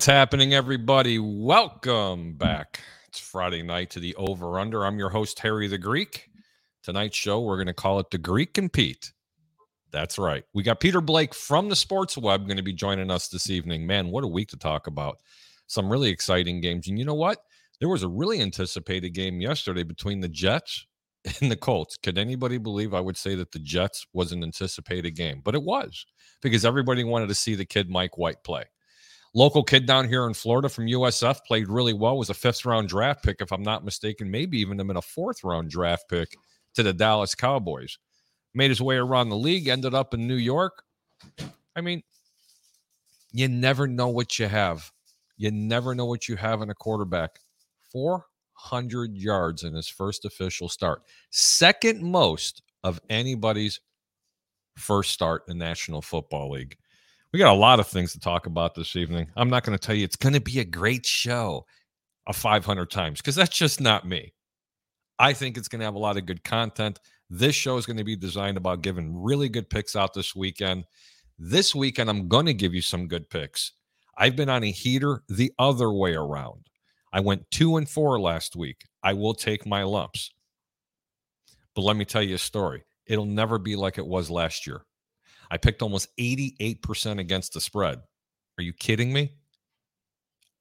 What's happening, everybody? Welcome back. It's Friday night to the Over Under. I'm your host, Harry the Greek. Tonight's show, we're going to call it The Greek and Pete. That's right. We got Peter Blake from the Sports Web going to be joining us this evening. Man, what a week to talk about. Some really exciting games. And you know what? There was a really anticipated game yesterday between the Jets and the Colts. Could anybody believe I would say that the Jets was an anticipated game? But it was because everybody wanted to see the kid Mike White play. Local kid down here in Florida from USF played really well, was a fifth round draft pick, if I'm not mistaken, maybe even him in a fourth round draft pick to the Dallas Cowboys. Made his way around the league, ended up in New York. I mean, you never know what you have. You never know what you have in a quarterback. 400 yards in his first official start, second most of anybody's first start in the National Football League. We got a lot of things to talk about this evening. I'm not going to tell you it's going to be a great show a 500 times because that's just not me. I think it's going to have a lot of good content. This show is going to be designed about giving really good picks out this weekend. This weekend, I'm going to give you some good picks. I've been on a heater the other way around. I went two and four last week. I will take my lumps. But let me tell you a story. It'll never be like it was last year. I picked almost 88% against the spread. Are you kidding me?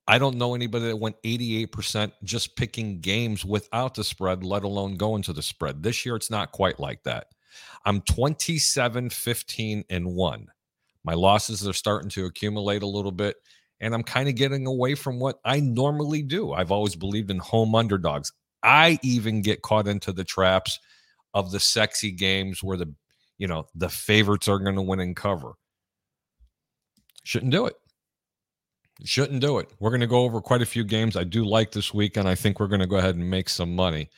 I don't know anybody that went 88% just picking games without the spread, let alone going to the spread. This year, it's not quite like that. I'm 27, 15, and 1. My losses are starting to accumulate a little bit, and I'm kind of getting away from what I normally do. I've always believed in home underdogs. I even get caught into the traps of the sexy games where the you know, the favorites are going to win and cover. Shouldn't do it. Shouldn't do it. We're going to go over quite a few games I do like this week, and I think we're going to go ahead and make some money.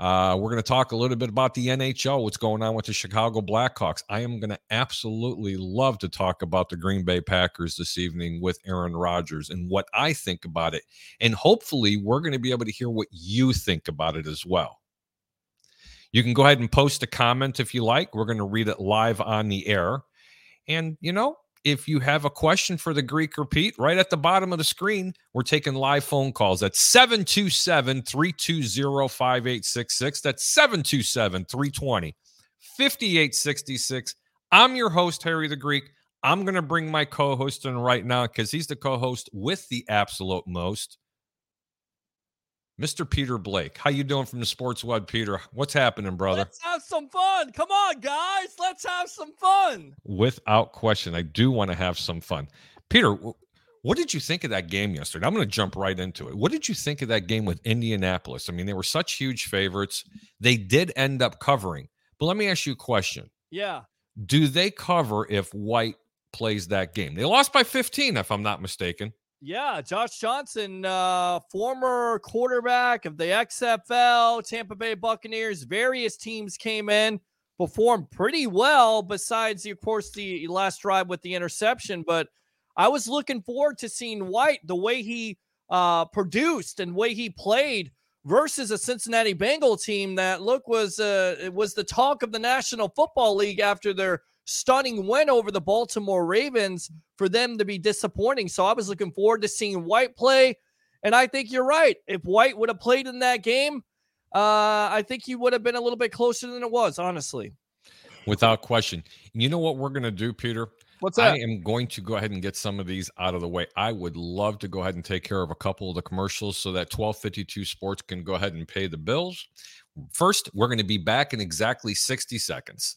Uh, we're going to talk a little bit about the NHL, what's going on with the Chicago Blackhawks. I am going to absolutely love to talk about the Green Bay Packers this evening with Aaron Rodgers and what I think about it. And hopefully, we're going to be able to hear what you think about it as well. You can go ahead and post a comment if you like. We're going to read it live on the air. And, you know, if you have a question for the Greek repeat, right at the bottom of the screen, we're taking live phone calls at 727 320 5866. That's 727 320 5866. I'm your host, Harry the Greek. I'm going to bring my co host in right now because he's the co host with the absolute most. Mr. Peter Blake. How you doing from the Sports Web, Peter? What's happening, brother? Let's have some fun. Come on, guys. Let's have some fun. Without question, I do want to have some fun. Peter, what did you think of that game yesterday? I'm going to jump right into it. What did you think of that game with Indianapolis? I mean, they were such huge favorites. They did end up covering. But let me ask you a question. Yeah. Do they cover if White plays that game? They lost by 15, if I'm not mistaken. Yeah, Josh Johnson, uh, former quarterback of the XFL, Tampa Bay Buccaneers. Various teams came in, performed pretty well. Besides, of course, the last drive with the interception. But I was looking forward to seeing White the way he uh, produced and way he played versus a Cincinnati Bengal team that look was uh, it was the talk of the National Football League after their stunning win over the Baltimore Ravens for them to be disappointing. So I was looking forward to seeing White play. And I think you're right. If White would have played in that game, uh, I think he would have been a little bit closer than it was, honestly. Without question. You know what we're going to do, Peter? What's that? I am going to go ahead and get some of these out of the way. I would love to go ahead and take care of a couple of the commercials so that 1252 Sports can go ahead and pay the bills. First, we're going to be back in exactly 60 seconds.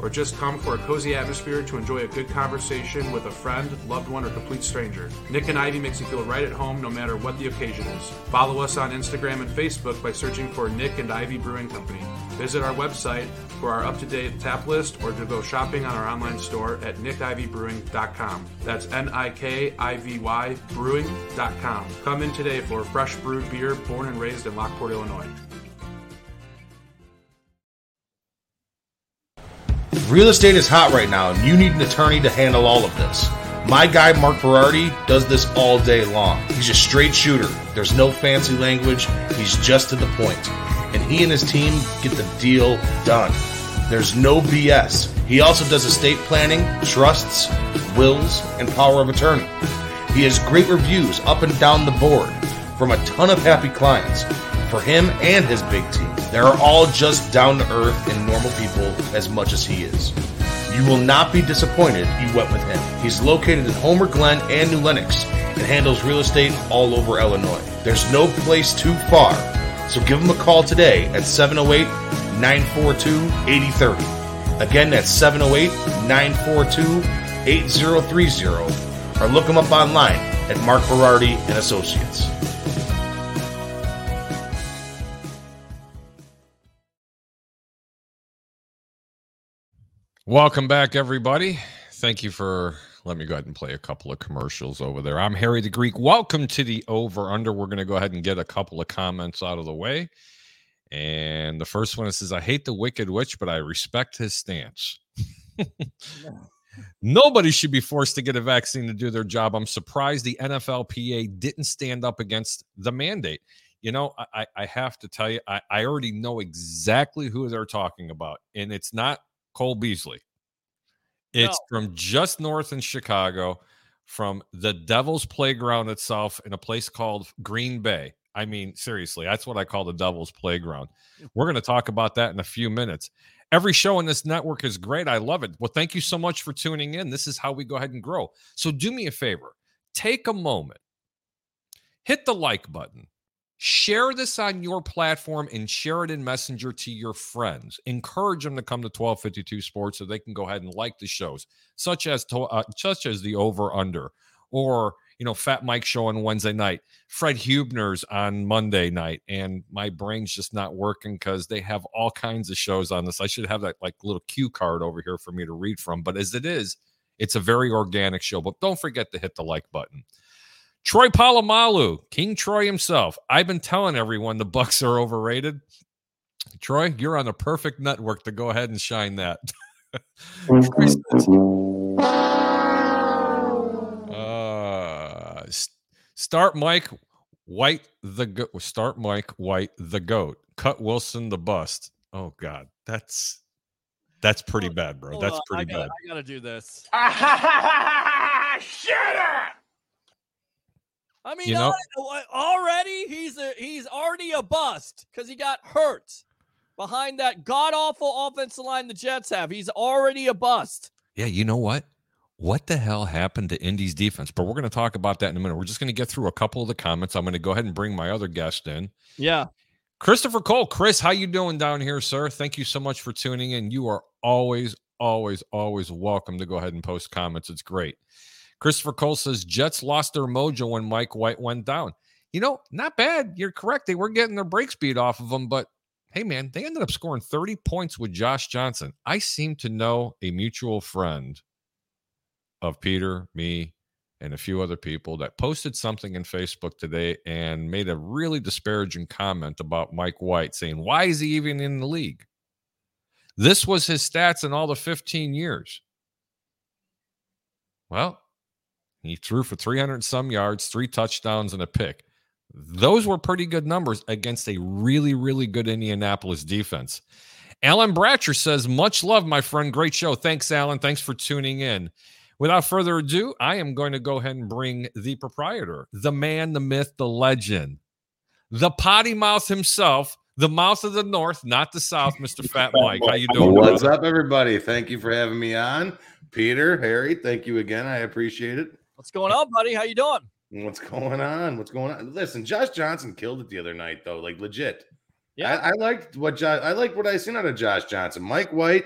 or just come for a cozy atmosphere to enjoy a good conversation with a friend, loved one, or complete stranger. Nick and Ivy makes you feel right at home no matter what the occasion is. Follow us on Instagram and Facebook by searching for Nick and Ivy Brewing Company. Visit our website for our up to date tap list or to go shopping on our online store at nickivybrewing.com. That's N I K I V Y brewing.com. Come in today for fresh brewed beer born and raised in Lockport, Illinois. Real estate is hot right now, and you need an attorney to handle all of this. My guy, Mark Berardi, does this all day long. He's a straight shooter. There's no fancy language, he's just to the point. And he and his team get the deal done. There's no BS. He also does estate planning, trusts, wills, and power of attorney. He has great reviews up and down the board from a ton of happy clients for him and his big team. They are all just down to earth and normal people as much as he is. You will not be disappointed you went with him. He's located in Homer Glen and New Lenox and handles real estate all over Illinois. There's no place too far, so give him a call today at 708 942 8030. Again, that's 708 942 8030 or look him up online at Mark Berardi and Associates. Welcome back, everybody. Thank you for let me go ahead and play a couple of commercials over there. I'm Harry the Greek. Welcome to the over under. We're going to go ahead and get a couple of comments out of the way. And the first one says, I hate the wicked witch, but I respect his stance. Nobody should be forced to get a vaccine to do their job. I'm surprised the NFLPA didn't stand up against the mandate. You know, I, I have to tell you, I, I already know exactly who they're talking about, and it's not Cole Beasley. It's no. from just north in Chicago, from the Devil's Playground itself in a place called Green Bay. I mean, seriously, that's what I call the Devil's Playground. Mm. We're going to talk about that in a few minutes. Every show on this network is great. I love it. Well, thank you so much for tuning in. This is how we go ahead and grow. So, do me a favor take a moment, hit the like button, Share this on your platform and share it in Messenger to your friends. Encourage them to come to 1252 Sports so they can go ahead and like the shows, such as to, uh, such as the Over Under, or you know Fat Mike show on Wednesday night, Fred Hubner's on Monday night, and my brain's just not working because they have all kinds of shows on this. I should have that like little cue card over here for me to read from, but as it is, it's a very organic show. But don't forget to hit the like button. Troy Polamalu, King Troy himself. I've been telling everyone the Bucks are overrated. Troy, you're on the perfect network to go ahead and shine that. uh, start Mike White the go- start Mike White the goat. Cut Wilson the bust. Oh God, that's that's pretty bad, bro. That's pretty I gotta, bad. I gotta do this. Shut up. I mean, you know, already he's a, he's already a bust because he got hurt behind that god awful offensive line the Jets have. He's already a bust. Yeah, you know what? What the hell happened to Indy's defense? But we're going to talk about that in a minute. We're just going to get through a couple of the comments. I'm going to go ahead and bring my other guest in. Yeah. Christopher Cole. Chris, how you doing down here, sir? Thank you so much for tuning in. You are always, always, always welcome to go ahead and post comments. It's great. Christopher Cole says Jets lost their mojo when Mike White went down. You know, not bad. You're correct. They were getting their break speed off of them, but hey, man, they ended up scoring 30 points with Josh Johnson. I seem to know a mutual friend of Peter, me, and a few other people that posted something in Facebook today and made a really disparaging comment about Mike White, saying, Why is he even in the league? This was his stats in all the 15 years. Well, he threw for 300 some yards, three touchdowns, and a pick. Those were pretty good numbers against a really, really good Indianapolis defense. Alan Bratcher says, Much love, my friend. Great show. Thanks, Alan. Thanks for tuning in. Without further ado, I am going to go ahead and bring the proprietor, the man, the myth, the legend, the potty mouth himself, the mouth of the north, not the south, Mr. Fat Mike. How you doing? What's brother? up, everybody? Thank you for having me on. Peter, Harry, thank you again. I appreciate it. What's going on, buddy? How you doing? What's going on? What's going on? Listen, Josh Johnson killed it the other night, though. Like legit. Yeah, I, I liked what Josh. I like what I seen out of Josh Johnson. Mike White.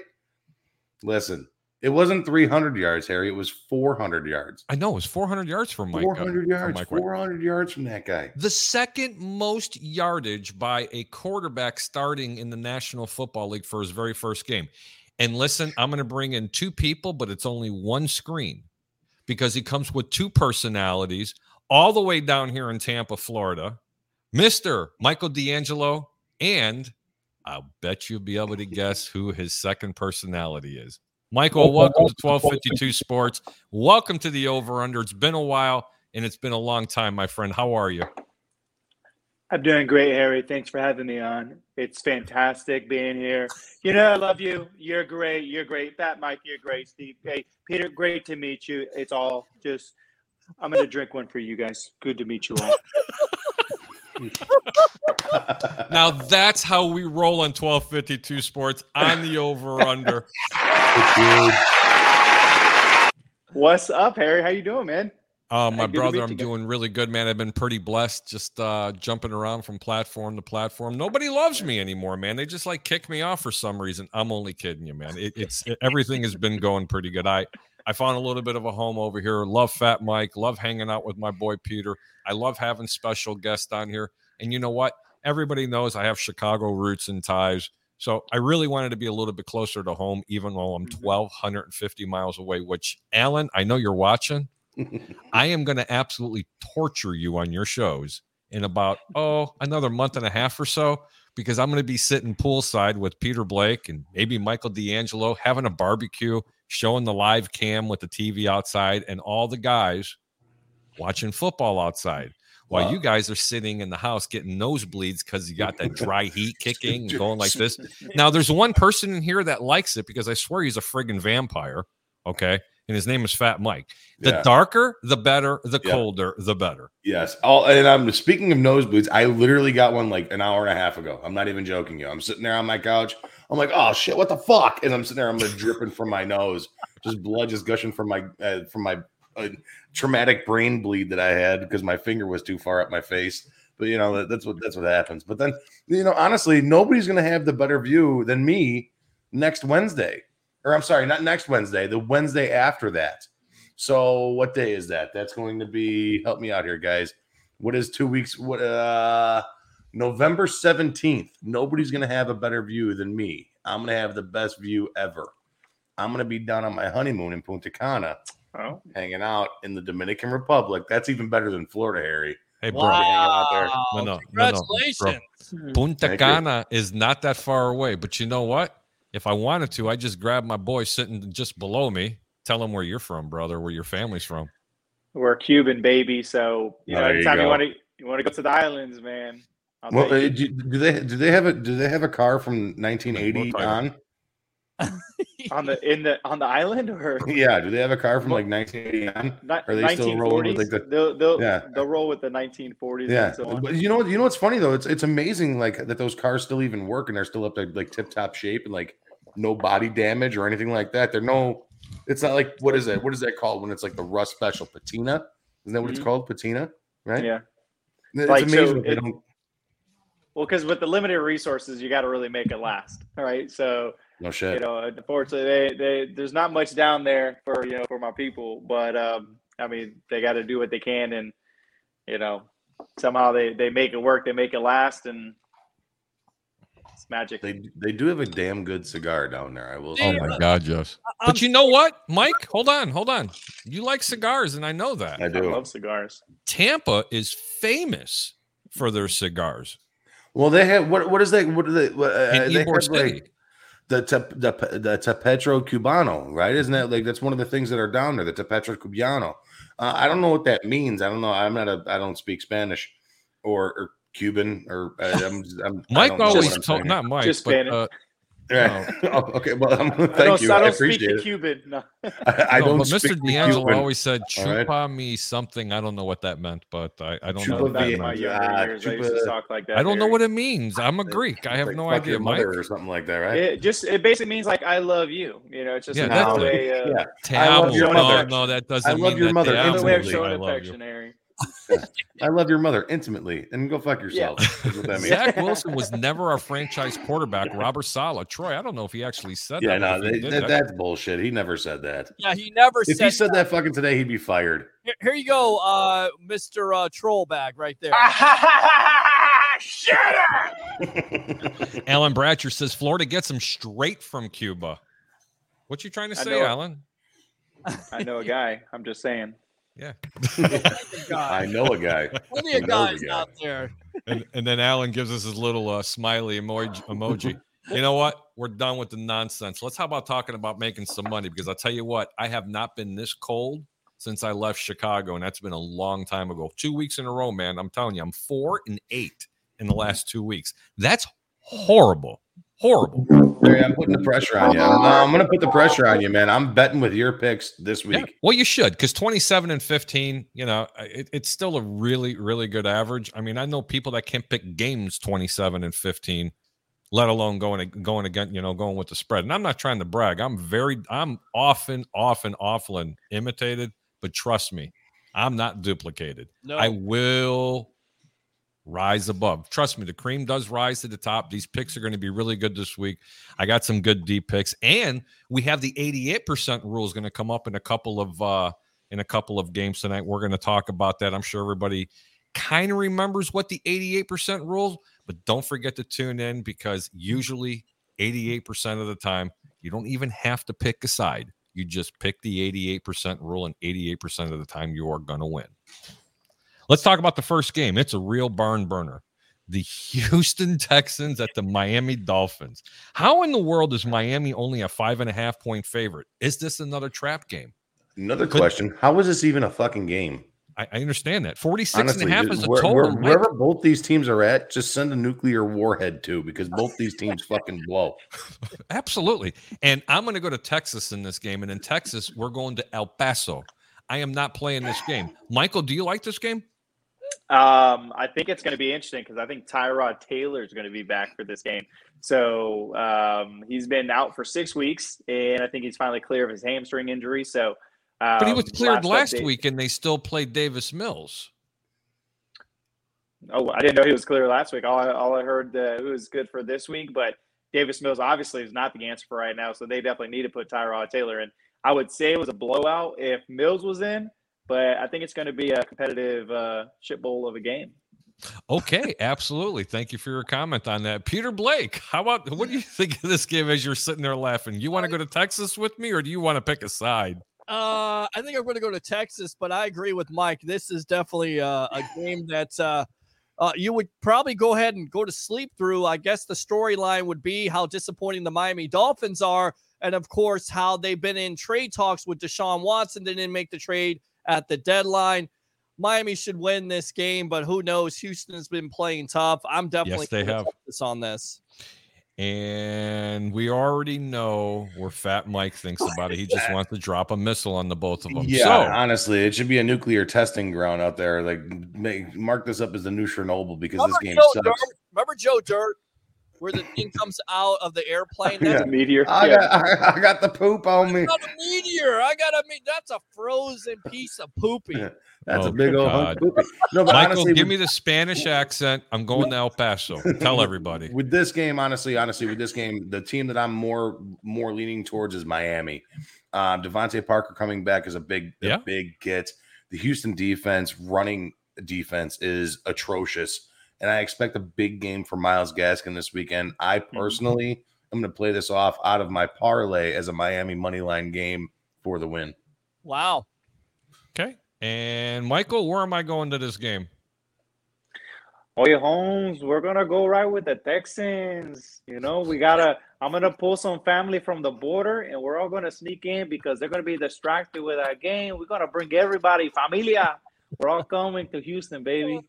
Listen, It wasn't 300 yards, Harry. It was 400 yards. I know it was 400 yards from Mike. uh, 400 from yards. Mike White. 400 yards from that guy. The second most yardage by a quarterback starting in the National Football League for his very first game. And listen, I'm going to bring in two people, but it's only one screen because he comes with two personalities all the way down here in Tampa, Florida. Mr. Michael D'Angelo, and I'll bet you'll be able to guess who his second personality is. Michael, welcome to 1252 Sports. Welcome to the over under. It's been a while and it's been a long time, my friend. How are you? I'm doing great, Harry. Thanks for having me on. It's fantastic being here. You know, I love you. You're great. You're great. Fat Mike, you're great. Steve, hey, Peter, great to meet you. It's all just, I'm going to drink one for you guys. Good to meet you all. Now that's how we roll on 1252 Sports on the over under. What's up, Harry? How you doing, man? Uh, my brother, I'm doing really good, man. I've been pretty blessed, just uh, jumping around from platform to platform. Nobody loves me anymore, man. They just like kick me off for some reason. I'm only kidding you, man. It, it's everything has been going pretty good. I I found a little bit of a home over here. Love Fat Mike. Love hanging out with my boy Peter. I love having special guests on here. And you know what? Everybody knows I have Chicago roots and ties. So I really wanted to be a little bit closer to home, even though I'm Mhm. 1,250 miles away. Which, Alan, I know you're watching. I am going to absolutely torture you on your shows in about oh another month and a half or so because I'm going to be sitting poolside with Peter Blake and maybe Michael D'Angelo having a barbecue, showing the live cam with the TV outside, and all the guys watching football outside. While Wow. you guys are sitting in the house getting nosebleeds because you got that dry heat kicking and going like this. Now, there's one person in here that likes it because I swear he's a friggin' vampire. Okay. And his name is Fat Mike. The Yeah. darker, the better. The Yeah. colder, the better. Yes. All and I'm speaking of nosebleeds. I literally got one like an hour and a half ago. I'm not even joking you. I'm sitting there on my couch. I'm like, oh shit, what the fuck? And I'm sitting there. I'm like dripping from my nose, just blood just gushing from my uh, from my uh, traumatic brain bleed that I had because my finger was too far up my face. But you know that, that's what that's what happens. But then you know honestly, nobody's gonna have the better view than me next Wednesday. Or I'm sorry, not next Wednesday. The Wednesday after that. So what day is that? That's going to be help me out here, guys. What is two weeks? What uh November 17th. Nobody's gonna have a better view than me. I'm gonna have the best view ever. I'm gonna be down on my honeymoon in Punta Cana, Oh, hanging out in the Dominican Republic. That's even better than Florida, Harry. Hey, bro. hanging out there. Wow. No, no, no, no, Congratulations. Punta Thank you. Cana is not that far away. But you know what? If I wanted to, I just grab my boy sitting just below me. Tell him where you're from, brother, where your family's from. we're Cuban, baby. So, you know, There anytime you go. want to you want to go to the islands, man. I'll Well, uh, you. do, do they do they have a do they have a car from 1980 on? on the in the on the island or Yeah, do they have a car from like 1980 Are they still rolling with, 1940s? like, the- they'll they'll, Yeah. they'll roll with the 1940s Yeah, and so but you know what? You know what's funny though? It's it's amazing like that those cars still even work and they're still up to like tip top shape and like no body damage or anything like that. They're no. It's not like what is it? What is that called when it's like the rust special patina? Isn't that what it's Mhm. called? Patina, right? Yeah. It's Like, amazing. they it- don't. Well, because with the limited resources, you got to really make it last. All right. So, No shit. you know, unfortunately, they, they, there's not much down there for, you know, for my people. But, um, I mean, they got to do what they can. And, you know, somehow they, they make it work. They make it last. And it's magic. They they do have a damn good cigar down there. I will. Oh say. my God, yes. But you know what, Mike? Hold on, hold on. You like cigars, and I know that. I I do. love cigars. Tampa is famous for their cigars. Well, they have what? What is that? What are they? What, uh, they have, like, the tep, the pe- the Tepetro Cubano, right? Isn't that like that's one of the things that are down there? The Tepetro Cubano. Uh, I don't know what that means. I don't know. I'm not a. I don't speak Spanish or, or Cuban or. Uh, I'm, I'm, Mike don't know what always I'm told not Mike, Just but Spanish. uh, Right. oh, okay. Well, um, I don't, thank you. I I, don't speak appreciate the it. Cuban. No. I, I no, don't. but speak Mr. the D'Angelo Cuban. always said All right. chupa me something. I don't know what that meant, but I, I don't Chupa know. What Back that my meant. Yeah, younger years, I used to Chupa- talk like that. I don't know what it means. I'm a Greek. I have Like, no fuck idea, your Mike. mother or something like that, right? It just it basically means like I love you. You know, it's just Yeah, another that's it. way. Of, yeah. Te I love your no, mother. no, that doesn't I love mean your that. mother. Te another way of showing I love you. I love your mother intimately, and go fuck yourself. That's what that. Zach Wilson was never our franchise quarterback. Robert Saleh, Troy. I don't know if he actually said Yeah, that. no, but if he they, that, that's bullshit. He never said that. Yeah, he never If said. he said that fucking today, he'd be fired. Here, here you go, uh, Mr. Uh, Trollbag, right there. Shut up! Alan Bratcher says Florida gets him straight from Cuba. What you trying to say, know. Alan? I know a guy. I'm just saying. Yeah. I know a guy. Plenty of guys guy. out there. and, and then Alan gives us his little uh, smiley emoji. emoji. You know what? We're done with the nonsense. Let's how about talking about making some money? Because I'll tell you what, I have not been this cold since I left Chicago, and that's been a long time ago. Two weeks in a row, man. I'm telling you, I'm four and eight in the last two weeks. That's horrible. Horrible. Larry, I'm putting the pressure on you. Uh-huh. I'm, I'm going to put the pressure on you, man. I'm betting with your picks this Yeah. week. Well, you should because 27 and 15, you know, it, it's still a really, really good average. I mean, I know people that can't pick games 27 and 15, let alone going going again, you know, going with the spread. And I'm not trying to brag. I'm very, I'm often, often, often imitated, but trust me, I'm not duplicated. No, I will rise above. Trust me, the cream does rise to the top. These picks are going to be really good this week. I got some good deep picks, and we have the 88% rule is going to come up in a couple of uh in a couple of games tonight. We're going to talk about that. I'm sure everybody kind of remembers what the 88% rule, but don't forget to tune in because usually 88% of the time you don't even have to pick a side. You just pick the 88% rule, and 88% of the time you are going to win. Let's talk about the first game. It's a real barn burner. The Houston Texans at the Miami Dolphins. How in the world is Miami only a five and a half point favorite? Is this another trap game? Another But- question How is this even a fucking game? I, I understand that. 46 Honestly, and a half dude, is a where- total. where- wherever both these teams are at, just send a nuclear warhead to because both these teams fucking blow. Absolutely. And I'm going to go to Texas in this game. And in Texas, we're going to El Paso. I am not playing this game. Michael, do you like this game? Um, I think it's going to be interesting because I think Tyrod Taylor is going to be back for this game. So um, he's been out for six weeks, and I think he's finally clear of his hamstring injury. So, um, But he was cleared last update- week and they still played Davis Mills. Oh, I didn't know he was clear last week. All I, all I heard uh, it was good for this week, but Davis Mills obviously is not the answer for right now. So they definitely need to put Tyrod Taylor in. I would say it was a blowout if Mills was in, but I think it's going to be a competitive uh, shit bowl of a game. Okay, absolutely. Thank you for your comment on that. Peter Blake, how about what do you think of this game as you're sitting there laughing? You want to go to Texas with me or do you want to pick a side? Uh, I think I'm going to go to Texas, but I agree with Mike. This is definitely uh, a game that uh, uh, you would probably go ahead and go to sleep through. I guess the storyline would be how disappointing the Miami Dolphins are, and of course, how they've been in trade talks with Deshaun Watson. They didn't make the trade at the deadline. Miami should win this game, but who knows? Houston's been playing tough. I'm definitely yes, they have. focus on this. And we already know where Fat Mike thinks about it. He just wants to drop a missile on the both of them. Yeah, So honestly, it should be a nuclear testing ground out there. Like, make, mark this up as the new Chernobyl because this game Joe sucks. Dirt? Remember Joe Dirt, where the thing comes out of the airplane? That's Yeah. Meteor. I Yeah. got, I, I got the poop on me. not a meteor. I got to mean that's a frozen piece of poopy. That's Oh, a big old God. poopy. No, but Michael, honestly, give with, me the Spanish accent. I'm going to El Paso. Tell everybody. with this game, honestly, honestly, with this game, the team that I'm more more leaning towards is Miami. Um, DeVante Parker coming back is a big, a Yeah. big get. The Houston defense, running defense, is atrocious, and I expect a big game for Myles Gaskin this weekend. I mm-hmm. personally am going to play this off out of my parlay as a Miami money line game for the win. Wow. Okay. And Michael, where am I going to this game? Oye, Holmes, we're gonna go right with the Texans. You know, we gotta. I'm gonna pull some family from the border, and we're all gonna sneak in because they're gonna be distracted with our game. We're gonna bring everybody, familia. We're all coming to Houston, baby.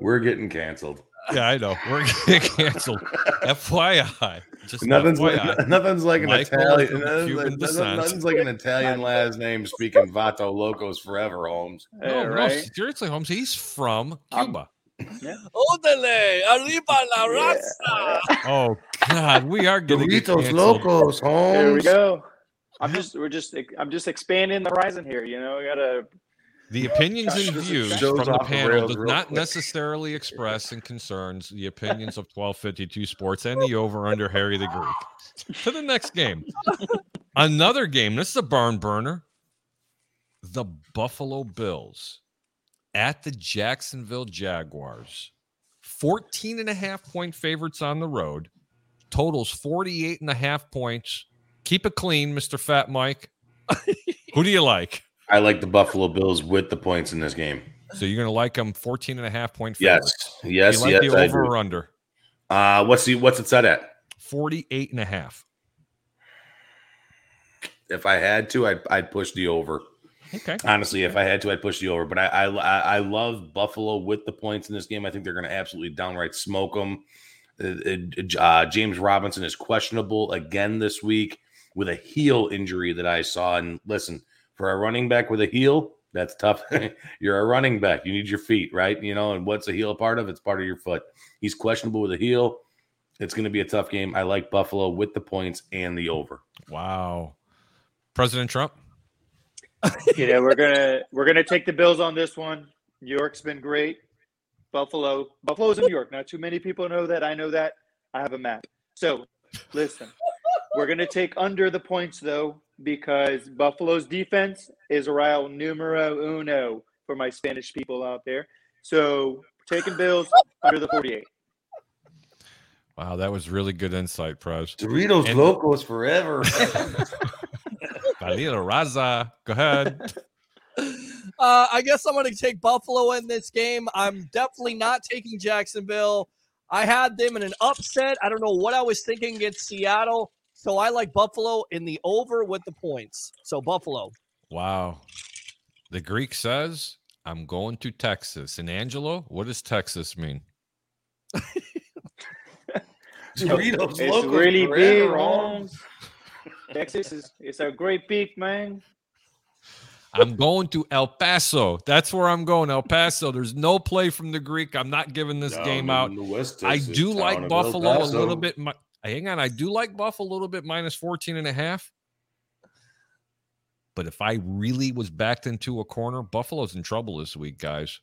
We're getting canceled. Yeah, I know. We're getting canceled. FYI. Just Nothing's FYI. like nothing's like an Michael Italian. Nothing's like, descent. nothing's like an Italian last name speaking Vato Locos forever, Holmes. Yeah, No, no, right? seriously, Holmes. He's from I'm- Cuba. Odele, arriba la raza. Oh God, we are getting Doritos canceled. Locos, Holmes. There we go. I'm just we're just I'm just expanding the horizon here. You know, we gotta The opinions and views from the panel does not quick. necessarily express and concerns the opinions of 1252 Sports and the over under Harry the Greek. To the next game. Another game. This is a barn burner. The Buffalo Bills at the Jacksonville Jaguars. 14 and a half point favorites on the road. Totals 48 and a half points. Keep it clean, Mr. Fat Mike. Who do you like? I like the Buffalo Bills with the points in this game. So you're going to like them 14 and a half point Yes, favorites. yes, you like yes. the over or under? Uh, what's the what's it set at? 48 and a half. If I had to, I'd, I'd push the over. Okay. Honestly, if I had to, I'd push the over. But I I, I I love Buffalo with the points in this game. I think they're going to absolutely downright smoke them. Uh, James Robinson is questionable again this week with a heel injury that I saw. And listen, for a running back with a heel, that's tough. You're a running back. You need your feet, right? You know, and what's a heel a part of? It's part of your foot. He's questionable with a heel. It's going to be a tough game. I like Buffalo with the points and the over. Wow. President Trump? you know, we're gonna we're gonna take the Bills on this one. New York's been great. Buffalo, Buffalo's in New York. Not too many people know that. I know that. I have a map. So, listen, we're gonna take under the points though because Buffalo's defense is real numero uno for my Spanish people out there. So, taking Bills under the forty-eight. Wow, that was really good insight, Prez. Doritos And- Locos forever. Valila Raza. Go ahead. Uh, I guess I'm going to take Buffalo in this game. I'm definitely not taking Jacksonville. I had them in an upset. I don't know what I was thinking against Seattle. So I like Buffalo in the over with the points. So Buffalo. Wow. The Greek says, I'm going to Texas. And Angelo, what does Texas mean? Doritos It's Locos really forever, big, Holmes. Holmes. Texas is it's a great peak, man. I'm going to El Paso. That's where I'm going. El Paso. There's no play from the Greek. I'm not giving this Down game out. the West I do like Buffalo a little bit. mi- Hang on. I do like Buffalo a little bit minus 14 and a half. But if I really was backed into a corner, Buffalo's in trouble this week, guys.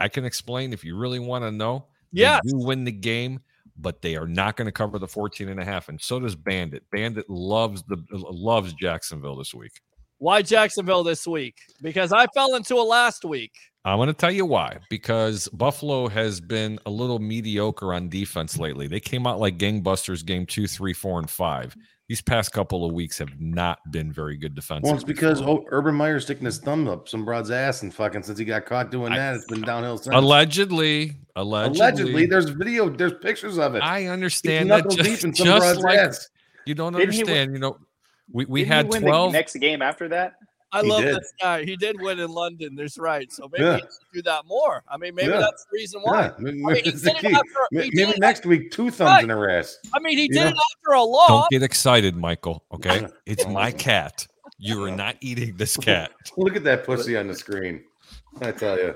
I can explain if you really want to know. Yeah. You win the game, but they are not going to cover the 14 and a half. And so does Bandit. Bandit loves the loves Jacksonville this week. Why Jacksonville this week? Because I fell into it last week. I'm going to tell you why. Because Buffalo has been a little mediocre on defense lately. They came out like gangbusters game two, three, four, and five. These past couple of weeks have not been very good defensively. Well, it's because for- Urban Meyer's sticking his thumb up some broad's ass and fucking since he got caught doing I- that, it's been downhill since. allegedly, allegedly, Allegedly, there's video, there's pictures of it. I understand that just, deep in some just broad's like ass. you don't Didn't he win- understand. You know, we, we Didn't had win 12 the next game after that. I He love did. this guy. He did win in London. There's right. So maybe Yeah. he should do that more. I mean, maybe Yeah. that's the reason why. Yeah, maybe, I mean, he did it after, Maybe did it, next week, two thumbs Right. in her ass. I mean, he did Yeah. it after a loss. Don't get excited, Michael. Okay. It's my cat. You are not eating this cat. Look at that pussy on the screen. I tell you.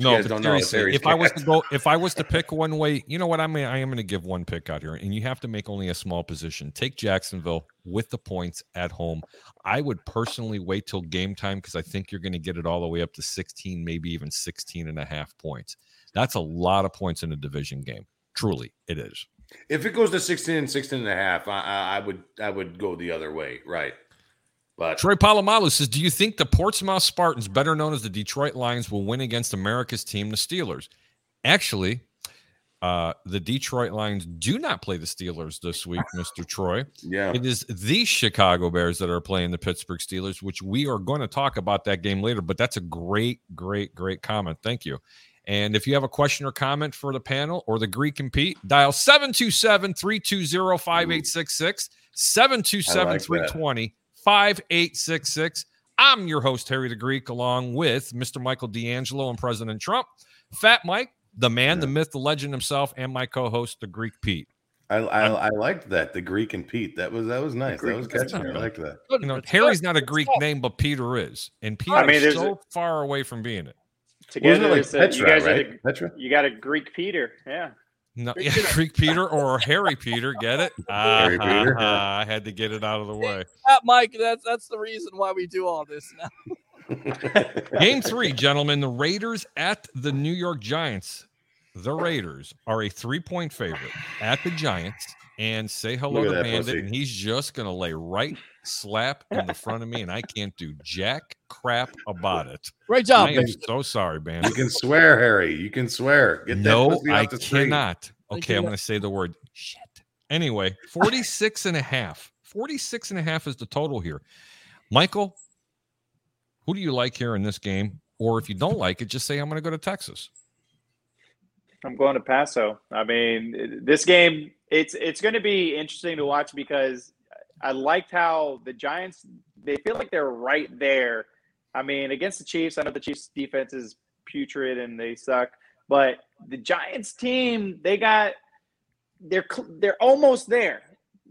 No, guys but don't know, it's seriously, if I was to go, if I was to pick one way, you know what? I mean, I am going to give one pick out here, and you have to make only a small position. Take Jacksonville with the points at home. I would personally wait till game time because I think you're going to get it all the way up to 16, maybe even 16 and a half points. That's a lot of points in a division game. Truly, it is. If it goes to 16 and 16 and a half, I, I would I would go the other way, right? But Troy Polamalu says, "Do you think the Portsmouth Spartans, better known as the Detroit Lions, will win against America's team, the Steelers?" Actually, uh, the Detroit Lions do not play the Steelers this week, Mister Troy. yeah, It is the Chicago Bears that are playing the Pittsburgh Steelers, which we are going to talk about that game later. But that's a great, great, great comment. Thank you. And if you have a question or comment for the panel or the Greek and Pete, dial 727 320 5866, 727 320 5866. I'm your host, Harry the Greek, along with Mr. Michael D'Angelo and President Trump, Fat Mike, the man, the myth, the legend himself, and my co host, the Greek Pete. I, I I liked that the Greek and Pete. That was that was nice. That was and catchy. I liked that. You know, Harry's not a Greek name, but Peter is, and Peter I mean, is there's so far away from being it. Wasn't Together, it like Petra, you guys right? are Petra. you got a Greek Peter. Yeah. No, Greek yeah, Peter. Greek Peter or Harry Peter. Get it? Harry Ah, Peter. ha, ha, I had to get it out of the way. That, Mike, that's that's the reason why we do all this now. Game three, gentlemen. The Raiders at the New York Giants. The Raiders are a three point favorite at the Giants. And say hello to that Bandit, pussy. and he's just going to lay right slap in the front of me, and I can't do jack crap about it. Great job, I am Bandit. so sorry, man. you can swear, Harry. You can swear. Get No, I off the screen. cannot. I Okay, I'm going to say the word shit. Anyway, 46 and a half. 46 and a half is the total here. Michael, who do you like here in this game? Or if you don't like it, just say I'm going to go to Texas. I'm going to Paso. I mean, this game it's it's going to be interesting to watch because I liked how the Giants they feel like they're right there. I mean, against the Chiefs, I know the Chiefs defense is putrid and they suck, but the Giants team they got they're they're almost there.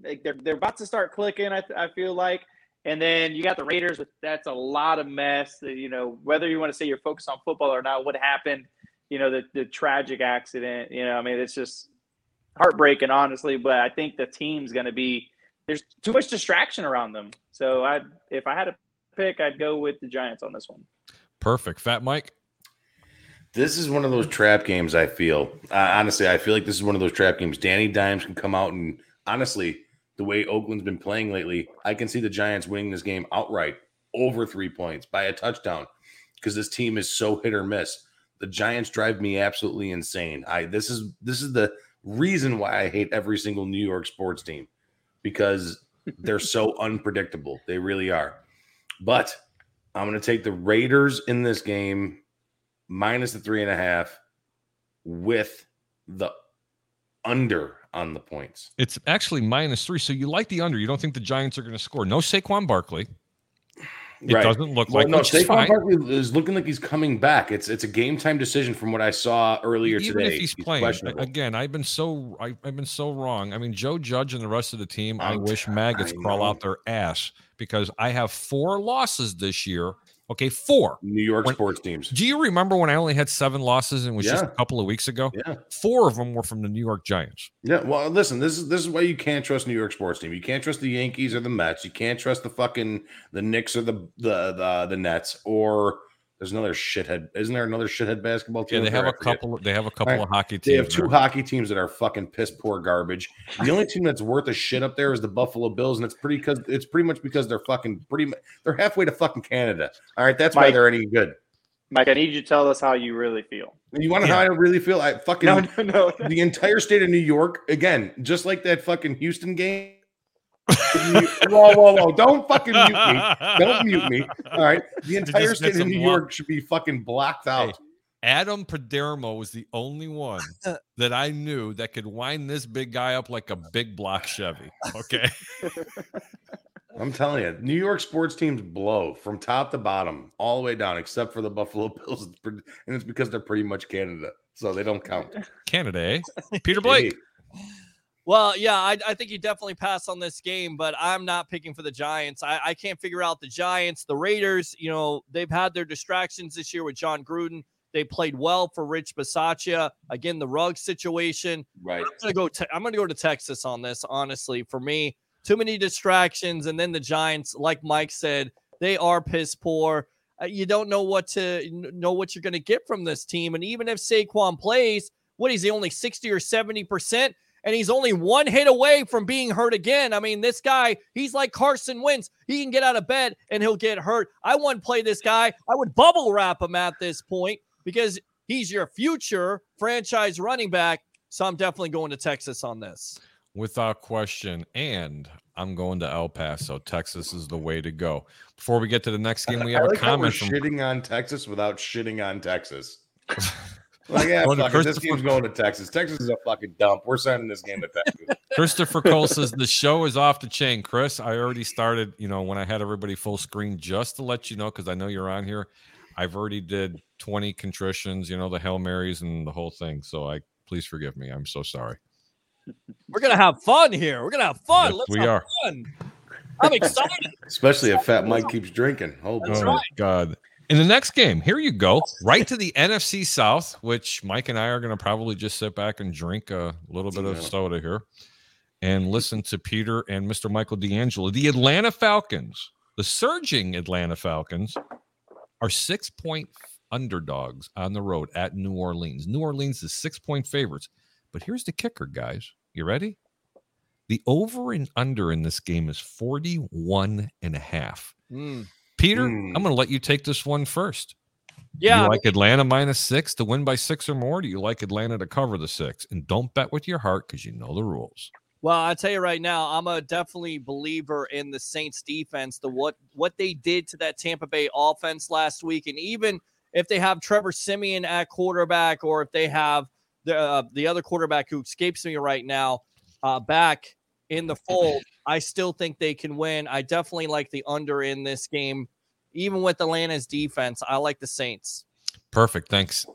Like they're they're about to start clicking. I, I feel like. And then you got the Raiders. That's a lot of mess. Uh, you know, whether you want to say you're focused on football or not, what happened you know the the tragic accident you know i mean it's just heartbreaking honestly but i think the team's going to be there's too much distraction around them so i if i had to pick i'd go with the giants on this one Perfect. Fat Mike. This is one of those trap games. I feel uh, honestly, I feel like this is one of those trap games. Danny Dimes can come out and honestly, the way Oakland's been playing lately, I can see the Giants winning this game outright over three points by a touchdown because this team is so hit or miss. The Giants drive me absolutely insane. I this is this is the reason why I hate every single New York sports team because they're so unpredictable. They really are. But I'm going to take the Raiders in this game minus the three and a half with the under on the points. It's actually minus three. So you like the under. You don't think the Giants are going to score. No Saquon Barkley. It Right. doesn't look Well, like no, Saquon. Barkley is looking like he's coming back. It's it's a game time decision from what I saw earlier Even today. if he's playing again, I've been so I, I've been so wrong. I mean, Joe Judge and the rest of the team. I I'm wish maggots I crawl out their ass because I have four losses this year. Okay, four. New York when- sports teams. Do you remember when I only had seven losses and it was just a couple of weeks ago? Yeah. Four of them were from the New York Giants. Yeah, well, listen, this is this is why you can't trust New York sports team. You can't trust the Yankees or the Mets. You can't trust the fucking the Knicks or the the the, the Nets or there's another shithead. Isn't there another shithead basketball team? Yeah, team? they up there? have I a forget. couple. They have a couple Right. of hockey teams. They have two there. hockey teams that are fucking piss poor garbage. The only team that's worth a shit up there is the Buffalo Bills, and it's pretty because it's pretty much because they're fucking pretty. They're halfway to fucking Canada. All right, that's why they're any good. mike i need you to tell us how you really feel you want to know how I really feel? I fucking no no no the entire state of New York again, just like that fucking Houston game. Whoa, whoa, whoa! Don't fucking mute me. Don't mute me. All right, the entire state of New them York should be fucking blacked out. Adam Padermo was the only one that I knew that could wind this big guy up like a big block Chevy. Okay. I'm telling you, New York sports teams blow from top to bottom, all the way down, except for the Buffalo Bills, and it's because they're pretty much Canada, so they don't count. Canada, eh? Peter Blake. Hey, Well, yeah, I, I think you definitely pass on this game, but I'm not picking for the Giants. I, I can't figure out the Giants. The Raiders, you know, they've had their distractions this year with Jon Gruden. They played well for Rich Bisaccia. Again, the rug situation. right. I'm gonna go. Te- I'm gonna go to Texas on this. Honestly, for me, too many distractions, and then the Giants, like Mike said, they are piss poor. Uh, you don't know what to know what you're gonna get from this team, and even if Saquon plays, what is he only sixty or seventy percent? And he's only one hit away from being hurt again. I mean, this guy, he's like Carson Wentz. He can get out of bed and he'll get hurt. I wouldn't play this guy. I would bubble wrap him at this point because he's your future franchise running back. So I'm definitely going to Texas on this. Without question. And I'm going to El Paso. Texas is the way to go. Before we get to the next game, we I have a like how we're comment from shitting on Texas without shitting on Texas. Like, yeah, Going to this Christopher- game's going to Texas. Texas is a fucking dump. We're sending this game to Texas. Christopher Cole says the show is off the chain. Chris, I already started, you know, when I had everybody full screen just to let you know, because I know you're on here. I've already did 20 contritions, you know, the Hail Marys and the whole thing. So I please forgive me. I'm so sorry. We're gonna have fun here. We're gonna have fun. Yes, Let's we have are. fun. I'm excited. Especially if Fat Mike keeps drinking. Oh, That's oh right. God. In the next game, here you go, right to the NFC South, which Mike and I are going to probably just sit back and drink a little bit of soda here and listen to Peter and Mr. Michael D'Angelo. The Atlanta Falcons, the surging Atlanta Falcons, are six point underdogs on the road at New Orleans. New Orleans is six point favorites. But here's the kicker, guys. You ready? The over and under in this game is 41 and a half. Mm. Peter, Mm. I'm going to let you take this one first. Do Yeah, you like Atlanta minus six to win by six or more? Do you like Atlanta to cover the six? And don't bet with your heart because you know the rules. Well, I tell you right now, I'm a definitely believer in the Saints defense. The what what they did to that Tampa Bay offense last week, and even if they have Trevor Siemian at quarterback, or if they have the uh, the other quarterback who escapes me right now uh, back in the fold, I still think they can win. I definitely like the under in this game, even with Atlanta's defense. I like the Saints. Perfect. Thanks.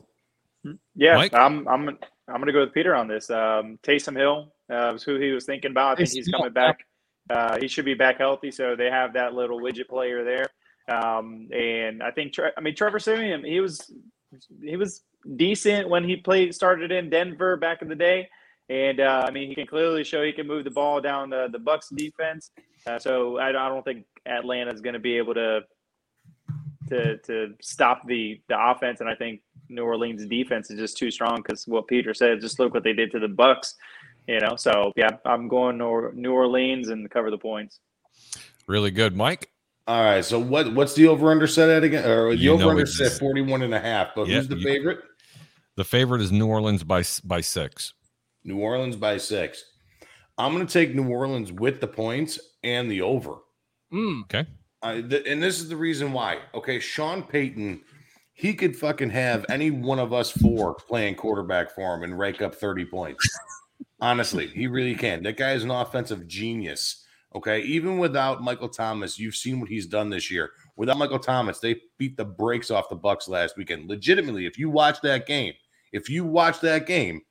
Yeah, Mike? I'm I'm I'm gonna go with Peter on this. Um, Taysom Hill uh, was who he was thinking about. I think he's coming back. Uh, he should be back healthy, so they have that little widget player there. Um, and I think I mean Trevor Siemian, he was he was decent when he played started in Denver back in the day. And uh, I mean, he can clearly show he can move the ball down the, the Bucks defense. Uh, so I, I don't think Atlanta is going to be able to to to stop the the offense. And I think New Orleans defense is just too strong because what Peter said. Just look what they did to the Bucks. You know, so yeah, I'm going Nor- New Orleans and cover the points. Really good. Mike? All right. So what what's the over under set at again? Or the You over under set just- 41 and a half. But Yeah, who's the you- favorite? The favorite is New Orleans by by six. New Orleans by six. I'm going to take New Orleans with the points and the over. Mm. Uh, th- and this is the reason why. Okay, Sean Payton, he could fucking have any one of us four playing quarterback for him and rake up 30 points. Honestly, he really can. That guy is an offensive genius. Okay, even without Michael Thomas, you've seen what he's done this year. Without Michael Thomas, they beat the brakes off the Bucks last weekend. Legitimately, if you watch that game, if you watch that game,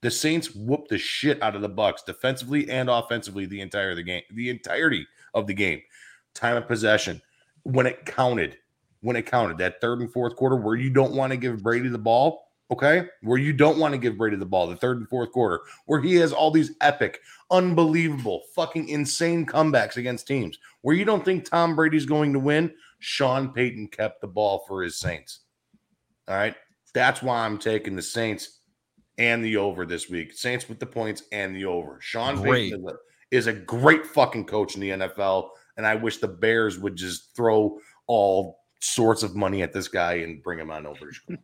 the Saints whooped the shit out of the Bucks defensively and offensively the entire the game, the entirety of the game. Time of possession when it counted, when it counted that third and fourth quarter where you don't want to give Brady the ball, okay? Where you don't want to give Brady the ball, the third and fourth quarter, where he has all these epic, unbelievable, fucking insane comebacks against teams, where you don't think Tom Brady's going to win. Sean Payton kept the ball for his Saints. All right. That's why I'm taking the Saints and the over this week. Saints with the points and the over. Sean Great. Payton is a, is a great fucking coach in the NFL. And I wish the Bears would just throw all sorts of money at this guy and bring him on over.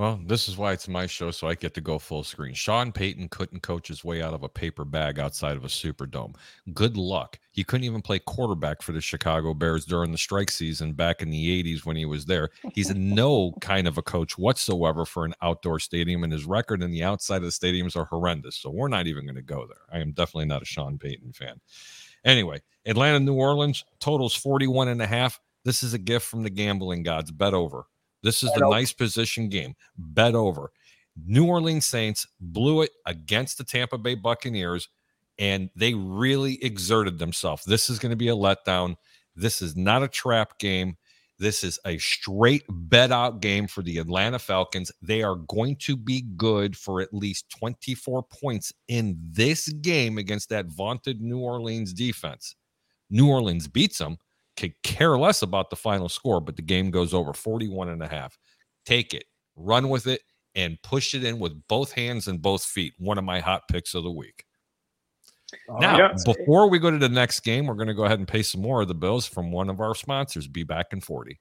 Well, this is why it's my show, so I get to go full screen. Sean Payton couldn't coach his way out of a paper bag outside of a Superdome. Good luck. He couldn't even play quarterback for the Chicago Bears during the strike season back in the 80s when he was there. He's no kind of a coach whatsoever for an outdoor stadium, and his record in the outside of the stadiums are horrendous. So we're not even going to go there. I am definitely not a Sean Payton fan. Anyway, Atlanta, New Orleans, totals 41 and a half. This is a gift from the gambling gods. Bet over. This is the nice position game. Bet over. New Orleans Saints blew it against the Tampa Bay Buccaneers, and they really exerted themselves. This is going to be a letdown. This is not a trap game. This is a straight bet out game for the Atlanta Falcons. They are going to be good for at least 24 points in this game against that vaunted New Orleans defense. New Orleans beats them could care less about the final score, but the game goes over 41 and a half. Take it, run with it, and push it in with both hands and both feet. One of my hot picks of the week. Now, Yeah. before we go to the next game, we're going to go ahead and pay some more of the bills from one of our sponsors. Be back in 40.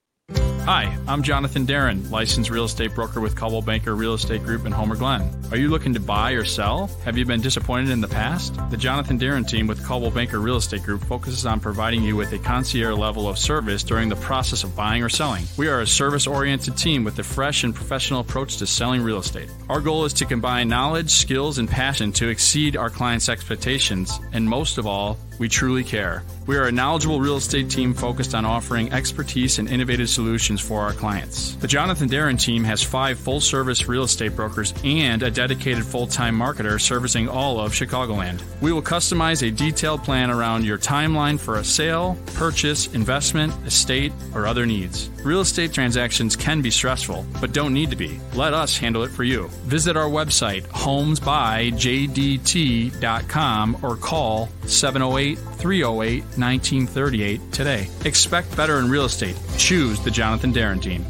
Hi, I'm Jonathan Darren, licensed real estate broker with Coldwell Banker Real Estate Group in Homer Glen. Are you looking to buy or sell? Have you been disappointed in the past? The Jonathan Darren team with Coldwell Banker Real Estate Group focuses on providing you with a concierge level of service during the process of buying or selling. We are a service oriented team with a fresh and professional approach to selling real estate. Our goal is to combine knowledge, skills, and passion to exceed our clients' expectations, and most of all, we truly care. We are a knowledgeable real estate team focused on offering expertise and innovative solutions for our clients. The Jonathan Darren team has five full service real estate brokers and a dedicated full time marketer servicing all of Chicagoland. We will customize a detailed plan around your timeline for a sale, purchase, investment, estate, or other needs. Real estate transactions can be stressful, but don't need to be. Let us handle it for you. Visit our website, homesbyjdt.com, or call 708 308 1938 today. Expect better in real estate. Choose the Jonathan Darren team.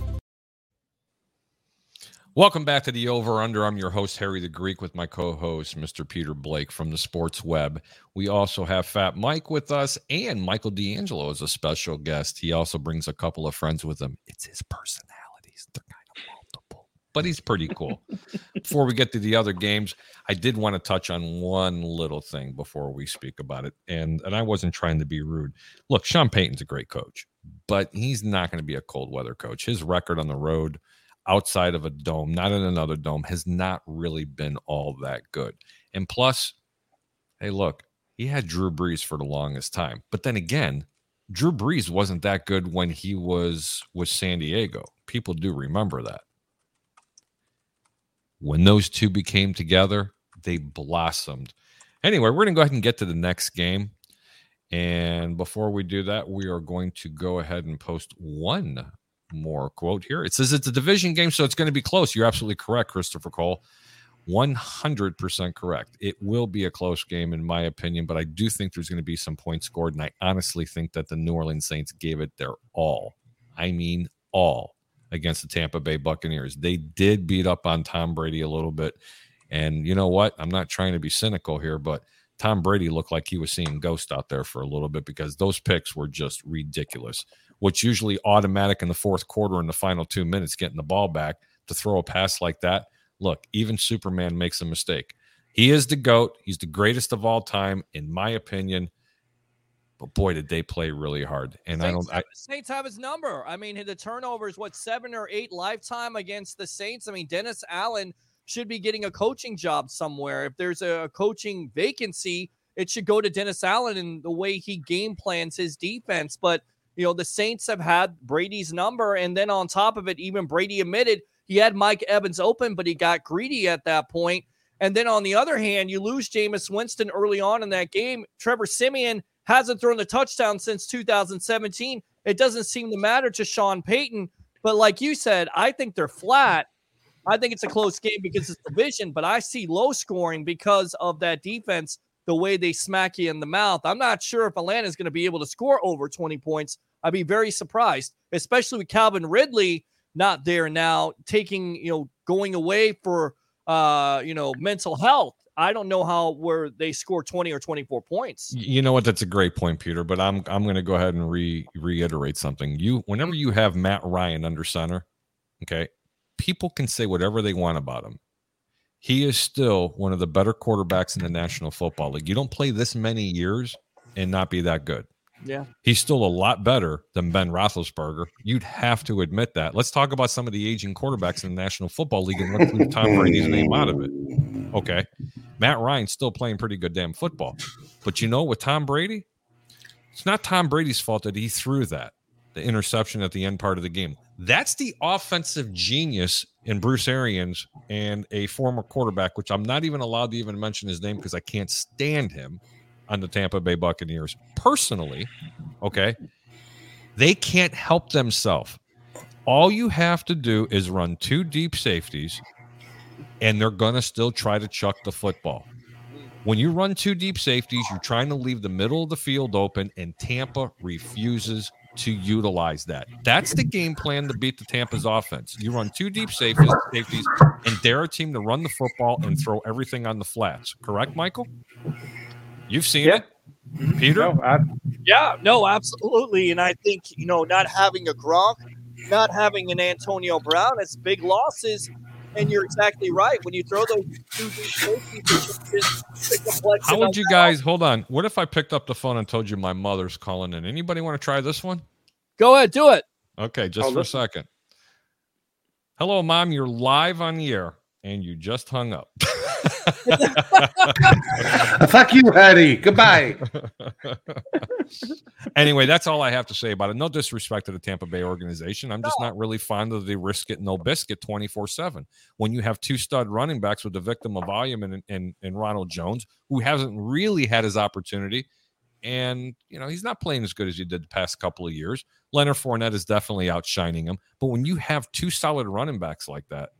Welcome back to the Over Under. I'm your host, Harry the Greek, with my co host, Mr. Peter Blake from the Sports Web. We also have Fat Mike with us, and Michael D'Angelo is a special guest. He also brings a couple of friends with him. It's his personalities. They're kind of multiple, but he's pretty cool. before we get to the other games, I did want to touch on one little thing before we speak about it. And, and I wasn't trying to be rude. Look, Sean Payton's a great coach, but he's not going to be a cold weather coach. His record on the road, outside of a dome, not in another dome, has not really been all that good. And plus, hey, look, he had Drew Brees for the longest time. But then again, Drew Brees wasn't that good when he was with San Diego. People do remember that. When those two became together, they blossomed. Anyway, we're going to go ahead and get to the next game. And before we do that, we are going to go ahead and post one more quote here. It says it's a division game, so it's going to be close. You're absolutely correct, Christopher Cole. 100% correct. It will be a close game, in my opinion, but I do think there's going to be some points scored. And I honestly think that the New Orleans Saints gave it their all. I mean, all against the Tampa Bay Buccaneers. They did beat up on Tom Brady a little bit. And you know what? I'm not trying to be cynical here, but Tom Brady looked like he was seeing ghost out there for a little bit because those picks were just ridiculous. What's usually automatic in the fourth quarter in the final two minutes, getting the ball back to throw a pass like that. Look, even Superman makes a mistake. He is the GOAT. He's the greatest of all time, in my opinion. But boy, did they play really hard. And I don't I, Saints have his number. I mean, the turnovers, what seven or eight lifetime against the Saints. I mean, Dennis Allen should be getting a coaching job somewhere. If there's a coaching vacancy, it should go to Dennis Allen and the way he game plans his defense. But you know, the Saints have had Brady's number, and then on top of it, even Brady admitted he had Mike Evans open, but he got greedy at that point. And then on the other hand, you lose Jameis Winston early on in that game. Trevor Siemian hasn't thrown a touchdown since 2017. It doesn't seem to matter to Sean Payton. But like you said, I think they're flat. I think it's a close game because it's division, but I see low scoring because of that defense, the way they smack you in the mouth. I'm not sure if Atlanta is going to be able to score over 20 points. I'd be very surprised, especially with Calvin Ridley not there now, taking, you know, going away for, uh, you know, mental health. I don't know how where they score 20 or 24 points. you know what? That's a great point, Peter. But I'm I'm going to go ahead and re reiterate something. You whenever you have Matt Ryan under center, okay, people can say whatever they want about him. He is still one of the better quarterbacks in the National Football League. You don't play this many years and not be that good. Yeah. He's still a lot better than Ben Roethlisberger. You'd have to admit that. Let's talk about some of the aging quarterbacks in the National Football League and let's leave Tom Brady's name out of it. Okay. Matt Ryan's still playing pretty good damn football. But you know, with Tom Brady, it's not Tom Brady's fault that he threw that, the interception at the end part of the game. That's the offensive genius in Bruce Arians and a former quarterback, which I'm not even allowed to even mention his name because I can't stand him on the Tampa Bay Buccaneers. Personally, okay, they can't help themselves. All you have to do is run two deep safeties, and they're going to still try to chuck the football. When you run two deep safeties, you're trying to leave the middle of the field open, and Tampa refuses to utilize that. That's the game plan to beat the Tampa's offense. You run two deep safeties, safeties and dare a team to run the football and throw everything on the flats. Correct, Michael? You've seen Yeah. it, Peter. No, I, Yeah, no, absolutely. And I think, you know, not having a Gronk, not having an Antonio Brown, it's big losses. And you're exactly right. When you throw those two deep safeties, it should just pick up Lex How would you guys hold on? What if I picked up the phone and told you my mother's calling in? Anybody want to try this one? Go ahead, do it. Okay, just Oh, for a second. Hello, mom. You're live on the air and you just hung up. Fuck you, Eddie. Goodbye. anyway, that's all I have to say about it. No disrespect to the Tampa Bay organization. I'm just not really fond of the risk it, no biscuit 24 7. When you have two stud running backs with the victim of volume and, and, and Ronald Jones, who hasn't really had his opportunity, and you know he's not playing as good as he did the past couple of years. Leonard Fournette is definitely outshining him, but when you have two solid running backs like that,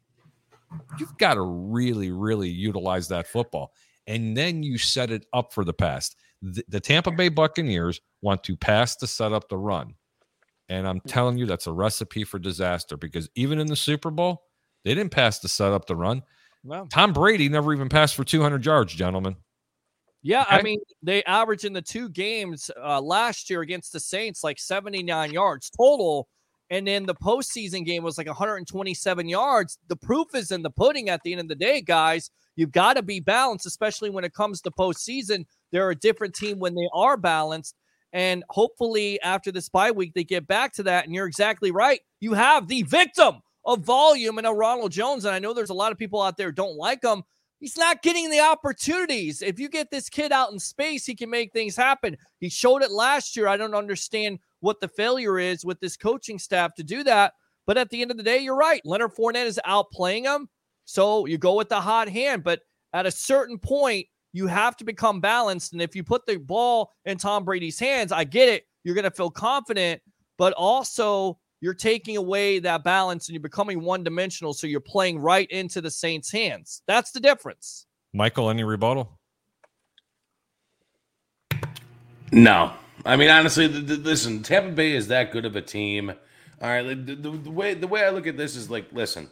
you've got to really, really utilize that football, and then you set it up for the pass. The, the Tampa Bay Buccaneers want to pass to set up the run, and I'm telling you that's a recipe for disaster because even in the Super Bowl, they didn't pass to set up the run. Well, Tom Brady never even passed for 200 yards, gentlemen. Yeah, I mean, they averaged in the two games uh, last year against the Saints like 79 yards total. And then the postseason game was like 127 yards. The proof is in the pudding at the end of the day, guys. You've got to be balanced, especially when it comes to postseason. They're a different team when they are balanced. And hopefully, after this bye week, they get back to that. And you're exactly right. You have the victim of volume in a Ronald Jones. And I know there's a lot of people out there don't like him. He's not getting the opportunities. If you get this kid out in space, he can make things happen. He showed it last year. I don't understand what the failure is with this coaching staff to do that. But at the end of the day, you're right. Leonard Fournette is outplaying him. So you go with the hot hand. But at a certain point, you have to become balanced. And if you put the ball in Tom Brady's hands, I get it. You're going to feel confident, but also you're taking away that balance and you're becoming one dimensional. So you're playing right into the Saints' hands. That's the difference. Michael, any rebuttal? No, I mean honestly, th- th- listen, Tampa Bay is that good of a team. All right, the, the, the way the way I look at this is like, listen,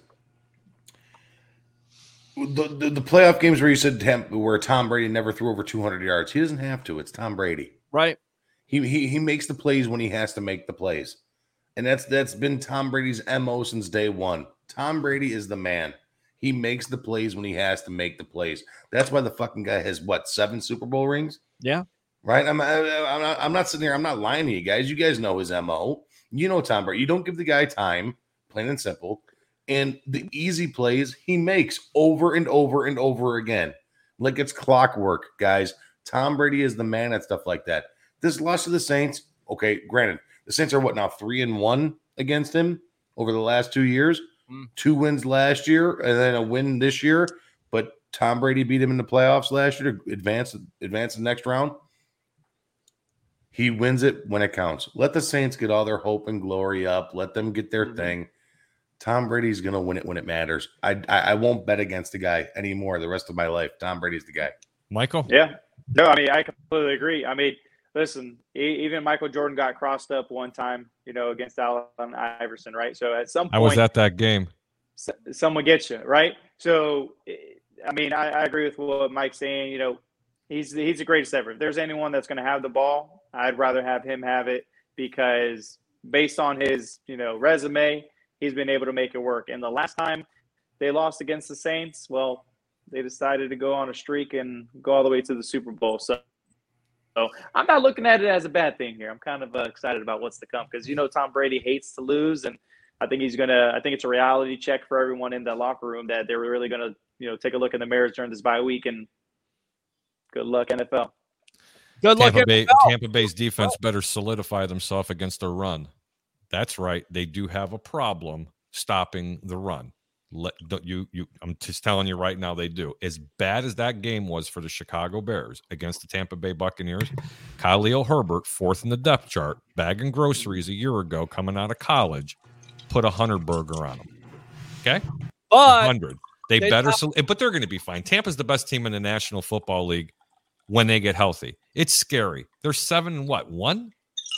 the, the the playoff games where you said Tampa, where Tom Brady never threw over 200 yards, he doesn't have to. It's Tom Brady. Right. He he he makes the plays when he has to make the plays, and that's that's been Tom Brady's mo since day one. Tom Brady is the man. He makes the plays when he has to make the plays. That's why the fucking guy has what seven Super Bowl rings. Yeah. Right. I'm I'm not, I'm not sitting here. I'm not lying to you guys. You guys know his mo. You know Tom Brady. You don't give the guy time, plain and simple. And the easy plays he makes over and over and over again, like it's clockwork, guys. Tom Brady is the man at stuff like that. This loss to the Saints, okay, granted, the Saints are what now three and one against him over the last two years. Mm. Two wins last year and then a win this year. But Tom Brady beat him in the playoffs last year to advance advance the next round. He wins it when it counts. Let the Saints get all their hope and glory up. Let them get their Mhm. thing. Tom Brady's gonna win it when it matters. I, I I won't bet against the guy anymore the rest of my life. Tom Brady's the guy. Michael? Yeah. No, I mean, I completely agree. I mean, listen, e- even Michael Jordan got crossed up one time, you know, against Allen Iverson, right? So at some point, I was at that game. s- someone gets you, right? So, I mean, I, I agree with what Mike's saying. You know, he's he's the greatest ever. If there's anyone that's going to have the ball, I'd rather have him have it because based on his, you know, resume, he's been able to make it work. And the last time they lost against the Saints, well, they decided to go on a streak and go all the way to the Super Bowl. So. So I'm not looking at it as a bad thing here. I'm kind of uh, excited about what's to come because you know Tom Brady hates to lose, and I think he's gonna. I think it's a reality check for everyone in that locker room that they're really gonna, you know, take a look in the mirrors during this bye week and good luck NFL. Good luck. Tampa, Bay, Tampa Bay's defense better solidify themselves against the run. That's right. They do have a problem stopping the run. Let you you I'm just telling you right now they do. As bad as that game was for the Chicago Bears against the Tampa Bay Buccaneers, Khalil Herbert, fourth in the depth chart, bagging groceries a year ago coming out of college, put a hundred burger on him. Okay? But hundred. They, they better, have- but they're going to be fine. Tampa's the best team in the National Football League when they get healthy. It's scary. They're seven and what one?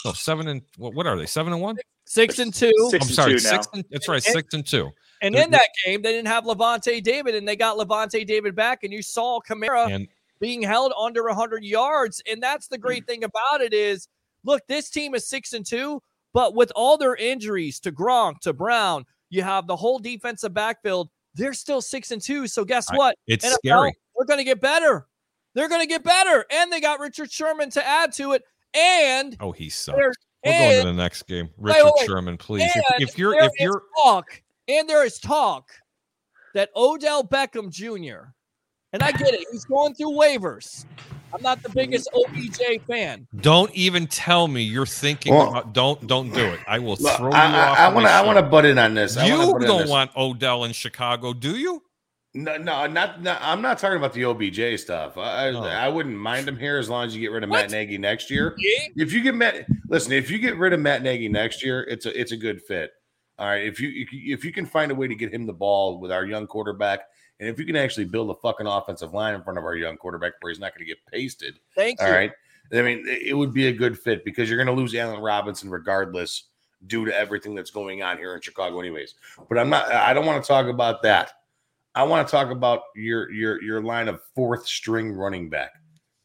No, seven and what, what are they? Seven and one? six and two. Six I'm and sorry, two six. now. And, that's right, And- six and two. And They're- in that game, they didn't have Lavonte David, and they got Lavonte David back, and you saw Kamara And being held under 100 yards. And that's the great thing about it is, look, this team is six and two, but with all their injuries to Gronk, to Brown, you have the whole defensive backfield. They're still six and two. So guess I- what? it's NFL, scary. They're going to get better. They're going to get better, and they got Richard Sherman to add to it. And Oh, he sucks. They're- We're going to the next game. Richard wait, wait. Sherman, please. and If, if you're if you're talk, and there is talk that Odell Beckham Jr. And I get it. He's going through waivers. I'm not the biggest OBJ fan. Don't even tell me you're thinking Well- about. Don't don't do it. I will Look, throw you I, off. I, I want to. I want to butt in on this. I You butt in on don't want Odell in Chicago, do you? No, no, not, not. I'm not talking about the OBJ stuff. I, Oh. I, I wouldn't mind him here as long as you get rid of What? Matt Nagy next year. Yeah. If you get Matt, listen. If you get rid of Matt Nagy next year, it's a it's a good fit. All right. If you if you- can find a way to get him the ball with our young quarterback, and if you can actually build a fucking offensive line in front of our young quarterback where he's not going to get pasted, Thank you. all right. I mean, it it would be a good fit because you're going to lose Allen Robinson regardless due to everything that's going on here in Chicago, anyways. But I'm not. I don't want to talk about that. I want to talk about your your your line of fourth string running back.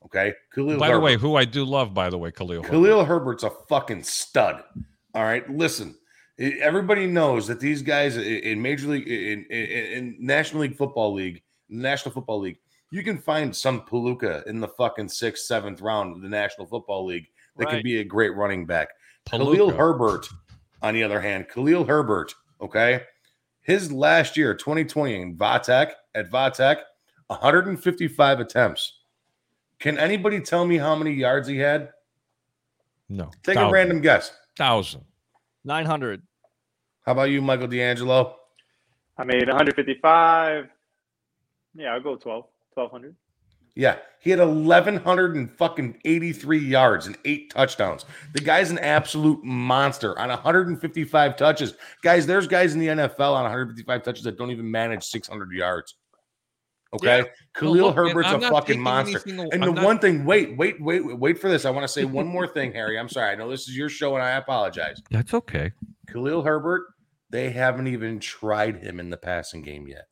Okay, Khalil. By the way, who I do love, by the way, Khalil. Herbert. Khalil Herbert's a fucking stud. All right, listen. Everybody knows that these guys in Major League, in, in, in National League Football League, National Football League, you can find some Palooka in the fucking sixth, seventh round of the National Football League that can Right. be a great running back. Khalil Herbert, on the other hand, Khalil Herbert, okay, his last year, 2020 in Va Tech at Va Tech, 155 attempts. Can anybody tell me how many yards he had? No. Take thousand. a random guess. thousand. 900. How about you, Michael D'Angelo? I made 155. Yeah, I'll go 12, 1200. Yeah, he had 1,100 and fucking 83 yards and eight touchdowns. The guy's an absolute monster on 155 touches. Guys, there's guys in the NFL on 155 touches that don't even manage 600 yards. Okay, Khalil look, Herbert's I'm a fucking monster. anything aw- And I'm the not- one thing, wait, wait, wait, wait for this. I want to say one more thing, Harry. I'm sorry. I know this is your show, and I apologize. That's okay. Khalil Herbert, they haven't even tried him in the passing game yet.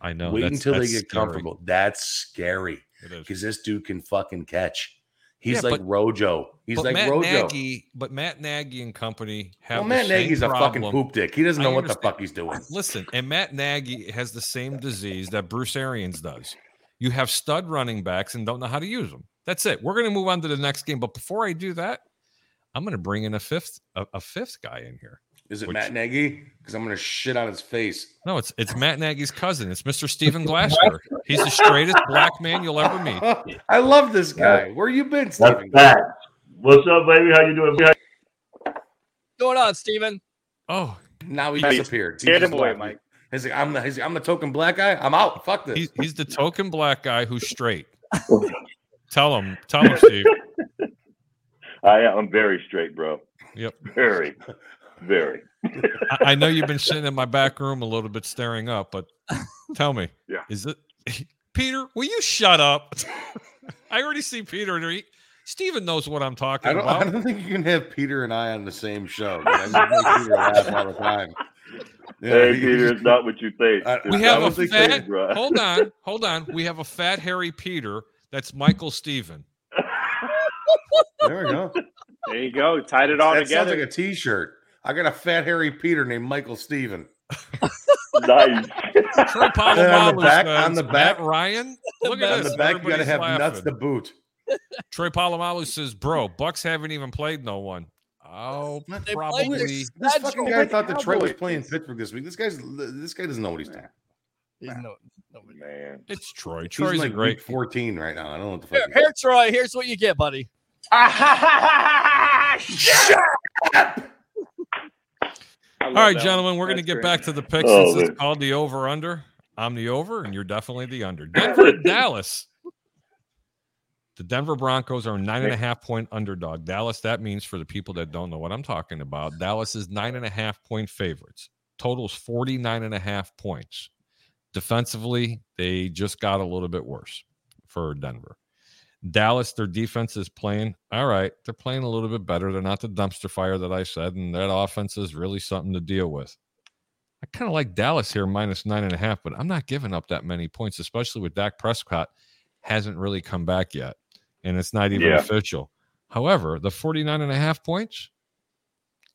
I know. Wait that's- until they get scary. comfortable. That's scary It is. Because this dude can fucking catch. He's Yeah, like but- Rojo. He's like Matt Rojo. Nagy, but Matt Nagy and company have well, Matt Nagy's a fucking poop dick. He doesn't know what the fuck he's doing. Listen, and Matt Nagy has the same disease that Bruce Arians does. You have stud running backs and don't know how to use them. That's it. We're going to move on to the next game, but before I do that, I'm going to bring in a fifth a, a fifth guy in here. Is it Which- Matt Nagy? Because I'm gonna shit on his face. No, it's it's Matt Nagy's cousin. It's Mr. Stephen Glasher. He's the straightest black man you'll ever meet. I love this guy. Where you been, Stephen? that. What's up, baby? How you doing? What's going on, Stephen? Oh, Now he disappeared. He Get him away, left. Mike. He's like, I'm the he's like, I'm the token black guy. I'm out. Fuck this. he's, he's the token black guy who's straight. Tell him, tell him, Steve. I am very straight, bro. Yep. Very, very. I, I know you've been sitting in my back room a little bit staring up, but tell me, Yeah. is it Peter? Will you shut up? I already see Peter. He, Steven knows what I'm talking I don't, I don't think you can have Peter and I on the same show. I make Peter laugh all the time. Yeah, hey, Peter, it's not what you think. I- We have a fat. think, hold on, hold on. We have a fat Harry Peter. That's Michael Steven. There we go. There you go. Tied it all that sounds together. like a T-shirt. I got a fat hairy Peter named Michael Steven. nice. Troy And on the back- on the Matt back- Ryan. Look On at this. the back, you got to Everybody's have nuts laughing. to boot. Troy Polamalu says, "Bro, Bucks haven't even played no one." Oh, What? They played probably. this- This That's fucking what guy the thought Detroit was playing is. Pittsburgh this week. This guy's this guy doesn't know what he's doing. He's no, nobody. Man. It's Troy. He's Troy's like a great. week 14 right now. I don't know what the fuck. here, Troy. Here's what you get, buddy. All right, gentlemen, we're going to get back to the picks Oh, since it's called the over under. I'm the over, and you're definitely the under. Denver, Dallas. The Denver Broncos are a nine and a half point underdog. Dallas, that means for the people that don't know what I'm talking about, Dallas is nine and a half point favorites. Totals 49 and a half points. Defensively, they just got a little bit worse for Denver. Dallas, their defense is playing all right. They're playing a little bit better. They're not the dumpster fire that I said, and that offense is really something to deal with. I kind of like Dallas here minus nine and a half, but I'm not giving up that many points, especially with Dak Prescott hasn't really come back yet, and it's not even Yeah. official. However, the 49 and a half points,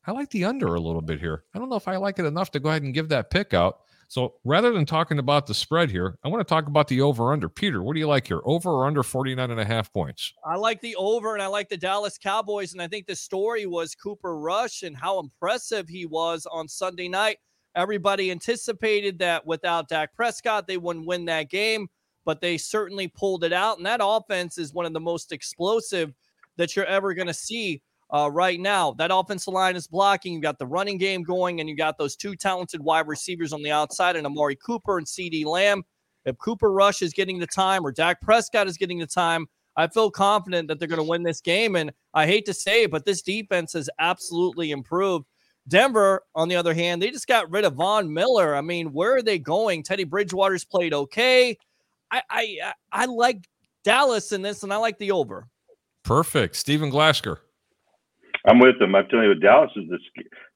I like the under a little bit here. I don't know if I like it enough to go ahead and give that pick out. So rather than talking about the spread here, I want to talk about the over under. Peter, what do you like here? Over or under 49 and a half points? I like the over and I like the Dallas Cowboys. And I think the story was Cooper Rush and how impressive he was on Sunday night. Everybody anticipated that without Dak Prescott, they wouldn't win that game. but they certainly pulled it out. And that offense is one of the most explosive that you're ever going to see uh, right now. That offensive line is blocking. You've got the running game going, and you got those two talented wide receivers on the outside, and Amari Cooper and CeeDee Lamb. If Cooper Rush is getting the time or Dak Prescott is getting the time, I feel confident that they're going to win this game. And I hate to say it, but this defense has absolutely improved. Denver, on the other hand, they just got rid of Von Miller. I mean, where are they going? Teddy Bridgewater's played okay. I I I like Dallas in this, and I like the over. Perfect. Stephen Glasgow. I'm with them. I'm telling you, Dallas is the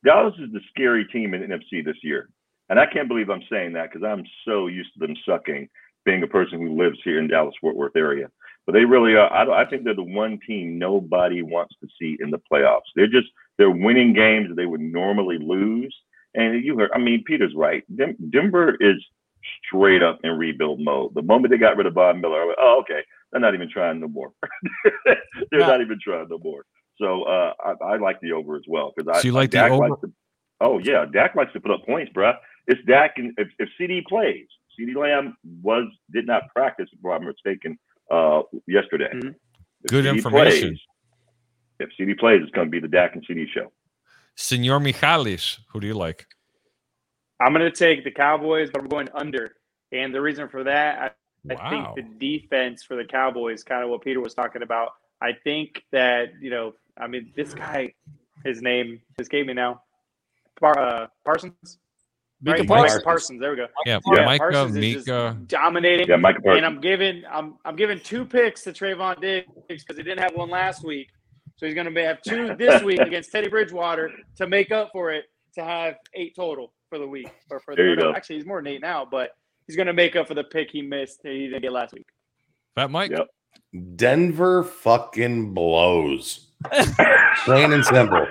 Dallas is the scary team in NFC this year, and I can't believe I'm saying that because I'm so used to them sucking. Being a person who lives here in Dallas Fort Worth area, but they really are. I, I think they're the one team nobody wants to see in the playoffs. They're just they're winning games that they would normally lose. And you heard, I mean, Peter's right. Dem- Denver is straight up in rebuild mode. The moment they got rid of Von Miller, I went, oh, okay, they're not even trying no more. they're not even trying no more. So uh, I, I, like the over as well because I. So you like Dak the over? To, oh yeah, Dak likes to put up points, bruh. It's Dak, and if, if CeeDee plays, CeeDee Lamb was did not practice, if I'm mistaken, uh, yesterday. Mm-hmm. Good CeeDee information. Plays, if CeeDee plays, it's going to be the Dak and CeeDee show. Senor Michalis, who do you like? I'm going to take the Cowboys, but I'm going under. And the reason for that, I, wow. I think the defense for the Cowboys, kind of what Peter was talking about. I think that, you know, I mean, this guy, his name escaped me now. Par, uh, Parsons? Micah right? Parsons. Micah Parsons. There we go. Yeah, Yeah. Micah, Parsons is Mika. just dominating. Yeah, Micah Parsons. And I'm giving I'm I'm giving two picks to Trevon Diggs because he didn't have one last week. So he's going to have two this week against Teddy Bridgewater to make up for it to have eight total for the week or for There the you no, go. actually he's more than eight now, but he's going to make up for the pick he missed that he didn't get last week. Fat Mike. Yep. Denver fucking blows. Plain and simple.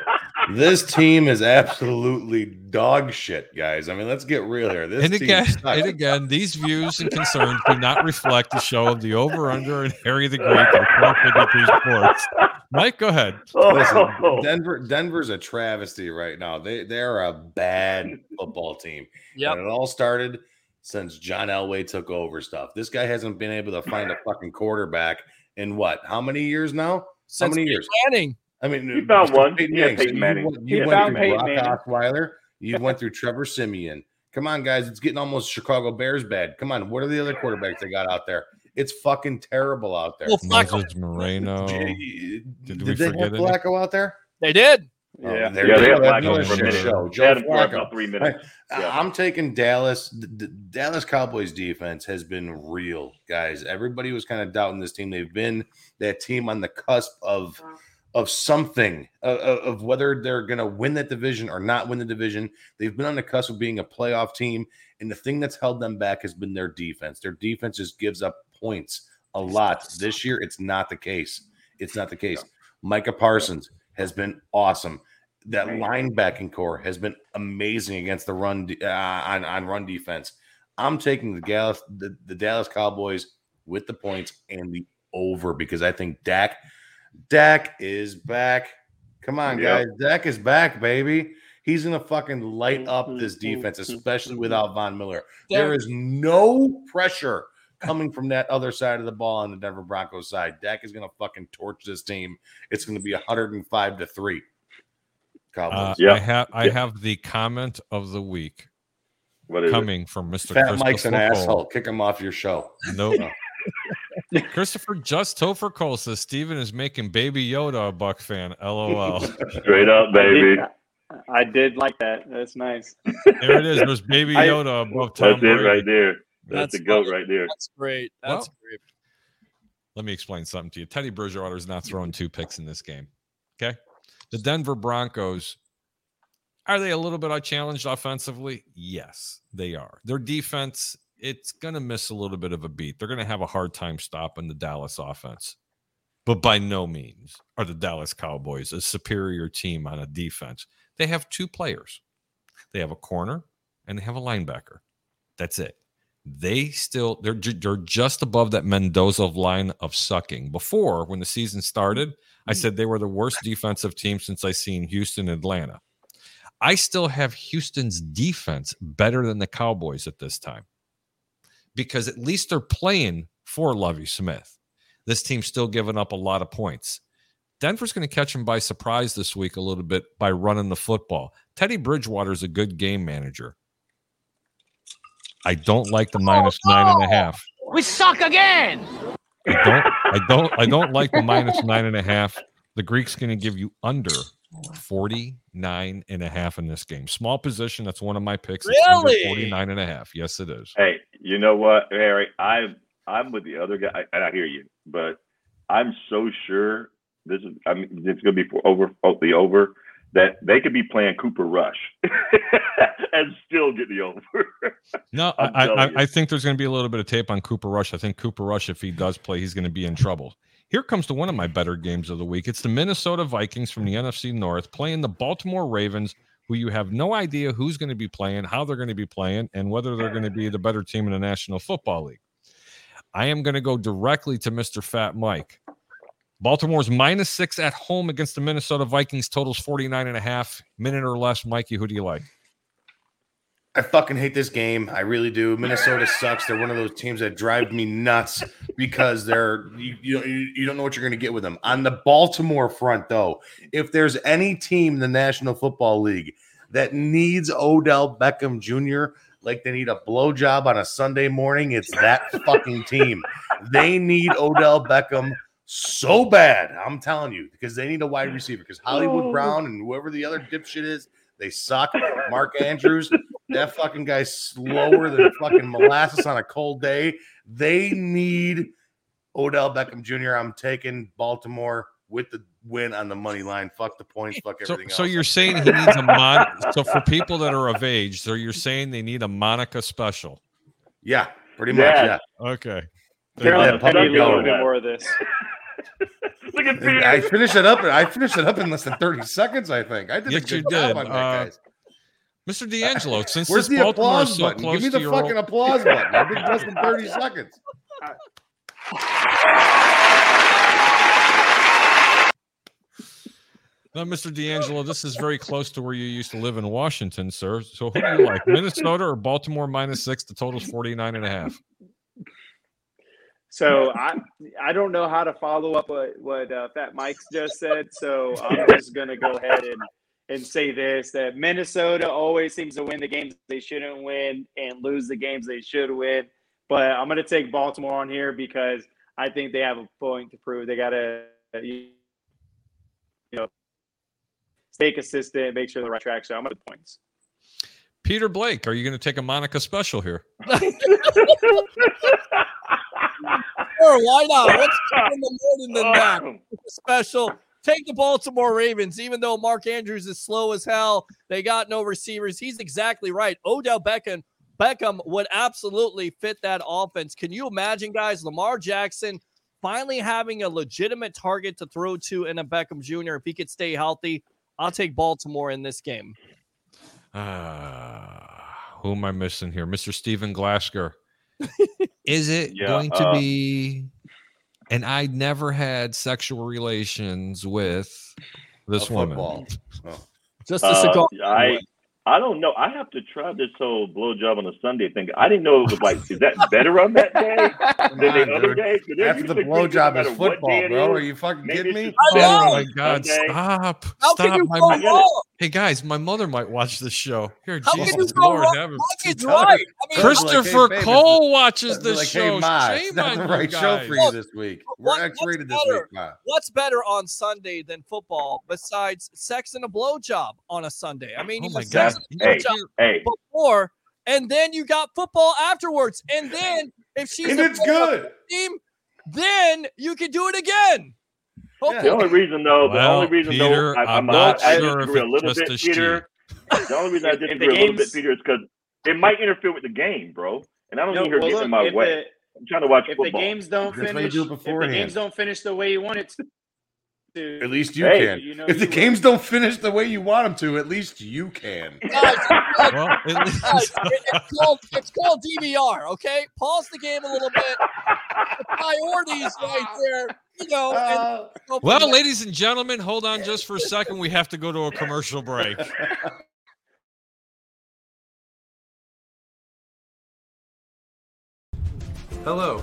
This team is absolutely dog shit, guys. I mean, let's get real here. This And again, sucks. and again, these views and concerns do not reflect the show of the over under and Harry the Greek of 452 Sports. Mike, go ahead. Listen, Oh, Denver, Denver's a travesty right now. They they're a bad football team. Yep. And it all started since John Elway took over stuff. This guy hasn't been able to find a fucking quarterback in what? How many years now? Since how many years? Manning. I mean, He found one. Peyton Yeah, Manning. Peyton you Manning. went- You He went through Peyton Brock Manning. Osweiler. You went through Trevor Siemian. Come on, guys. It's getting almost Chicago Bears bad. Come on. What are the other quarterbacks they got out there? It's fucking terrible out there. Well, Flacco. Moses Moreno. J- Did Did, we they forget have any? Flacco out there? They did. Oh, Yeah. there yeah, they go. had Flacco another for a shit minute. show. They Joe had him Flacco. three minutes. I- Yeah. I'm taking Dallas. The, the Dallas Cowboys defense has been real, guys. Everybody was kind of doubting this team. They've been that team on the cusp of of something of, of whether they're going to win that division or not win the division. They've been on the cusp of being a playoff team, and the thing that's held them back has been their defense. Their defense just gives up points a lot. This year, it's not the case. It's not the case. Micah Parsons has been awesome. That linebacking core has been amazing against the run de- uh, on on run defense. I'm taking the Dallas the, the Dallas Cowboys with the points and the over because I think Dak Dak is back. Come on, Yep. guys. Dak is back, baby. He's gonna fucking light up this defense, especially without Von Miller. There is no pressure coming from that other side of the ball on the Denver Broncos side. Dak is gonna fucking torch this team. It's gonna be 105 to three. Cowboys. Uh, Yeah. I have I Yeah. have the comment of the week What is it? coming from Mr. Fat Mike's an Christopher Cole. asshole. Kick him off your show. Nope. Christopher Just Topher Cole says Steven is making Baby Yoda a Buck fan. LOL. Straight up, I baby. did, I did like that. That's nice. there it is. There's Baby I- Yoda above Tom That's it right there. That's, That's the goat right there. That's great. That's Well, great. Let me explain something to you. Teddy Bridgewater is not throwing two picks in this game. Okay. The Denver Broncos, are they a little bit challenged offensively? Yes, they are. Their defense, it's going to miss a little bit of a beat. They're going to have a hard time stopping the Dallas offense. But by no means are the Dallas Cowboys a superior team on a defense. They have two players. They have a corner and they have a linebacker. That's it. They still they're they're just above that Mendoza line of sucking. Before when the season started, I mm. said they were the worst defensive team since I seen Houston, Atlanta. I still have Houston's defense better than the Cowboys at this time. because at least they're playing for Lovie Smith. This team's still giving up a lot of points. Denver's going to catch them by surprise this week a little bit by running the football. Teddy Bridgewater is a good game manager. I don't like the minus oh, nine and a half. We suck again. I don't I don't I don't like the minus nine and a half. The Greek's going to give you under 49 and a half in this game. Small position. That's one of my picks. It's under Really? 49 and a half. Yes, it is. Hey, you know what, Harry? I'm I'm with the other guy, and I hear you, but I'm so sure this is. I mean, it's going to be for over oh, the over that they could be playing Cooper Rush and still get the over. No, I, I. I think there's going to be a little bit of tape on Cooper Rush. I think Cooper Rush, if he does play, he's going to be in trouble. Here comes to one of my better games of the week. It's the Minnesota Vikings from the NFC North playing the Baltimore Ravens, who you have no idea who's going to be playing, how they're going to be playing, and whether they're going to be the better team in the National Football League. I am going to go directly to Mr. Fat Mike. Baltimore's minus six at home against the Minnesota Vikings, totals 49 and a half, minute or less. Mikey, who do you like? I fucking hate this game. I really do. Minnesota sucks. They're one of those teams that drive me nuts because they're you you, you don't know what you're going to get with them. On the Baltimore front, though, if there's any team in the National Football League that needs Odell Beckham Jr. like they need a blowjob on a Sunday morning, it's that fucking team. They need Odell Beckham so bad. I'm telling you because they need a wide receiver because Hollywood oh. Brown and whoever the other dipshit is, they suck. Mark Andrews, that fucking guy's slower than fucking molasses on a cold day. They need Odell Beckham Jr. I'm taking Baltimore with the win on the money line. Fuck the points. Fuck everything so else. you're saying he needs a mon. so for people that are of age, so you're saying they need a Monica special. yeah, pretty much. Yeah. Yeah. Okay. Carolina, Yeah, I need a little bit more of this. Look at I Peter. finished it up. I finished it up in less than 30 seconds. I think I did Yes, a good you job did. on that, Uh, guys. Mr. D'Angelo, since Where's this the Baltimore is applause so button? close Give me to the your fucking applause button. I did less than 30 seconds. now, Mr. D'Angelo, this is very close to where you used to live in Washington, sir. So who do you like, Minnesota or Baltimore minus six? The total's 49 and a half. So I I don't know how to follow up what what uh, Fat Mike's just said. So I'm just gonna go ahead and and say this that Minnesota always seems to win the games they shouldn't win and lose the games they should win. But I'm gonna take Baltimore on here because I think they have a point to prove. They gotta you know stay consistent, make sure the right track. So I'm gonna points. Peter Blake, are you going to take a Monica special here? Sure, why not? What's in the more than that? Special. Take the Baltimore Ravens, even though Mark Andrews is slow as hell. They got no receivers. He's exactly right. Odell Beckham, Beckham would absolutely fit that offense. Can you imagine, guys? Lamar Jackson finally having a legitimate target to throw to in a Beckham Jr. If he could stay healthy, I'll take Baltimore in this game. Ah, who am I missing here? Mr. Stephen Glasker. Is it Yeah, going to uh, be? And I never had sexual relations with this woman. football. Just a Uh. I I don't know. I have to try this whole blowjob on a Sunday thing. I didn't know it was like. Is that better on that day Come than on, the other dude. day? 'Cause they're After the usually pretty blowjob matter is football, bro. is. Are you fucking Maybe kidding me? I know. Oh my God! Sunday. Stop! How Stop! can you My go mo- I get it. wrong? hey guys, my mother might watch this show. Here, How can you Jesus go Lord, wrong? have him- Mike is Tell her- right. I mean, Christopher Like, hey, babe, Cole watches They're this like, show. hey, Ma, Shame not on the you right show for you this week. We're X-rated this what's week, better? What's better on Sunday than football besides sex and a blowjob on a Sunday? I mean, Oh you my God! Sex and Hey, a Hey, before, and then you got football afterwards. And then if she's And it's good. team, then you can do it again. Yeah. the only reason though, the Well, only reason Peter, though, I, I'm I'm not I sure if disagree a little just bit, a. Peter. The only reason I If- if the disagree a little bit, game's- Peter, is because it might interfere with the game, bro. And I don't No, need her well, getting look, in my way. the- I'm trying to watch if the games don't That's why you finish, do if the games don't finish the way you want it to, At least you Hey, can. you know if the will. games don't finish the way you want them to, at least you can. Guys, guys, Well, at guys, least- it- it's, called, it's called DVR, okay? Pause the game a little bit. The priorities right there, you know. and Uh, go well, there. ladies and gentlemen, hold on just for a second. We have to go to a commercial break. Hello,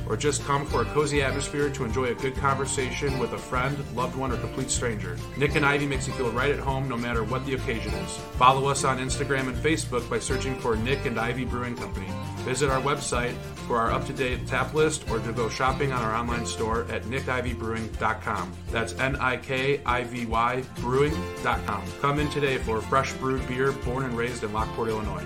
or just come for a cozy atmosphere to enjoy a good conversation with a friend, loved one, or complete stranger. Nick and Ivy makes you feel right at home no matter what the occasion is. Follow us on Instagram and Facebook by searching for Nick and Ivy Brewing Company. Visit our website for our up to date tap list or to go shopping on our online store at nickivybrewing.com. That's N I K I V Y brewing.com. Come in today for fresh brewed beer born and raised in Lockport, Illinois.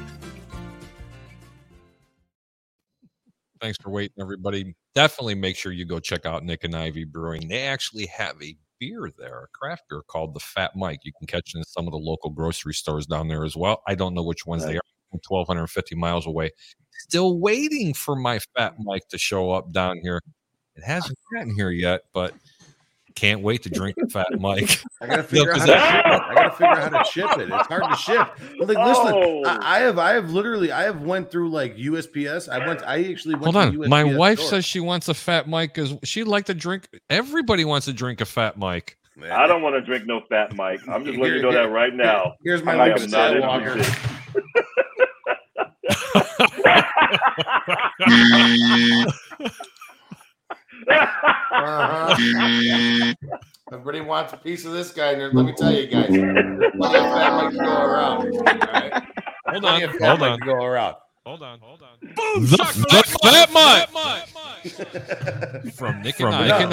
Thanks for waiting, everybody. Definitely make sure you go check out Nick and Ivy Brewing. They actually have a beer there, a craft beer called the Fat Mike. You can catch it in some of the local grocery stores down there as well. I don't know which ones they are. I'm 1,250 miles away. Still waiting for my Fat Mike to show up down here. It hasn't gotten here yet, but can't wait to drink the Fat Mike. I gotta figure out how to ship it. I gotta figure out how to ship it. It's hard to ship. But like, listen, Oh. I, I have, I have literally, I have went through like USPS. I went, I actually went Hold to on. the My wife store. says she wants a Fat Mike because she'd like to drink. Everybody wants to drink a Fat Mike. I don't want to drink no fat Mike. I'm just letting you know here- that right now. Here's my I link am not Sal Walker. interested. Uh-huh. Everybody wants a piece of this guy. and Let me tell you guys, plenty of fat Mike to go around. All right? Hold on. Hold on. to go around. Hold on. Hold on. The, the Fat Mike from Nick and From Ivy. Nick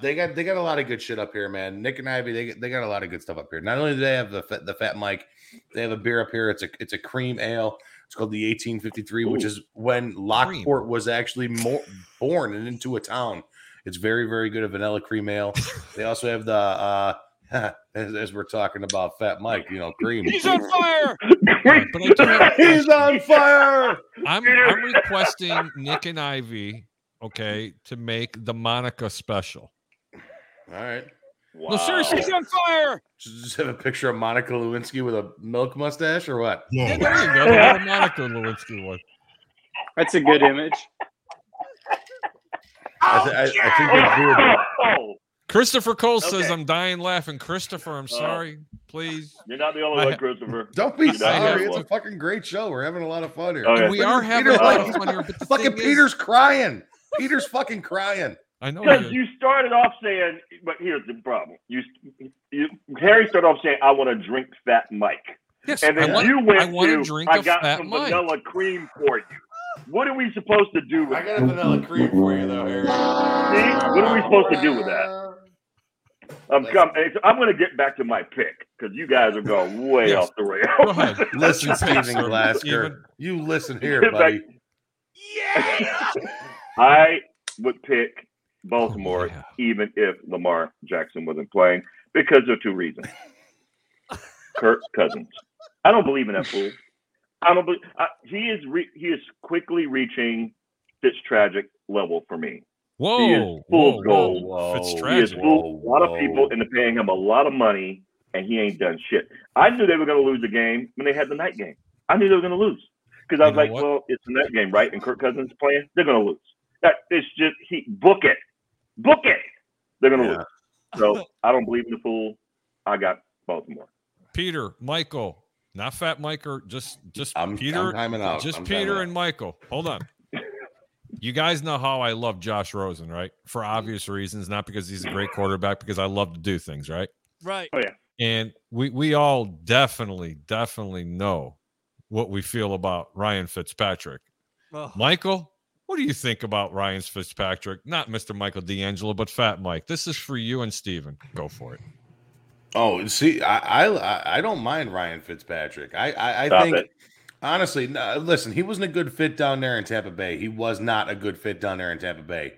They got they got a lot of good shit up here, man. Nick and Ivy, they, they got a lot of good stuff up here. Not only do they have the the Fat Mike, they have a beer up here. It's a it's a cream ale. It's called the 1853, which is when Lockport was actually more, born and into a town. It's very very good. A vanilla cream ale. They also have the uh as, as we're talking about Fat Mike, you know, cream. He's on fire. Right, but I do have a He's on fire. I'm, I'm requesting Nick and Ivy, okay, to make the Monica special. All right. Wow. No, seriously. He's on fire. Just have a picture of Monica Lewinsky with a milk mustache or what? Yeah, there you go. The Monica Lewinsky one. That's a good image. I, th- I, I think they do it. Oh, Christopher Cole says, I'm dying laughing. Christopher, I'm uh, sorry. Please. you're not the only I one, Christopher. Don't be You're sorry. only It's a one. fucking great show. We're having a lot of fun here. Oh, okay. We are having Peter, a lot of fun here, but fucking thing is- Peter's crying. Peter's fucking crying. I know. Because you started off saying, but here's the problem. You, you Harry started off saying, "I want to drink Fat Mike," Yes, and then I want, you went I want to, to drink "I got Fat some Mike. vanilla cream for you." What are we supposed to do with I got a vanilla cream for you though, Harry. See, what are we supposed to do with that? I'm, com- I'm going to get back to my pick because you guys are going way Yes. off the rail. Go ahead. Listen, What's your pick, Stephen? Glasker. You listen here, Get back- buddy. I would pick Oh, Baltimore Oh, yeah. even if Lamar Jackson wasn't playing because of two reasons. Kirk Cousins. I don't believe in that fool. I don't believe I, he is. Re, he is quickly reaching Fitztragic level for me. Whoa. He is whoa, full whoa. gold. Whoa. He is Fitztragic. fooled a lot of people into paying him a lot of money, and he ain't done shit. I knew they were going to lose the game when they had the night game. I knew they were going to lose because I was like, what? well, it's the night game, right? And Kirk Cousins playing, they're going to lose. That it's just he book it, book it. They're going to Yeah. lose. So I don't believe in the fool. I got Baltimore. Peter, Michael, not Fat Mike or just just I'm, Peter. I'm timing out. just I'm timing Peter out. and Michael. Hold on. You guys know how I love Josh Rosen, right? For obvious reasons, not because he's a great quarterback, because I love to do things, right? Right. Oh yeah. And we we all definitely, definitely know what we feel about Ryan Fitzpatrick. Oh, Michael, what do you think about Ryan Fitzpatrick? Not Mr. Michael D'Angelo, but Fat Mike. This is for you and Steven. Go for it. Oh, see, I, I I don't mind Ryan Fitzpatrick. I I, I Stop think it. honestly, no, listen, he wasn't a good fit down there in Tampa Bay. He was not a good fit down there in Tampa Bay.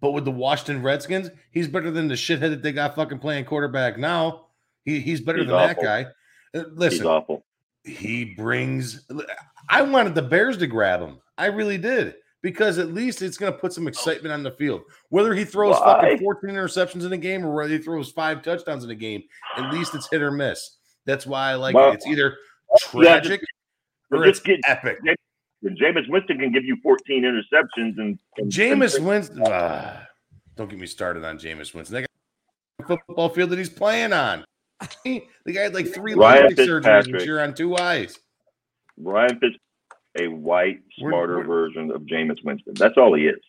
But with the Washington Redskins, he's better than the shithead that they got fucking playing quarterback now. He, he's better He's than that guy. Uh, He's Listen, awful. he brings. I wanted the Bears to grab him. I really did because at least it's going to put some excitement on the field. Whether he throws Why? fucking 14 interceptions in a game or whether he throws five touchdowns in a game, at least it's hit or miss. That's why I like Well, it. It's either yeah, just- tragic or it's get- epic. And Jameis Winston can give you 14 interceptions and, and Jameis Winston. ah, don't get me started on Jameis Winston. That guy football field that he's playing on. the guy had like three Ryan surgeries Fitzpatrick. this year on two eyes. Ryan Fitz, a white, We're- smarter we're- version of Jameis Winston. That's all he is.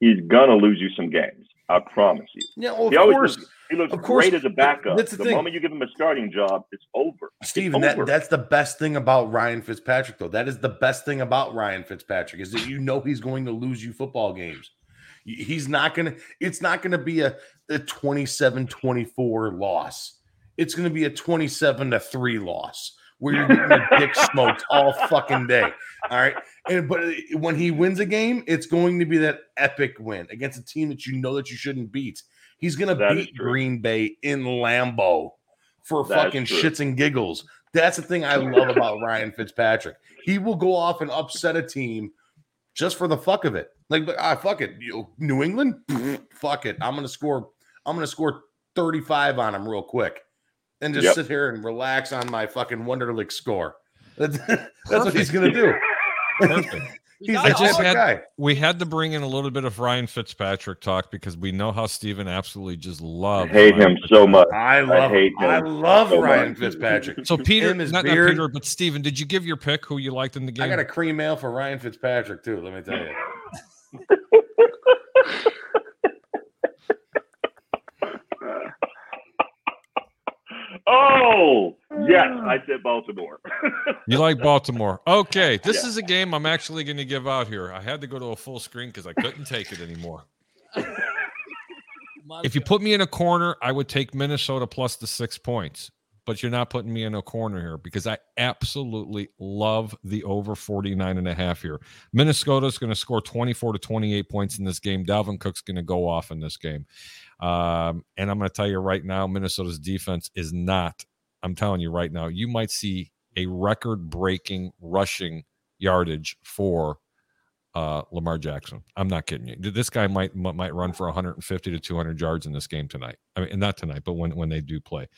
He's gonna lose you some games. I promise you. Yeah, well, of he always course. looks, he looks of course. great as a backup. That's the the thing. moment you give him a starting job, it's over. It's Steven, that, that's the best thing about Ryan Fitzpatrick, though. That is the best thing about Ryan Fitzpatrick is that you know he's going to lose you football games. He's not to, it's not going to be a, a 27 24 loss. It's going to be a 27 to 3 loss where you're getting your dick smoked all fucking day. All right. And but when he wins a game, it's going to be that epic win against a team that you know that you shouldn't beat. He's going to That beat. Green Bay in Lambeau for That's fucking true. shits and giggles. That's the thing I love about Ryan Fitzpatrick. He will go off and upset a team just for the fuck of it. Like, ah, fuck it. You, New England, fuck it. I'm gonna score. I'm gonna score 35 on him real quick, and just Yep. sit here and relax on my fucking Wonderlic score. That's, that's what he's gonna do. Perfect. he's a it just had- guy. We had to bring in a little bit of Ryan Fitzpatrick talk because we know how Steven absolutely just I loves. hate Ryan him so much. I love. hate him I love so Ryan much. Fitzpatrick. So Peter, Him, his not, not. Peter, but Steven, did you give your pick who you liked in the game? I got a cream mail for Ryan Fitzpatrick too. Let me tell you. Oh, yes, oh. I said Baltimore. You like Baltimore. Okay. This is a game I'm actually going to give out here. I had to go to a full screen because I couldn't take it anymore. If you put me in a corner, I would take Minnesota plus the six points. But you're not putting me in a corner here because I absolutely love the over 49 and a half here. Minnesota's going to score 24 to 28 points in this game. Dalvin Cook's going to go off in this game. Um, and I'm going to tell you right now, Minnesota's defense is not, I'm telling you right now, you might see a record breaking rushing yardage for uh, Lamar Jackson. I'm not kidding you. This guy might might run for 150 to 200 yards in this game tonight. I mean, not tonight, but when when they do play.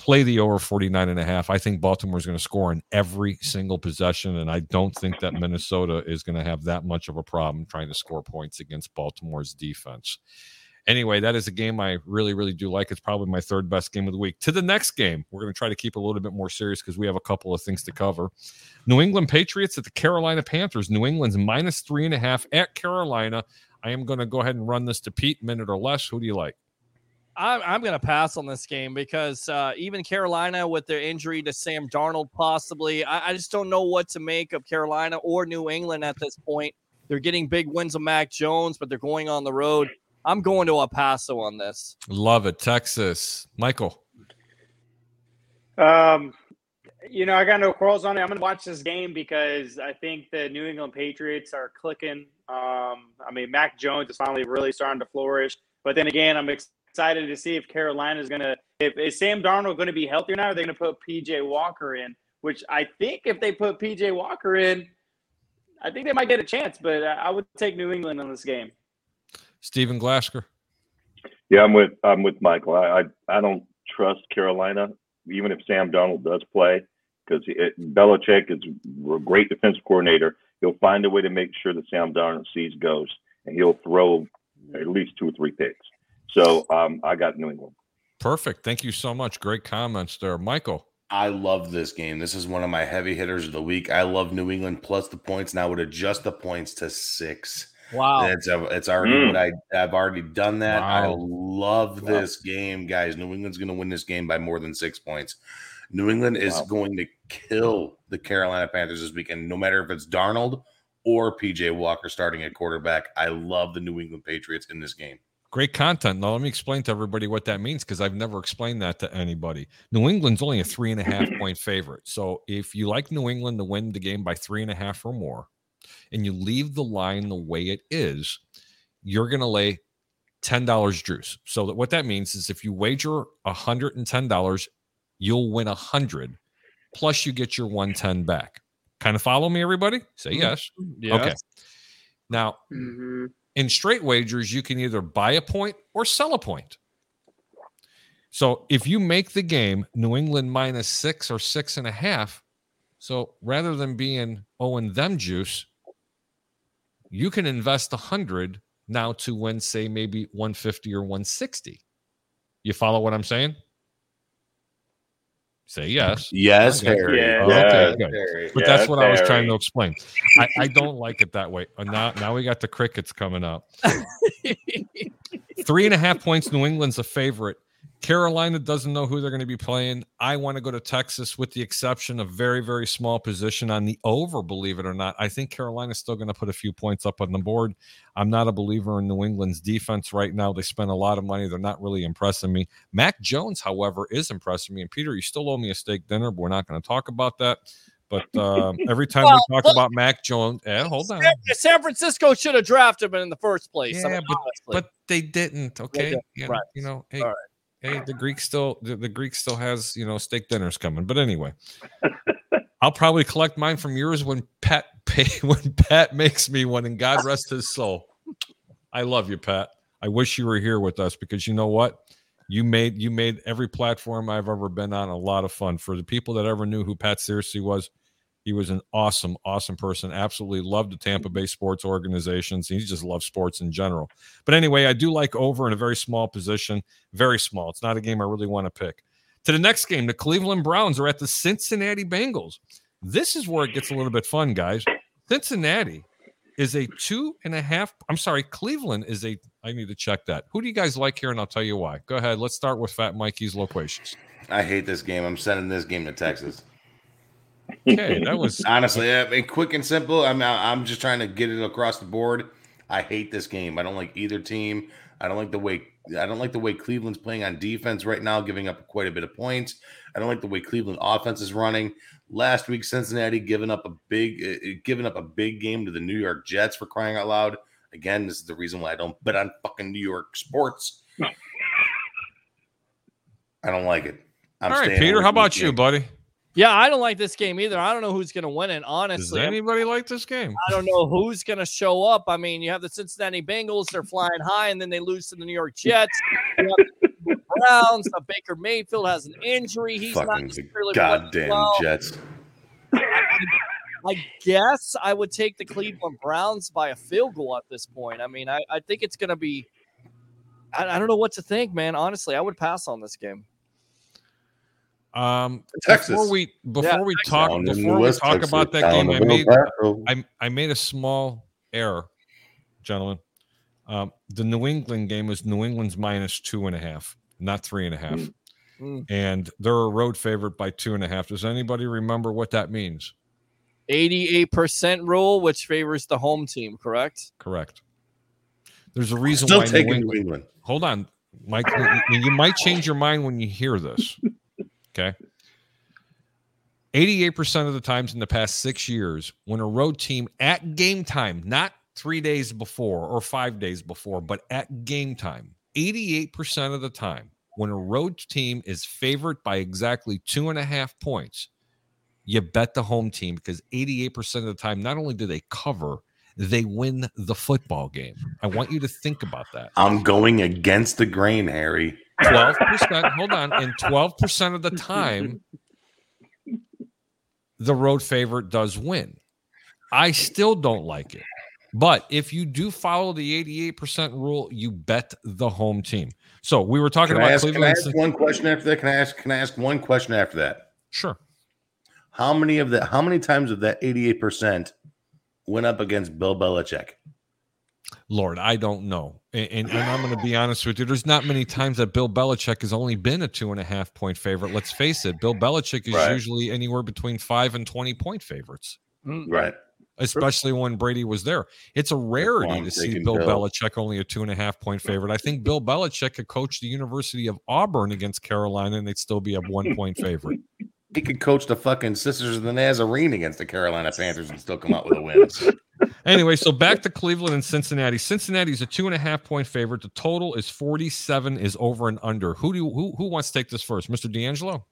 Play the over 49 and a half. I think Baltimore's going to score in every single possession, and I don't think that Minnesota is going to have that much of a problem trying to score points against Baltimore's defense. Anyway, that is a game I really, really do like. It's probably my third best game of the week. To the next game, we're going to try to keep a little bit more serious because we have a couple of things to cover. New England Patriots at the Carolina Panthers. New England's minus three and a half at Carolina. I am going to go ahead and run this to Pete, minute or less. Who do you like? I'm, I'm going to pass on this game because uh, even Carolina, with their injury to Sam Darnold, possibly, I, I just don't know what to make of Carolina or New England at this point. They're getting big wins of Mac Jones, but they're going on the road. I'm going to El paso on this. Love it. Texas. Michael. Um, you know, I got no quarrels on it. I'm going to watch this game because I think the New England Patriots are clicking. Um, I mean, Mac Jones is finally really starting to flourish. But then again, I'm excited to see if Carolina is going to, if is Sam Darnold going to be healthier now? Or are they going to put PJ Walker in? Which I think if they put PJ Walker in, I think they might get a chance. But I I would take New England in this game. Stephen Glasker. Yeah, I'm with I'm with Michael. I I, I don't trust Carolina, even if Sam Darnold does play, because Belichick is a great defensive coordinator. He'll find a way to make sure that Sam Darnold sees ghosts, and he'll throw at least two or three picks. So um, I got New England. Perfect. Thank you so much. Great comments there. Michael. I love this game. This is one of my heavy hitters of the week. I love New England plus the points, and I would adjust the points to six. Wow. It's a, it's already Mm. what I I've already done that. I love Wow. this game, guys. New England's going to win this game by more than six points. New England is Wow. going to kill the Carolina Panthers this weekend, no matter if it's Darnold or PJ Walker starting at quarterback. I love the New England Patriots in this game. Great content. Now, let me explain to everybody what that means because I've never explained that to anybody. New England's only a three and a half point favorite. So if you like New England to win the game by three and a half or more, and you leave the line the way it is, you're going to lay $10 juice. So that what that means is if you wager $110, you'll win 100 plus you get your 110 back. Kind of follow me everybody? Say yes. Okay. Now, hmm in straight wagers, you can either buy a point or sell a point. So if you make the game New England minus six or six and a half, so rather than being oh and them juice, you can invest a hundred now to win, say maybe 150 or 160. You follow what I'm saying? Say yes. Yes, Harry. Yeah. Okay, Yeah. good. Harry. But Yeah, that's what I was trying to explain. I, I don't like it that way. Uh, now, now we got the crickets coming up. Three and a half points. New England's a favorite. Carolina doesn't know who they're going to be playing. I want to go to Texas with the exception of very, very small position on the over, believe it or not. I think Carolina's still going to put a few points up on the board. I'm not a believer in New England's defense right now. They spend a lot of money. They're not really impressing me. Mac Jones, however, is impressing me. And Peter, you still owe me a steak dinner, but we're not going to talk about that. But um, every time Well, we talk look- about Mac Jones, eh, hold on. San- Francisco should have drafted him in the first place. I Yeah, mean, but but they didn't. Okay, didn't, you know, right. you know, hey, All right. Hey, the Greek still the, the Greek still has you know steak dinners coming. But anyway, I'll probably collect mine from yours when Pat pay when Pat makes me one, and God rest his soul. I love you, Pat. I wish you were here with us because you know what. You made you made every platform I've ever been on a lot of fun for the people that ever knew who Pat Searcy was. He was an awesome, awesome person. Absolutely loved the Tampa mm-hmm. Bay sports organizations. He just loves sports in general. But anyway, I do like over in a very small position. Very small. It's not a game I really want to pick. To the next game, the Cleveland Browns are at the Cincinnati Bengals. This is where it gets a little bit fun, guys. Cincinnati is a two and a half. I'm sorry, Cleveland is a. I need to check that. Who do you guys like here? And I'll tell you why. Go ahead. Let's start with Fat Mikey's loquacious. I hate this game. I'm sending this game to Texas. Okay, that was Honestly, I mean, quick and simple. I'm I'm just trying to get it across the board. I hate this game. I don't like either team. I don't like the way I don't like the way Cleveland's playing on defense right now, giving up quite a bit of points. I don't like the way Cleveland offense is running. Last week, Cincinnati giving up a big uh, giving up a big game to the New York Jets for crying out loud. Again, this is the reason why I don't bet on fucking New York sports. I don't like it. I'm all right, Peter. How about you, game. buddy? Yeah, I don't like this game either. I don't know who's going to win it. Honestly, mean, anybody like this game? I don't know who's going to show up. I mean, you have the Cincinnati Bengals; they're flying high, and then they lose to the New York Jets. The Browns. Uh, Baker Mayfield has an injury; he's not Fucking necessarily playing goddamn well. Jets. I guess I would take the Cleveland Browns by a field goal at this point. I mean, I, I think it's going to be. I, I don't know what to think, man. Honestly, I would pass on this game. Um, Texas. before we before we talk Down before we West talk Texas, about that game, I made Paso. I I made a small error, gentlemen. Um, the New England game was New England's minus two and a half, not three and a half, Mm. and they're a road favorite by two and a half. Does anybody remember what that means? Eighty-eight percent rule, which favors the home team. Correct. Correct. There's a reason Still why New England. New England. Hold on, Mike. you- you might change your mind when you hear this. Okay. 88% of the times in the past six years, when a road team at game time, not three days before or five days before, but at game time, 88% of the time, when a road team is favored by exactly two and a half points, you bet the home team because 88% of the time, not only do they cover, they win the football game. I want you to think about that. I'm going against the grain, Harry. 12%, hold on, and 12% of the time, the road favorite does win. I still don't like it. But if you do follow the 88% rule, you bet the home team. So we were talking Can I about ask, can I Cleveland. ask one question after that? Can I ask? Can I ask one question after that? Sure. How many of that? How many times of that 88 percent went up against Bill Belichick? Lord, I don't know. And, and, and I'm going to be honest with you. There's not many times that Bill Belichick has only been a two and a half point favorite. Let's face it. Bill Belichick is Right. usually anywhere between five and 20 point favorites. Mm. Right. especially when Brady was there. It's a rarity to see Bill, Bill. Belichick only a two and a half point favorite. I think Bill Belichick could coach the University of Auburn against Carolina and they'd still be a one point favorite. He could coach the fucking Sisters of the Nazarene against the Carolina Panthers and still come out with a win. Anyway, so back to Cleveland and Cincinnati. Cincinnati's a two and a half point favorite. The total is 47 is over and under. Who do you, who who wants to take this first? Mr. D'Angelo?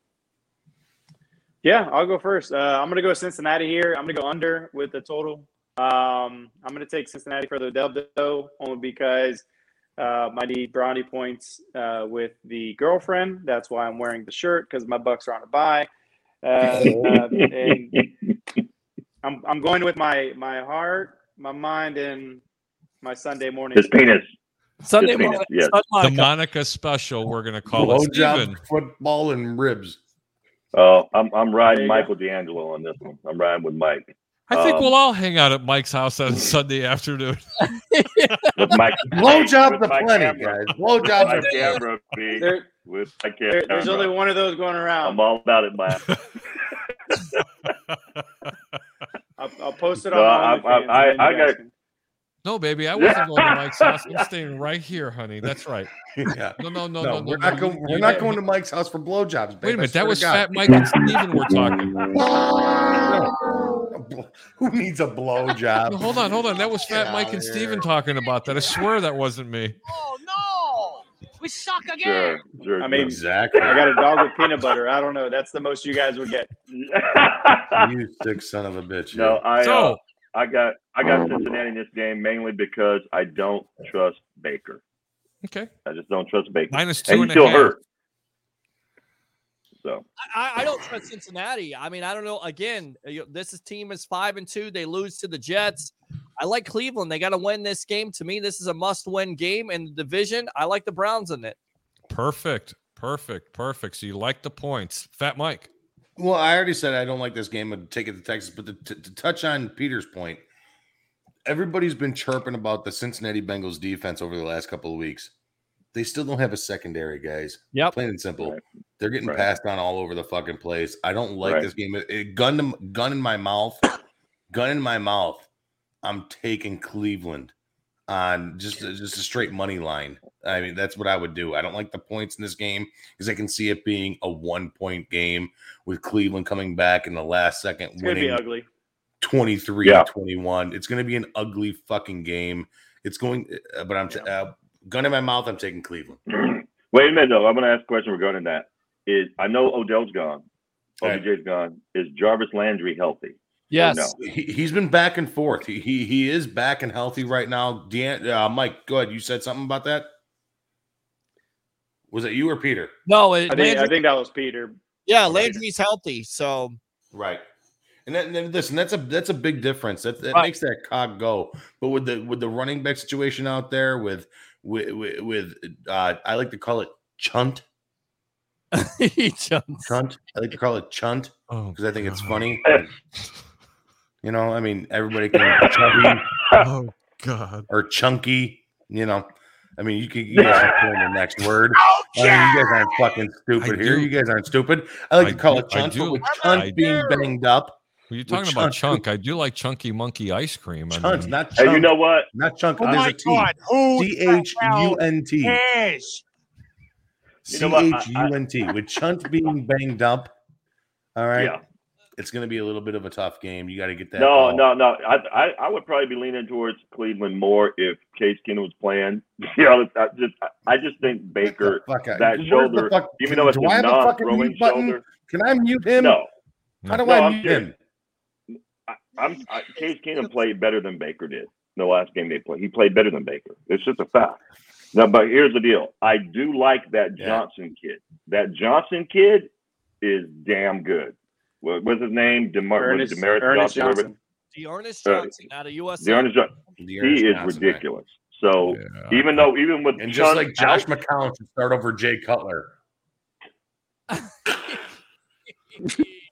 Yeah, I'll go first. Uh, I'm gonna go Cincinnati here. I'm gonna go under with the total. Um, I'm going to take Cincinnati for the dub though, only because I need brownie points uh, with the girlfriend. That's why I'm wearing the shirt because my Bucs are on a bye. Uh, uh, and I'm I'm going with my my heart, my mind, and my Sunday morning. His penis. Sunday Just penis, morning. yes. Sun The Monica. Monica special, we're going to call it Blowjob, Steven. football, and ribs. Oh, I'm I'm riding you go. Michael D'Angelo on this one. I'm riding with Mike. I think Um, we'll all hang out at Mike's house on Sunday afternoon. With Mike. Blowjobs with are plenty, camera. guys. Blowjobs My are camera, B, There, with my there, there's only one of those going around. I'm all about it, man. I'll, I'll post it No, on. I- OnlyFans, I- I got- can- No, baby, I wasn't going to Mike's house. I'm staying right here, honey. That's right. Yeah. No, no, no, No, no, no. we're no. not going. You- We're you not get- going to Mike's house for blowjobs. Baby. Wait a minute, that was Fat Mike and Steven we're talking. Who needs a blowjob? No, hold on, hold on. That was Fat Mike and here. Steven talking about that. I swear that wasn't me. Oh no! We suck again. Sure, sure. I mean, Exactly. I got a dog with peanut butter. I don't know. That's the most you guys would get. You sick son of a bitch. no, you. I uh, So, I got I got Cincinnati in this game mainly because I don't trust Baker. okay. I just don't trust Baker, Minus two and and he's a still half. hurt. So I, I don't trust Cincinnati. I mean, I don't know. Again, this is team is five and two. They lose to the Jets. I like Cleveland. They got to win this game. To me, this is a must-win game in the division. I like the Browns in it. Perfect. Perfect. Perfect. So you like the points. Fat Mike. Well, I already said I don't like this game. I'd take it to Texas. But to, to, to touch on Peter's point, everybody's been chirping about the Cincinnati Bengals defense over the last couple of weeks. They still don't have a secondary, guys. Yeah, Plain and simple. Right. They're getting Right. passed on all over the fucking place. I don't like Right. this game. It, it- gun to, gun in my mouth, gun in my mouth. I'm taking Cleveland on just just a straight money line. I mean, that's what I would do. I don't like the points in this game because I can see it being a one point game with Cleveland coming back in the last second, It's gonna be winning ugly. 23 Yeah. 21. It's going to be an ugly fucking game. It's going, uh, but I'm t- uh, gun in my mouth. I'm taking Cleveland. wait a minute though. I'm going to ask a question regarding that. Is I know Odell's gone, Right. OBJ's gone. Is Jarvis Landry healthy? Yes. no? He, he's been back and forth. He, he he is back and healthy right now. Dan, uh, Mike, go ahead. You said something about that. Was it you or Peter? No, it, I think I think that was Peter. yeah, Landry's healthy. So Right. And then, then listen, that's a that's a big difference. That, that Right. makes that cog go. But with the with the running back situation out there, with with with, with uh, I like to call it chunt. he jumps. Chunt. I like to call it chunt Oh, because I think it's funny. You know, I mean, everybody can chubby Oh God. or chunky. You know, I mean, you can you guys can fill in the next word. I mean, you guys aren't fucking stupid I here. do. You guys aren't stupid. I like I to call do- it I chunt, do. but with I chunt being do. banged up, Well, you're talking about chunk. chunk. I do like chunky monkey ice cream. I mean, not Hey, chunk. you know what? not chunk. Oh There's my a T. God! Who C H U N T. cares? You C know what? H I- U N T. With chunt being banged up, all right, Yeah. It's going to be a little bit of a tough game. You got to get that. No, ball. no, no. I, I, I would probably be leaning towards Cleveland more if Case Keenum was playing. You know, I just, I just think Baker, that shoulder, fuck- even though it's a I have a fucking non-throwing shoulder, Can I mute him? no. How do No, I I'm mute serious. him? I, I'm I, Case Keenum played better than Baker did the last game they played. He played better than Baker. It's just a fact. Now, but here's the deal. I do like that Yeah. Johnson kid. That Johnson kid is damn good. What, was his name? Demar- was Ernest, it Demaris Ernest Johnson. Johnson. D'Ernest Uh, Johnson out of USC. D'Ernest Johnson. The He is Johnson, right. ridiculous. So Yeah. even though, even with And just like Josh out- McCown should start over Jay Cutler.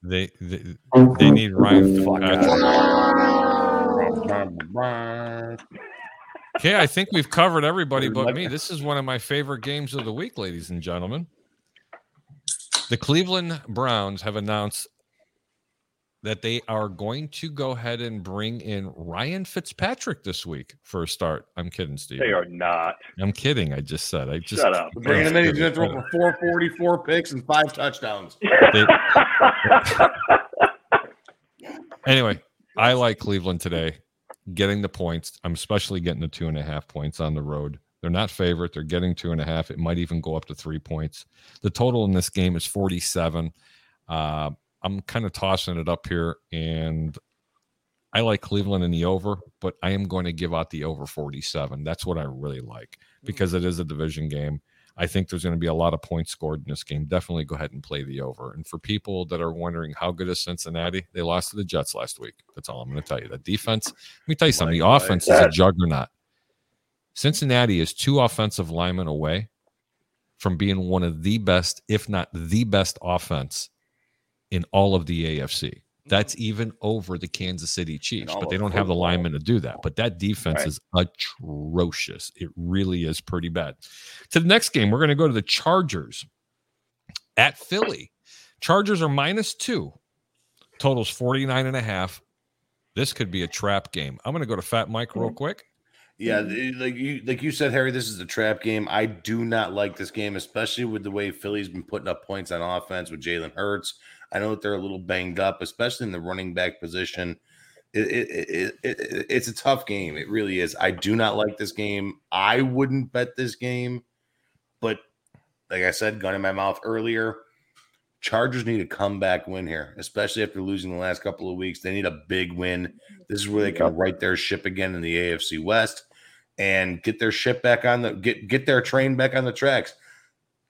they, they they need Ryan Fuck Fitzpatrick. out. Okay, I think we've covered everybody but me. This is one of my favorite games of the week, ladies and gentlemen. The Cleveland Browns have announced that they are going to go ahead and bring in Ryan Fitzpatrick this week for a start. I'm kidding, Steve. they are not. I'm kidding. I just said. I just Shut up. Bringing him in, he's going to throw for 444 picks and five touchdowns. Anyway, I like Cleveland today, getting the points. I'm especially getting the two and a half points on the road. They're not favorite. They're getting two and a half. It might even go up to three points. The total in this game is 47. Uh, I'm kind of tossing it up here, and I like Cleveland in the over, but I am going to give out the over 47. That's what I really like hmm. because it is a division game. I think there's going to be a lot of points scored in this game. Definitely go ahead and play the over. And for people that are wondering how good is Cincinnati, they lost to the Jets last week. That's all I'm going to tell you. The defense, let me tell you something. The offense is a juggernaut. Cincinnati is two offensive linemen away from being one of the best, if not the best offense in all of the AFC. That's mm-hmm. even over the Kansas City Chiefs, but they don't have the linemen to do that. But that defense Right. is atrocious. It really is pretty bad. To the next game, we're going to go to the Chargers at Philly. Chargers are minus two, totals 49 and a half. This could be a trap game. I'm going to go to Fat Mike real mm-hmm. quick. Yeah, like you like you said, Harry, this is a trap game. I do not like this game, especially with the way Philly's been putting up points on offense with Jalen Hurts. I know that they're a little banged up, especially in the running back position. It, it, it, it, it- it's a tough game. It really is. I do not like this game. I wouldn't bet this game, but like I said, gun in my mouth earlier. Chargers need a comeback win here, especially after losing the last couple of weeks. They need a big win. This is where they can right their ship again in the AFC West and get their ship back on the get get their train back on the tracks.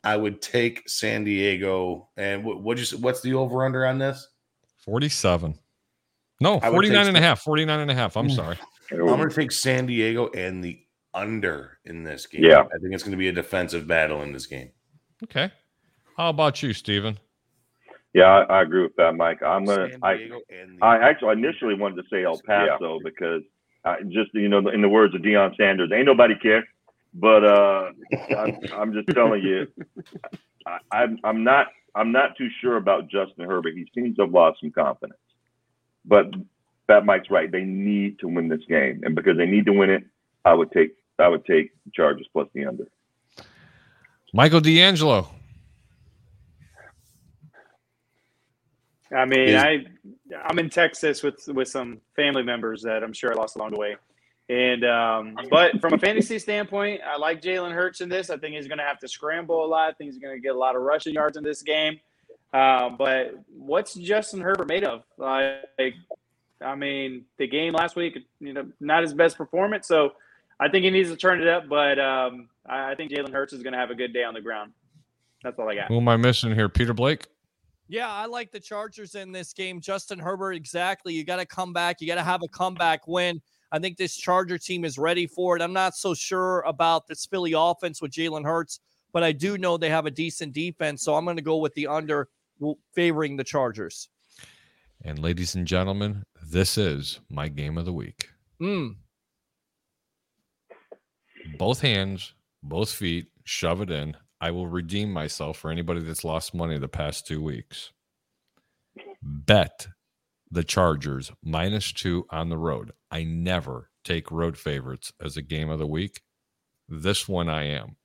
I would take San Diego. And what what you what's the over under on this? 47. No, I would 49 and a half. 49 and a half. I'm Mm. sorry. I'm going to take San Diego and the under in this game. Yeah. I think it's going to be a defensive battle in this game. Okay. How about you, Steven? Yeah, I, I agree with that, Mike. I'm gonna. I, Diego and the I actually initially wanted to say El Paso because I just you know in the words of Deion Sanders, ain't nobody care. But uh, I'm, I'm just telling you, I, I'm I'm not I'm not too sure about Justin Herbert. He seems to have lost some confidence. But Fat Mike's right. They need to win this game, and because they need to win it, I would take I would take Chargers plus the under. Michael D'Angelo. I mean, Is- I I'm in Texas with with some family members that I'm sure I lost along the way. And um, but from a fantasy standpoint, I like Jalen Hurts in this. I think he's going to have to scramble a lot. I think he's going to get a lot of rushing yards in this game. Um, but what's Justin Herbert made of? Like, I mean, the game last week, you know, not his best performance. So I think he needs to turn it up. But um, I I think Jalen Hurts is going to have a good day on the ground. That's all I got. Who am I missing here? Peter Blake? Yeah, I like the Chargers in this game. Justin Herbert, exactly. You got to come back. You got to have a comeback win. I think this Charger team is ready for it. I'm not so sure about this Philly offense with Jalen Hurts, but I do know they have a decent defense. So I'm going to go with the under favoring the Chargers. And ladies and gentlemen, this is my game of the week. Mm. Both hands, both feet, shove it in. I will redeem myself for anybody that's lost money the past two weeks. Bet the Chargers minus two on the road. I never take road favorites as a game of the week. This one I am.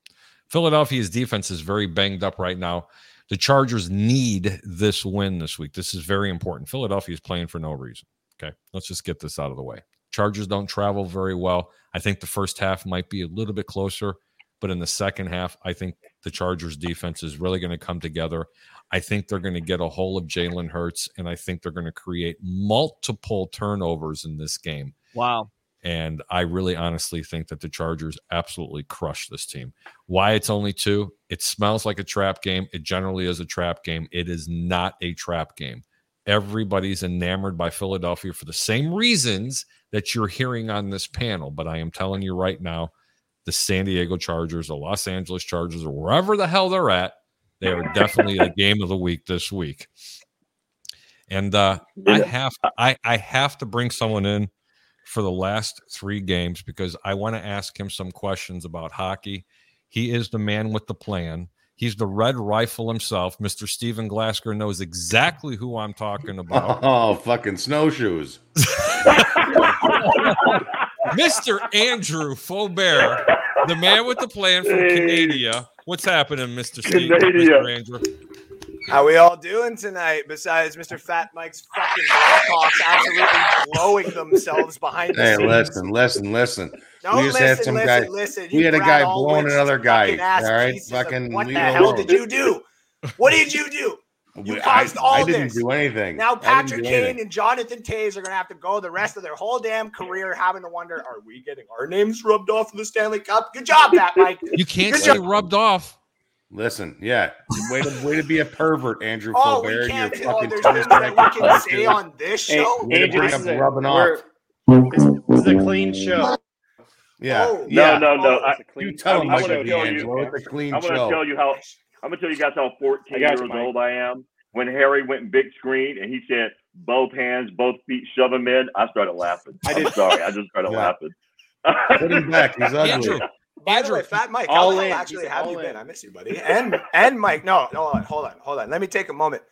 Philadelphia's defense is very banged up right now. The Chargers need this win this week. This is very important. Philadelphia is playing for no reason. Okay. Let's just get this out of the way. Chargers don't travel very well. I think the first half might be a little bit closer, but in the second half, I think the Chargers defense is really going to come together. I think they're going to get a hold of Jalen Hurts, and I think they're going to create multiple turnovers in this game. Wow. And I really honestly think that the Chargers absolutely crush this team. Why it's only two? It smells like a trap game. It generally is a trap game. It is not a trap game. Everybody's enamored by Philadelphia for the same reasons that you're hearing on this panel. But I am telling you right now, the San Diego Chargers, the Los Angeles Chargers, or wherever the hell they're at, they are definitely a game of the week this week. And uh, I have I, I have to bring someone in for the last three games because I want to ask him some questions about hockey. He is the man with the plan. He's the red rifle himself. Mr. Steven Glasker knows exactly who I'm talking about. Oh, fucking snowshoes. Mr. Andrew Faubert, the man with the plan from Canada. What's happening, Mr. Steve? Canada. Mr. Andrew? How we all doing tonight? Besides Mr. Fat Mike's fucking Blackhawks absolutely blowing themselves behind the Hey, scenes. listen, listen, listen. Don't we just listen, had some listen, guy. listen. we had a guy blowing another guy. All right, fucking. What the hell alone. did you do? What did you do? You I- caused all I didn't this. do anything. Now Patrick Kane anything. and Jonathan Toews are gonna have to go the rest of their whole damn career having to wonder, are we getting our names rubbed off in the Stanley Cup? Good job, Pat Mike. You can't Good say job. rubbed off. Listen, yeah, way to way to be a pervert, Andrew Oh, Colbert. we can't. your Oh, there's tennis things that we can say dude. on this Hey, show. Way to Andrew, bring this up is a, rubbing off. this, this is a clean show. Yeah, Oh, yeah. No, no, no. Oh, I, It's a clean You tell I him wanna like a tell you- D'Angelo. It's a clean I'm gonna show. tell you how I'm gonna tell you guys how 14 years you, old I am. When Harry went big screen and he said both hands, both feet, shove him in, I started laughing. I I'm did- sorry, I just started Yeah. laughing. Put him back. He's ugly. Andrew, By Andrew, the way, Fat Mike, all how the in. hell actually He's have all you been? I miss you, buddy. And and Mike, no, no, hold on, hold on, hold on. Let me take a moment.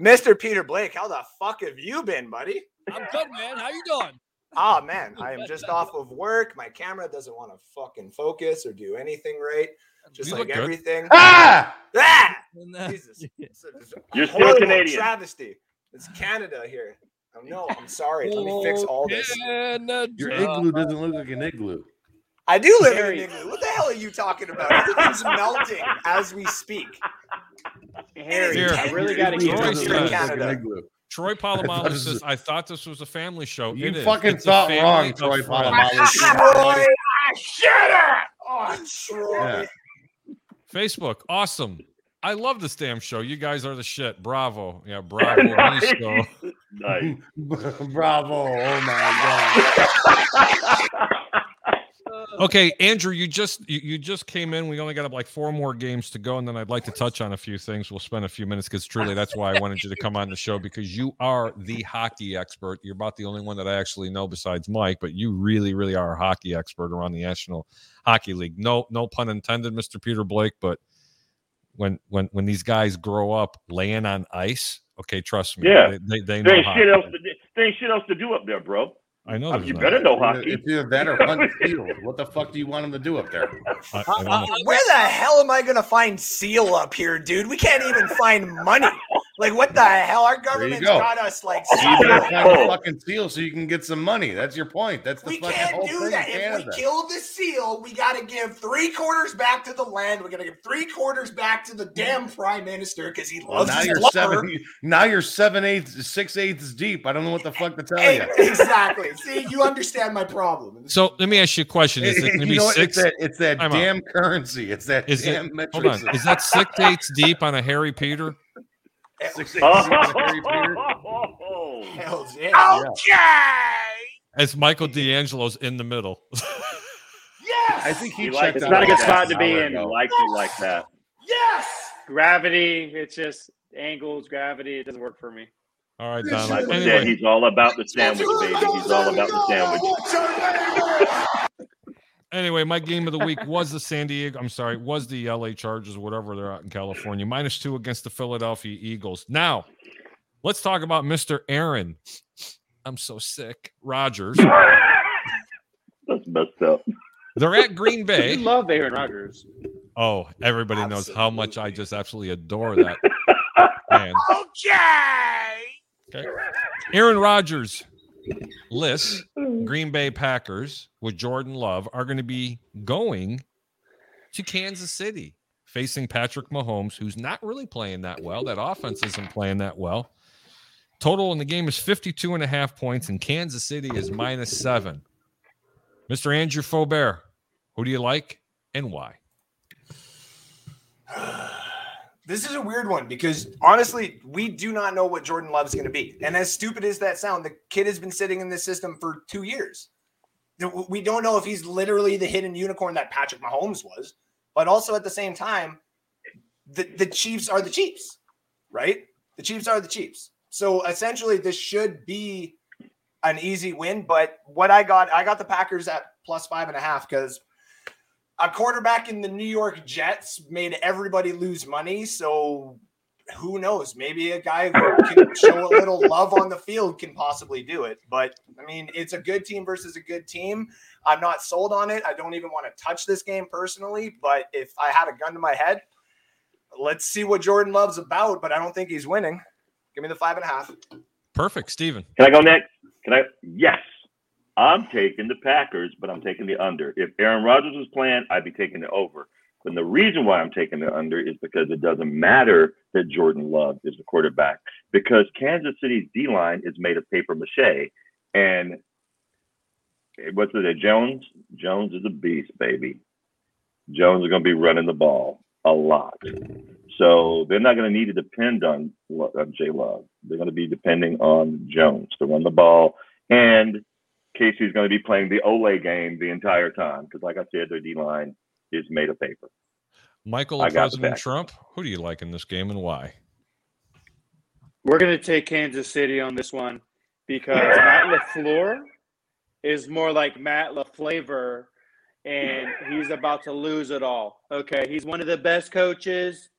Mr. Peter Blake, how the fuck have you been, buddy? I'm good, man. How you doing? Oh man, I am just off of work. My camera doesn't want to fucking focus or do anything right. Just You like look good. everything. Ah! Ah! Jesus. It's a- it's a You're still horrible Canadian. Travesty. It's Canada here. Oh, no, I'm sorry. Let me fix all this. Canada. Your igloo doesn't look like an igloo. I do live Harry. in an igloo. What the hell are you talking about? Everything's melting as we speak. Harry, Here. I really got to Troy get says- this You're like Canada. igloo. Troy thought Polamalu says, was- "I thought this was a family show." You It is. fucking It's a thought wrong, Troy friends. Troy, Shut Oh, Troy. Yeah. Facebook, awesome. I love this damn show. You guys are the shit. Bravo. Yeah, bravo. Misto. nice. Bravo. Oh my Okay, Andrew, you just you, you just came in. We only got up like four more games to go, and then I'd like to touch on a few things. We'll spend a few minutes because truly that's why I wanted you to come on the show because you are the hockey expert. You're about the only one that I actually know besides Mike, but you really, really are a hockey expert around the National Hockey League. No, no pun intended, Mr. Peter Blake, but when when when these guys grow up laying on ice, okay, trust me, Yeah. they, they, they know ain't shit else. To, ain't shit else to do up there, bro. I know. Uh, you not. better know god. hockey. It's either that or hunt seal. What the fuck do you want him to do up there? I- I don't. Where the hell am I gonna find seal up here, dude? We can't even find money. Like, what the hell? Our government's go. got us like You better seal. find a fucking seal so you can get some money. That's your point. That's the We fucking can't whole do thing that. If we kill the seal, we got to give three quarters back to the land. We got to give three quarters back to the damn prime minister because he Well, loves now his you're blubber. seven. Now you're seven eighths, six eighths deep. I don't know what the fuck to tell eh, Hey, you. Eh, exactly. See, you understand my problem. So let me ask you a question: Is it going to you be know six? It's that, it's that Time out. damn currency. It's that Is it- damn metric. Hold on. Is that six eighths deep on a Harry Peter? Six eighths deep on Harry Peter? Oh, Hells yeah. Okay. As Michael D'Angelo's in the middle. Yes. I think he He checked likes It's out not a good spot to be hour in. he ago. likes it like that. Yes. Gravity, it's just angles, gravity. It doesn't work for me. All right, This Donald. is- Michael said Anyway, he's all about the sandwich, baby. He's all about the sandwich. Anyway, my game of the week was the San Diego. I'm sorry, was the LA Chargers, whatever they're out in California, minus two against the Philadelphia Eagles. Now, let's talk about Mr. Aaron. I'm so sick. Rodgers. That's messed up. They're at Green Bay. You love Aaron Rodgers. Oh, everybody knows how much I just absolutely adore that man. Okay. Okay. Aaron Rodgers, lists Green Bay Packers with Jordan Love are going to be going to Kansas City, facing Patrick Mahomes, who's not really playing that well. That offense isn't playing that well. Total in the game is 52 and a half points, and Kansas City is minus seven. Mr. Andrew Faubert, who do you like and why? This is a weird one because honestly, we do not know what Jordan Love's going to be. And as stupid as that sound, the kid has been sitting in this system for two years. We don't know if he's literally the hidden unicorn that Patrick Mahomes was, but also at the same time, the, the Chiefs are the Chiefs, right? The Chiefs are the Chiefs. So essentially, this should be an easy win. But what I got, I got the Packers at plus five and a half because a quarterback in the New York Jets made everybody lose money. So who knows? Maybe a guy who can show a little love on the field can possibly do it. But I mean, it's a good team versus a good team. I'm not sold on it. I don't even want to touch this game personally. But if I had a gun to my head, let's see what Jordan Love's about. But I don't think he's winning. Give me the five and a half. Perfect, Steven. Can I go next? Can I? Yes. I'm taking the Packers, but I'm taking the under. If Aaron Rodgers was playing, I'd be taking the over. And the reason why I'm taking the under is because it doesn't matter that Jordan Love is the quarterback because Kansas City's D line is made of paper mache. And what's it? Jones? Jones is a beast, baby. Jones is going to be running the ball a lot. So they're not going to need to depend on, on Jay Love. They're going to be depending on Jones to run the ball. And Casey's going to be playing the Ole game the entire time because, like I said, their D line is made of paper. Michael and President Trump, who do you like in this game and why? We're going to take Kansas City on this one because Matt LaFleur is more like Matt LaFlavor, and he's about to lose it all. Okay. He's one of the best coaches,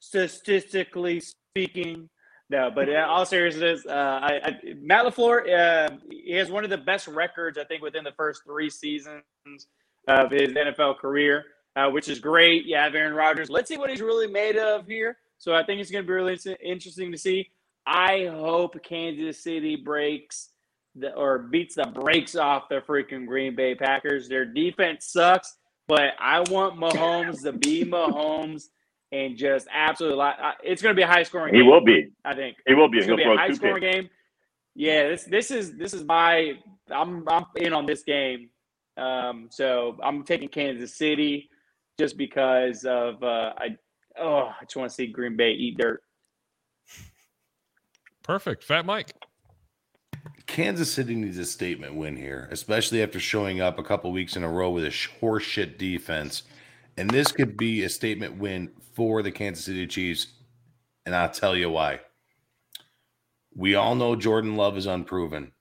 statistically speaking. No, but in all seriousness, uh, I, I, Matt LaFleur, uh, he has one of the best records, I think, within the first three seasons of his NFL career uh, which is great. You have Aaron Rodgers. Let's see what he's really made of here. So I think it's going to be really interesting to see. I hope Kansas City breaks the, or beats the brakes off the freaking Green Bay Packers. Their defense sucks, but I want Mahomes to be Mahomes and just absolutely. It's going to be a high scoring. Game. He will be. I think he will be. It's going to be a high scoring game. Yeah, this this is this is my. I'm I'm in on this game. Um, so I'm taking Kansas City just because of uh, I oh I just want to see Green Bay eat dirt. Perfect, Fat Mike. Kansas City needs a statement win here, especially after showing up a couple weeks in a row with a horseshit defense. And this could be a statement win for the Kansas City Chiefs. And I'll tell you why. We all know Jordan Love is unproven.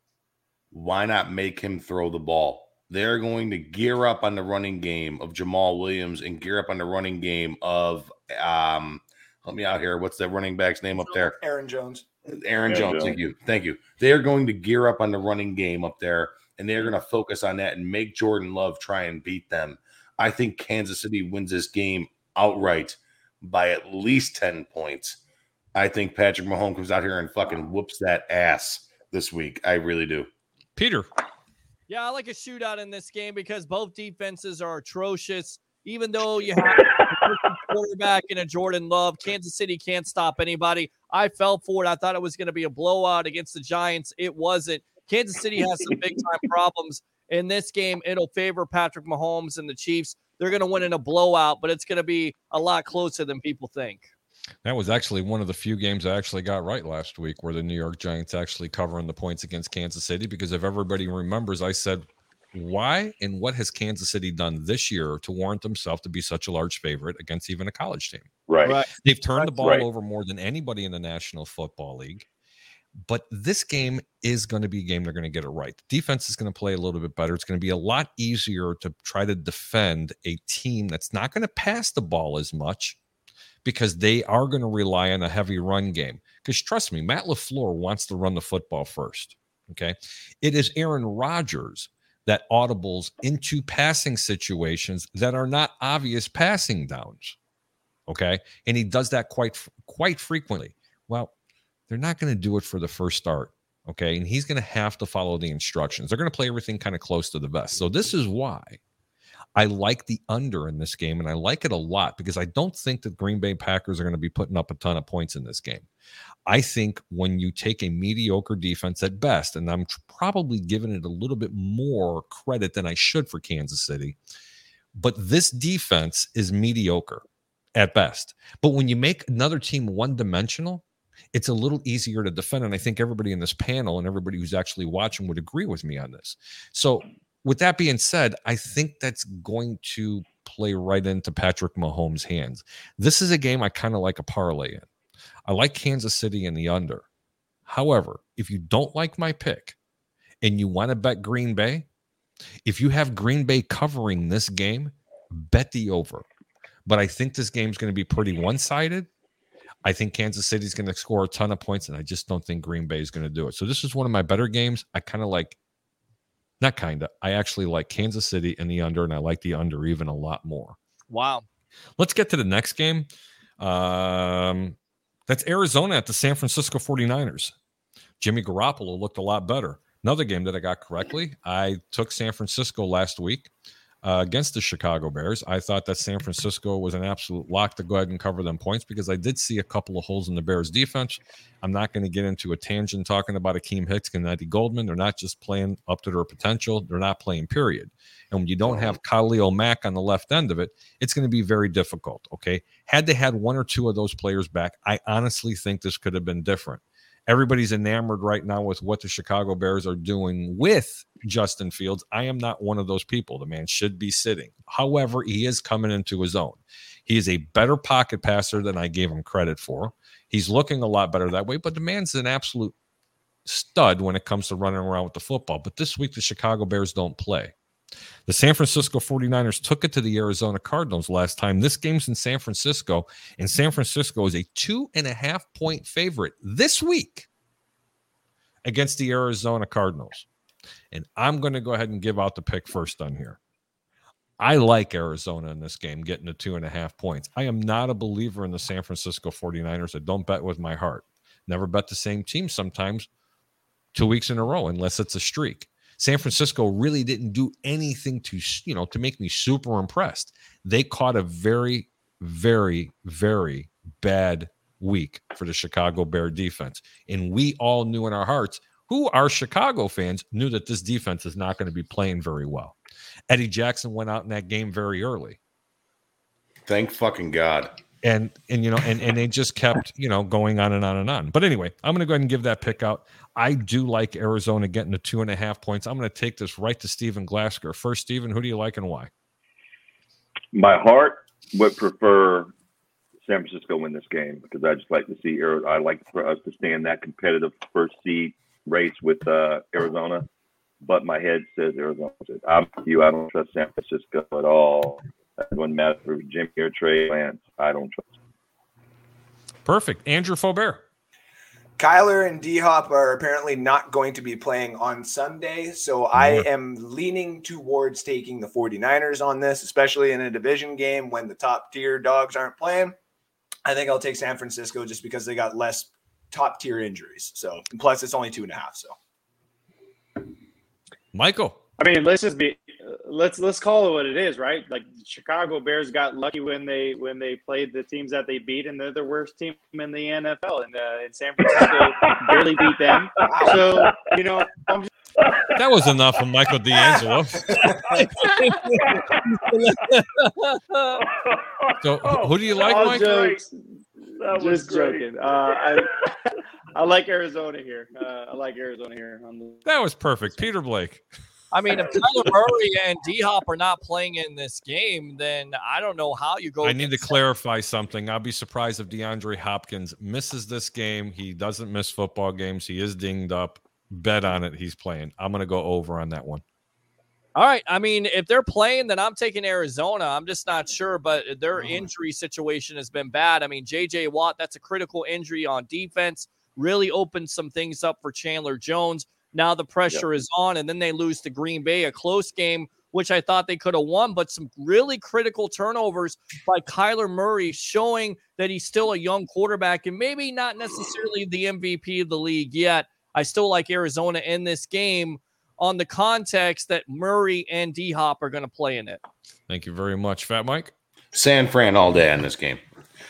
Why not make him throw the ball? they're going to gear up on the running game of Jamal Williams and gear up on the running game of um help me out here. What's that running back's name up there? Aaron Jones. Aaron, Aaron Jones, Jones. Thank you. Thank you. They're going to gear up on the running game up there and they're going to focus on that and make Jordan Love try and beat them. I think Kansas City wins this game outright by at least 10 points. I think Patrick Mahomes comes out here and fucking whoops that ass this week. I really do. Peter. Yeah, I like a shootout in this game because both defenses are atrocious. Even though you have a quarterback and a Jordan Love, Kansas City can't stop anybody. I fell for it. I thought it was going to be a blowout against the Giants. It wasn't. Kansas City has some big time problems in this game. It'll favor Patrick Mahomes and the Chiefs. They're going to win in a blowout, but it's going to be a lot closer than people think. That was actually one of the few games I actually got right last week where the New York Giants actually covering the points against Kansas City. Because if everybody remembers, I said, why and what has Kansas City done this year to warrant themselves to be such a large favorite against even a college team? Right. right. They've turned the ball right. over more than anybody in the National Football League. But this game is going to be a game they're going to get it right. Defense is going to play a little bit better. It's going to be a lot easier to try to defend a team that's not going to pass the ball as much because they are going to rely on a heavy run game. Because trust me, Matt LaFleur wants to run the football first. Okay. It is Aaron Rodgers that audibles into passing situations that are not obvious passing downs. Okay. And he does that quite quite frequently. Well, they're not going to do it for the first start. Okay. And he's going to have to follow the instructions. They're going to play everything kind of close to the vest. So this is why I like the under in this game, and I like it a lot because I don't think that Green Bay Packers are going to be putting up a ton of points in this game. I think when you take a mediocre defense at best, and I'm probably giving it a little bit more credit than I should for Kansas City, but this defense is mediocre at best. But when you make another team one dimensional, it's a little easier to defend. And I think everybody in this panel and everybody who's actually watching would agree with me on this. So with that being said, I think that's going to play right into Patrick Mahomes' hands. This is a game I kind of like a parlay in. I like Kansas City in the under. However, if you don't like my pick and you want to bet Green Bay, if you have Green Bay covering this game, bet the over. But I think this game is going to be pretty one sided. I think Kansas City is going to score a ton of points, and I just don't think Green Bay is going to do it. So this is one of my better games. I kind of like not kind of. I actually like Kansas City in the under, and I like the under even a lot more. Wow. Let's get to the next game. Um, that's Arizona at the San Francisco 49ers. Jimmy Garoppolo looked a lot better. Another game that I got correctly. I took San Francisco last week. Uh, against the Chicago Bears. I thought that San Francisco was an absolute lock to go ahead and cover them points because I did see a couple of holes in the Bears defense. I'm not going to get into a tangent talking about Akiem Hicks and Eddie Goldman. They're not just playing up to their potential, they're not playing, period. And when you don't have Khalil Mack on the left end of it, it's going to be very difficult. Okay. Had they had one or two of those players back, I honestly think this could have been different. Everybody's enamored right now with what the Chicago Bears are doing with Justin Fields. I am not one of those people. The man should be sitting. However, he is coming into his own. He is a better pocket passer than I gave him credit for. He's looking a lot better that way, but the man's an absolute stud when it comes to running around with the football. But this week, the Chicago Bears don't play. The San Francisco 49ers took it to the Arizona Cardinals last time. This game's in San Francisco, and San Francisco is a two and a half point favorite this week against the Arizona Cardinals. And I'm going to go ahead and give out the pick first on here. I like Arizona in this game, getting to two and a half points. I am not a believer in the San Francisco 49ers. I don't bet with my heart. Never bet the same team sometimes two weeks in a row unless it's a streak. San Francisco really didn't do anything to, you know, to make me super impressed. They caught a very, very, very bad week for the Chicago Bear defense. And we all knew in our hearts, who are Chicago fans, knew that this defense is not going to be playing very well. Eddie Jackson went out in that game very early. Thank fucking God. And and you know, and, and they just kept, you know, going on and on and on. But anyway, I'm gonna go ahead and give that pick out. I do like Arizona getting the two and a half points. I'm going to take this right to Stephen Glasgow. First, Stephen, who do you like and why? My heart would prefer San Francisco win this game because I just like to see. I like for us to stay in that competitive first seed race with uh, Arizona, but my head says Arizona. I'm you. I don't trust San Francisco at all. That wouldn't matter for Jimmy or Trey Lance. I don't trust. Perfect, Andrew Faubert. Kyler and D Hop are apparently not going to be playing on Sunday. So I mm-hmm. am leaning towards taking the 49ers on this, especially in a division game when the top tier dogs aren't playing. I think I'll take San Francisco just because they got less top tier injuries. So plus it's only two and a half. So Michael. I mean, let's just be let's let's call it what it is, right? Like Chicago Bears got lucky when they when they played the teams that they beat, and they're the worst team in the NFL, and, uh, and San Francisco barely beat them. So you know, I'm just, that was enough from Michael D'Angelo. so, who do you like, all Mike? jokes. That was Just great. joking. Uh, I, I like Arizona here. Uh, I like Arizona here. On the, That was perfect. Peter Blake. I mean, if Kyler Murray and D Hop are not playing in this game, then I don't know how you go. I need to clarify something. I'll be surprised if DeAndre Hopkins misses this game. He doesn't miss football games. He is dinged up. Bet on it. He's playing. I'm going to go over on that one. All right. I mean, if they're playing, then I'm taking Arizona. I'm just not sure, but their mm. injury situation has been bad. I mean, JJ Watt, that's a critical injury on defense, really opened some things up for Chandler Jones. Now the pressure is on, and then they lose to Green Bay, a close game, which I thought they could have won, but some really critical turnovers by Kyler Murray showing that he's still a young quarterback and maybe not necessarily the MVP of the league yet. I still like Arizona in this game on the context that Murray and D Hop are going to play in it. Thank you very much, Fat Mike. San Fran all day on this game.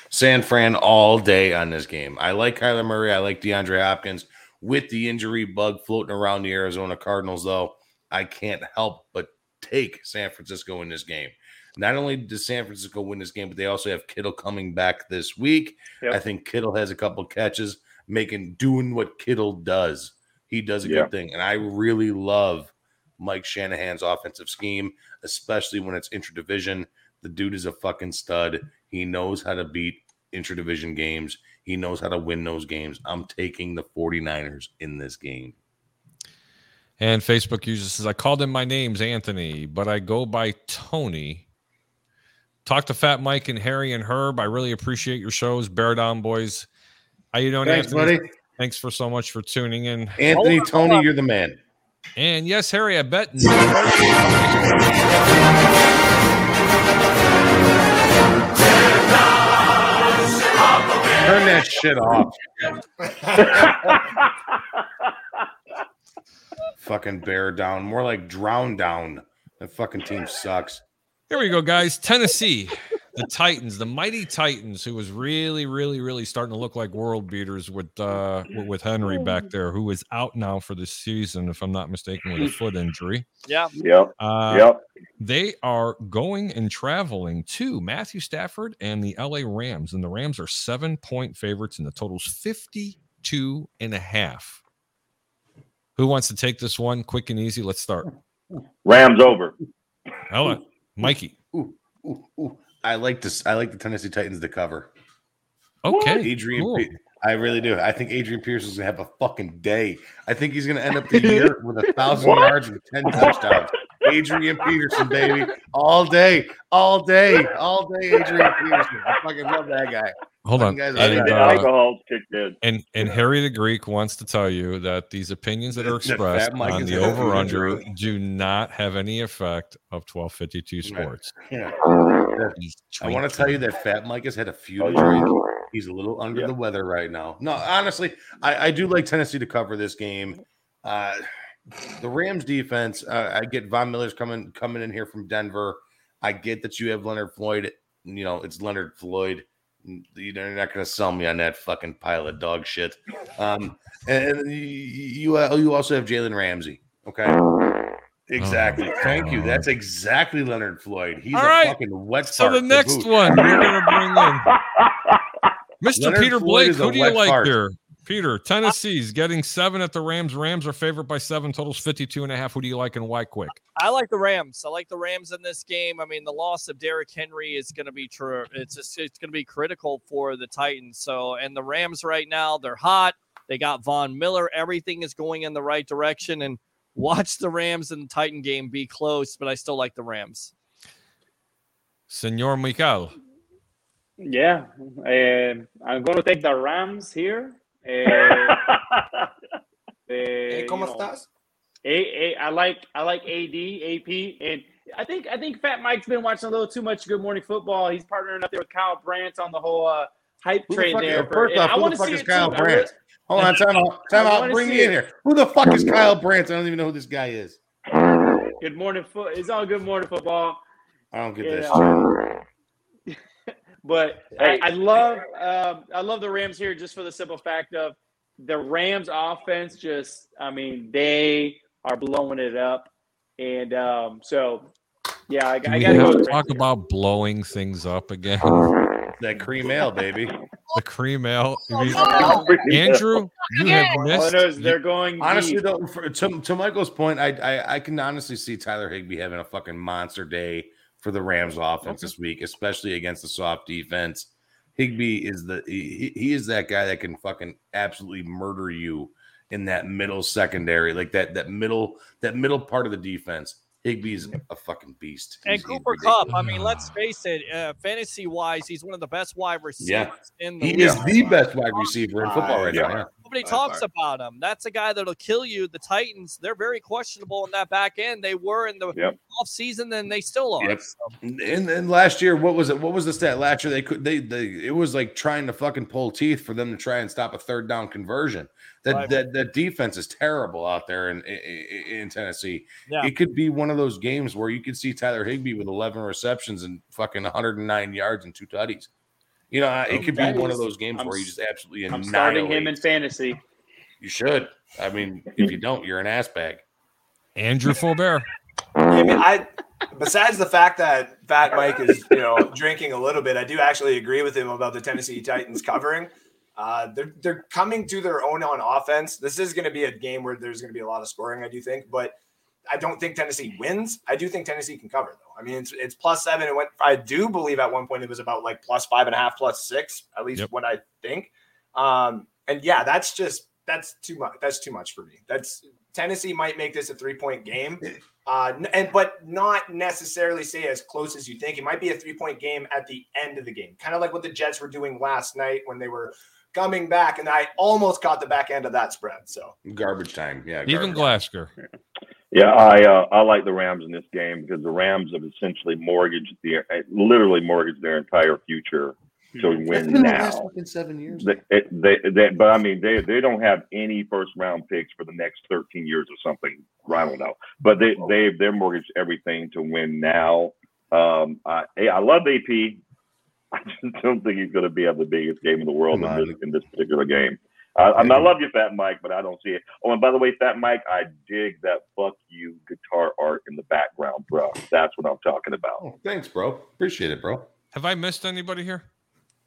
San Fran all day on this game. I like Kyler Murray. I like DeAndre Hopkins. With the injury bug floating around the Arizona Cardinals, though, I can't help but take San Francisco in this game. Not only does San Francisco win this game, but they also have Kittle coming back this week. Yep. I think Kittle has a couple catches, making doing what Kittle does. He does a Yeah. good thing, and I really love Mike Shanahan's offensive scheme, especially when it's interdivision. The dude is a fucking stud. He knows how to beat interdivision games. He knows how to win those games. I'm taking the 49ers in this game. And Facebook user says, I called him my name's Anthony, but I go by Tony. Talk to Fat Mike and Harry and Herb. I really appreciate your shows. Bear down, boys. How you doing, Thanks, Anthony? buddy. Thanks for so much for tuning in. Anthony, Tony, you're the man. And yes, Harry, I bet. Turn that shit off. Fucking bear down. More like drown down. That fucking team sucks. Here we go, guys. Tennessee, the Titans, the mighty Titans, who was really, really, really starting to look like world beaters with uh with- with Henry back there, who is out now for the season, if I'm not mistaken, with a foot injury. Yeah. Yep. Uh, Yep. They are going and traveling to Matthew Stafford and the LA Rams, and the Rams are seven point favorites, and the total's 52 and a half. Who wants to take this one quick and easy? Let's start. Rams over. Helen, Mikey. Ooh, ooh, ooh. I like this. I like the Tennessee Titans to cover. Okay. Adrian, cool. Pe- I really do. I think Adrian Pierce is gonna have a fucking day. I think he's gonna end up the year with a thousand yards and ten touchdowns. Adrian Peterson, baby, all day, all day, all day. Adrian Peterson. I fucking love that guy. Hold on. Guys I like And, think the uh, alcohol's kicked in. And and Harry the Greek wants to tell you that these opinions that are That- that expressed on the over under do not have any effect of 1252 sports. Yeah. He's I want to tell you that Fat Mike has had a few Oh, to yeah. He's a little under Yeah. the weather right now. No, honestly, I, I do like Tennessee to cover this game. Uh, the Rams defense, uh, I get Von Miller's coming coming in here from Denver. I get that you have Leonard Floyd. You know, it's Leonard Floyd. You're not going to sell me on that fucking pile of dog shit. Um, and, and you you uh, you also have Jalen Ramsey. Okay. Exactly. Thank you. That's exactly Leonard Floyd. He's All a right. fucking wet So the next boot. one we're gonna bring in Mr. Leonard Peter Floyd Blake. Who do you like fart. here? Peter, Tennessee's getting seven at the Rams. Rams are favored by seven, totals 52 and a half. Who do you like and why quick? I like the Rams. I like the Rams in this game. I mean, the loss of Derrick Henry is going to be true. It's just, it's going to be critical for the Titans. So, and the Rams right now, they're hot. They got Von Miller. Everything is going in the right direction. And watch the Rams and the Titan game be close, but I still like the Rams. Senor Michael. Yeah, um, I'm going to take the Rams here. Uh, Hey, uh, ¿cómo you know, estás? A, A, I like I like AD AP and I think I think Fat Mike's been watching a little too much Good Morning Football. He's partnering up there with Kyle Brandt on the whole uh, hype Who train fuck- there. first and off, I who the fuck is Kyle too. Brandt? Hold on, time out, time I out. Bring see me in it. here. Who the fuck is Kyle Brandt? I don't even know who this guy is. Good Morning Foot. It's all Good Morning Football. I don't get this. Yeah. shit. But I, I love um, I love the Rams here just for the simple fact of the Rams offense. Just I mean they are blowing it up, and um, so yeah, I, I we got to have go. to talk Rams. about blowing things up again. That cream ale, baby. The cream ale. Oh, We- no. Andrew, you have All missed. know is they're going Honestly, deep. though, for, to, to Michael's point, I, I I can honestly see Tyler Higbee having a fucking monster day for the Rams offense this week, especially against the soft defense. Higbee is the he, he is that guy that can fucking absolutely murder you in that middle secondary, like that that middle that middle part of the defense. Higbee's a fucking beast. And He's- Cooper. Kupp, I mean, let's face it, uh, fantasy wise, he's one of the best wide receivers yeah. in the He league. is the best wide receiver in football right Yeah. now. Nobody talks far. about him. That's a guy that'll kill you. The Titans, they're very questionable in that back end. They were in the Yep. off season, and they still are. Yep. So, And, and last year, what was it? What was the stat last year? They could they they it was like trying to fucking pull teeth for them to try and stop a third down conversion. That Right. that that defense is terrible out there in in, in Tennessee. Yeah. It could be one of those games where you could see Tyler Higbee with 11 receptions and fucking 109 yards and two tutties. You know, it could be That one of those games I'm where you s- just absolutely I'm starting him in fantasy. You should. I mean, if you don't, you're an ass bag. Andrew Faubert. I mean, I besides the fact that Fat Mike is you know drinking a little bit, I do actually agree with him about the Tennessee Titans covering. Uh, they're they're coming to their own on offense. This is going to be a game where there's going to be a lot of scoring, I do think, but I don't think Tennessee wins. I do think Tennessee can cover though. I mean, it's it's plus seven. It went. I do believe at one point it was about like plus five and a half, plus six, at least Yep. what I think. Um, and yeah, that's just that's too much. That's too much for me. That's Tennessee might make this a three point game. Uh, and but not necessarily say as close as you think. It might be a three point game at the end of the game, kind of like what the Jets were doing last night when they were coming back, and I almost caught the back end of that spread. So Garbage time. Yeah. Even garbage. Glasker. Yeah, I uh, I like the Rams in this game because the Rams have essentially mortgaged the literally mortgaged their entire future to That's win been the last now. fucking seven years. They, they, they, but I mean, they they don't have any first round picks for the next 13 years or something. I don't know, but they they they're mortgaged everything to win now. Um, I I love AP. I just don't think he's going to be at the biggest game in the world in this, in this particular game. I, I, mean, I love you, Fat Mike, but I don't see it. Oh, and by the way, Fat Mike, I dig that "fuck you" guitar art in the background, bro. That's what I'm talking about. Oh, thanks, bro. Appreciate it, bro. Have I missed anybody here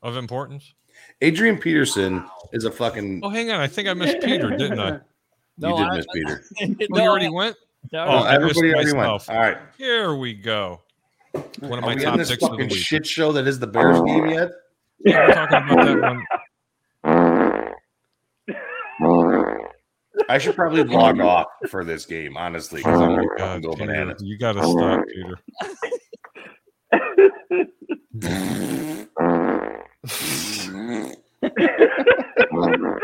of importance? Adrian Peterson is a fucking. Oh, hang on. I think I missed Peter, didn't I? you did I- miss Peter. Oh, you No, already I- went? no, Oh, I everybody already went. All right. Here we go. One of Are my we top in this picks of the fucking week. shit show that is the Bears oh. game yet? We're talking about that one. I should probably log off for this game, honestly, because I'm Oh, gonna God, fucking go Peter, bananas. you got to stop, Peter.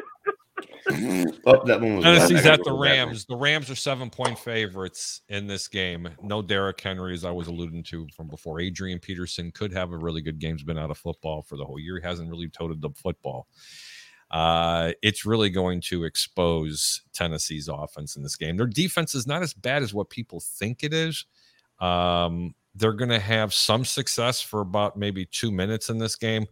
Oh, that one was. Tennessee's at the. Rams. The Rams are seven point favorites in this game. No Derrick Henry, as I was alluding to from before. Adrian Peterson could have a really good game. He's been out of football for the whole year. He hasn't really toted the football. Uh, it's really going to expose Tennessee's offense in this game. Their defense is not as bad as what people think it is. Um, they're going to have some success for about maybe two minutes in this game.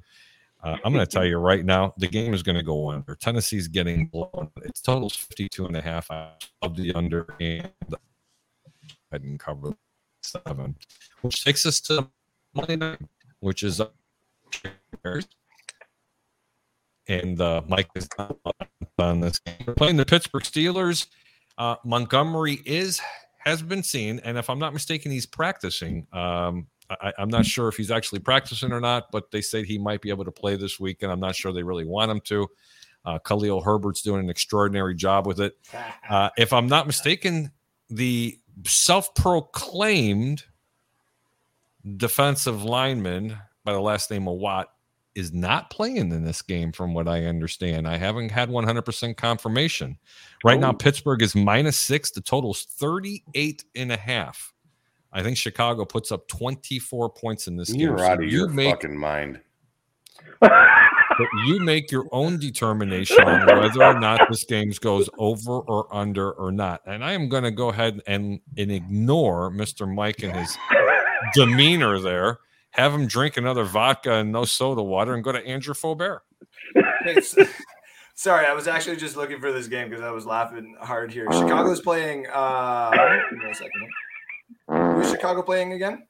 Uh, I'm going to tell you right now, the game is going to go under. Tennessee's getting blown. Its totals 52 and a half of the under and I didn't cover seven, which takes us to Monday night, which is and uh, Mike is on this game. We're playing the Pittsburgh Steelers. Uh, Montgomery is has been seen, and if I'm not mistaken, he's practicing. Um, I, I'm not sure if he's actually practicing or not, but they said he might be able to play this week, and I'm not sure they really want him to. Uh, Khalil Herbert's doing an extraordinary job with it. Uh, if I'm not mistaken, the self-proclaimed defensive lineman by the last name of Watt is not playing in this game, from what I understand. I haven't had 100% confirmation. Right now, Oh. Pittsburgh is minus six. The total's 38 and a half. I think Chicago puts up 24 points in this game. You're So of you your make fucking mind. but you make your own determination on whether or not this game goes over or under or not. And I am going to go ahead and, and ignore Mr. Mike and his demeanor there. Have him drink another vodka and no soda water and go to Andrew Faubert. Sorry, I was actually just looking for this game because I was laughing hard here. Chicago's playing. Uh, give me a second. Who's Chicago playing again?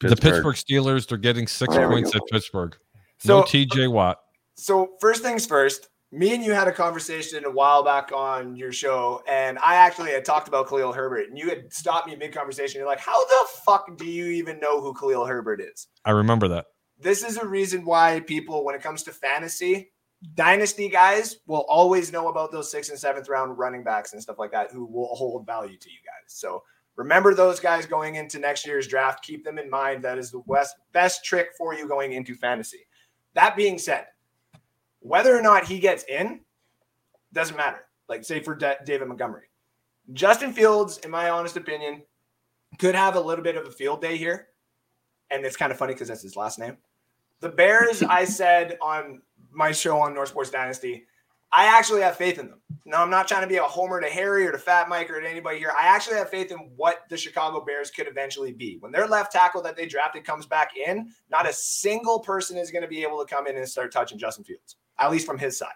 The Pittsburgh Steelers, they're getting six There points at Pittsburgh. So- no TJ Watt. So first things first, me and you had a conversation a while back on your show, and I actually had talked about Khalil Herbert, and you had stopped me mid conversation. You're like, "How the fuck do you even know who Khalil Herbert is?" I remember that. This is a reason why people, when it comes to fantasy, dynasty guys will always know about those sixth and seventh round running backs and stuff like that who will hold value to you guys. So remember those guys going into next year's draft. Keep them in mind. That is the best, best trick for you going into fantasy. That being said, whether or not he gets in doesn't matter. Like, say for Da- David Montgomery, Justin Fields, in my honest opinion, could have a little bit of a field day here. And it's kind of funny because that's his last name. The Bears, I said on my show on North Sports Dynasty, I actually have faith in them. Now, I'm not trying to be a homer to Harry or to Fat Mike or to anybody here. I actually have faith in what the Chicago Bears could eventually be. When their left tackle that they drafted comes back in, not a single person is going to be able to come in and start touching Justin Fields, at least from his side.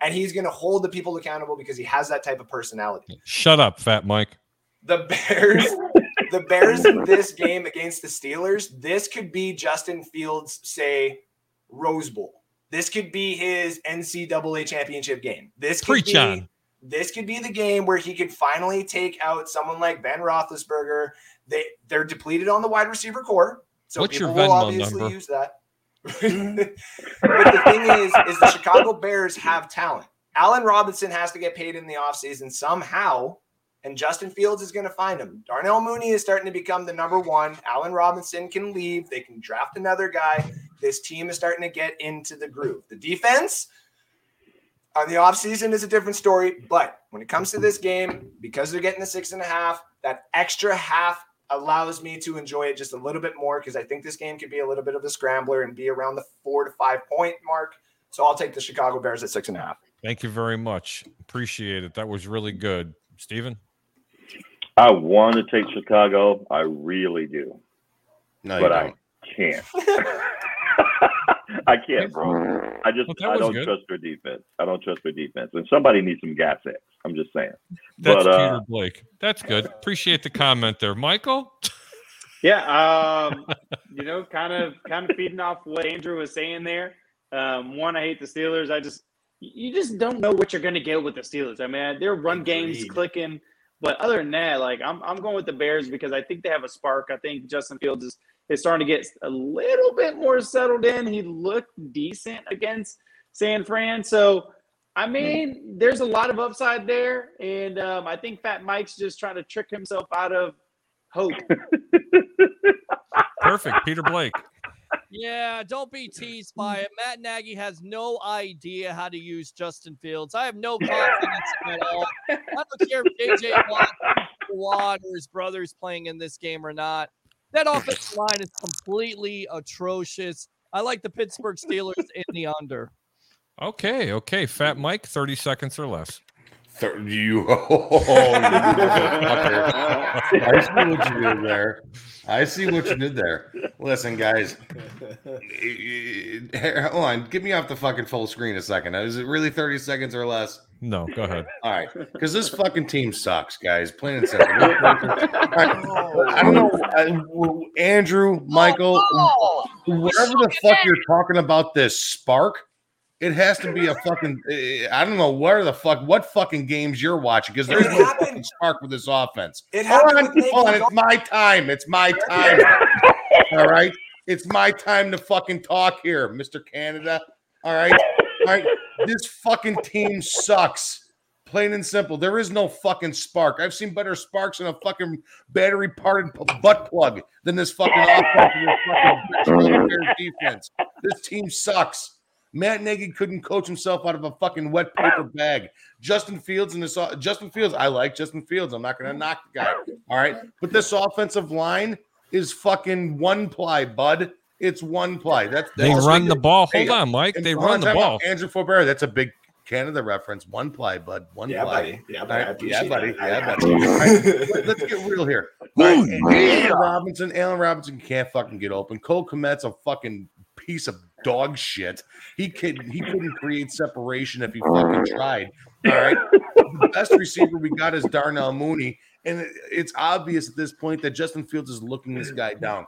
And he's going to hold the people accountable because he has that type of personality. Shut up, Fat Mike. The Bears, the Bears in this game against the Steelers, this could be Justin Fields, say, Rose Bowl. This could be his NCAA championship game. This could Preach be, on. This could be the game where he could finally take out someone like Ben Roethlisberger. They they're depleted on the wide receiver core, so What's your people will obviously number? use that. but the thing is, is the Chicago Bears have talent. Allen Robinson has to get paid in the offseason somehow, and Justin Fields is going to find him. Darnell Mooney is starting to become the number one. Allen Robinson can leave. They can draft another guy. This team is starting to get into the groove. The defense on the offseason is a different story, but when it comes to this game, because they're getting the six and a half, that extra half allows me to enjoy it just a little bit more because I think this game could be a little bit of a scrambler and be around the four to five point mark. So I'll take the Chicago Bears at six and a half. Thank you very much. Appreciate it. That was really good. Steven? I want to take Chicago. I really do. No, but you I don't. can't. I can't, bro. I just Well, I don't good. trust their defense. I don't trust their defense. And somebody needs some gas X. I'm just saying. That's but Peter uh, Blake. That's good. Appreciate the comment there. Michael? Yeah, um, you know, kind of kind of feeding off what Andrew was saying there. Um, one, I hate the Steelers. I just you just don't know what you're going to get with the Steelers. I mean, their run game's clicking, but other than that, like I'm I'm going with the Bears because I think they have a spark. I think Justin Fields is is starting to get a little bit more settled in. He looked decent against San Fran, so. I mean, there's a lot of upside there, and um, I think Fat Mike's just trying to trick himself out of hope. Perfect. Peter Blake. Yeah, don't be teased by it. Matt Nagy has no idea how to use Justin Fields. I have no confidence at all. I don't care if JJ Watt, Watt or his brother's playing in this game or not. That offensive line is completely atrocious. I like the Pittsburgh Steelers in the under. Okay, okay. Fat Mike, 30 seconds or less. Thir- you, oh, you. I see what you did there. I see what you did there. Listen, guys. Hold on. Get me off the fucking full screen a second. Is it really 30 seconds or less? No, go ahead. All right. Because this fucking team sucks, guys. Plain and simple. All right. I don't know. uh, Andrew, Michael, whatever the fuck you're talking about, this spark. It has to be a fucking. eh, I don't know where the fuck, what fucking games you're watching because there's It no fucking spark with this offense. It Hold happened on, hold on. It's my time. It's my time. All right. It's my time to fucking talk here, Mr. Canada. All right. All right. This fucking team sucks. Plain and simple. There is no fucking spark. I've seen better sparks in a fucking battery parted p- butt plug than this fucking offense and this fucking defense. This team sucks. Matt Nagy couldn't coach himself out of a fucking wet paper bag. Justin Fields and this Justin Fields, I like Justin Fields. I'm not going to knock the guy. All right, but this offensive line is fucking one ply, bud. It's one ply. That's They run the ball. Hey, Hold on, Mike. and They run the ball. out. Andrew Faubert, that's a big Canada reference. One ply, bud. One Yeah, ply. buddy. Yeah, buddy. Right, yeah, buddy. that. Yeah, buddy. All right, let- Let's get real here. All right, Allen Robinson, Allen Robinson can't fucking get open. Cole Kmet's a fucking piece of dog shit. He could he couldn't create separation if he fucking tried. All right. The best receiver we got is Darnell Mooney. And it's obvious at this point that Justin Fields is looking this guy down.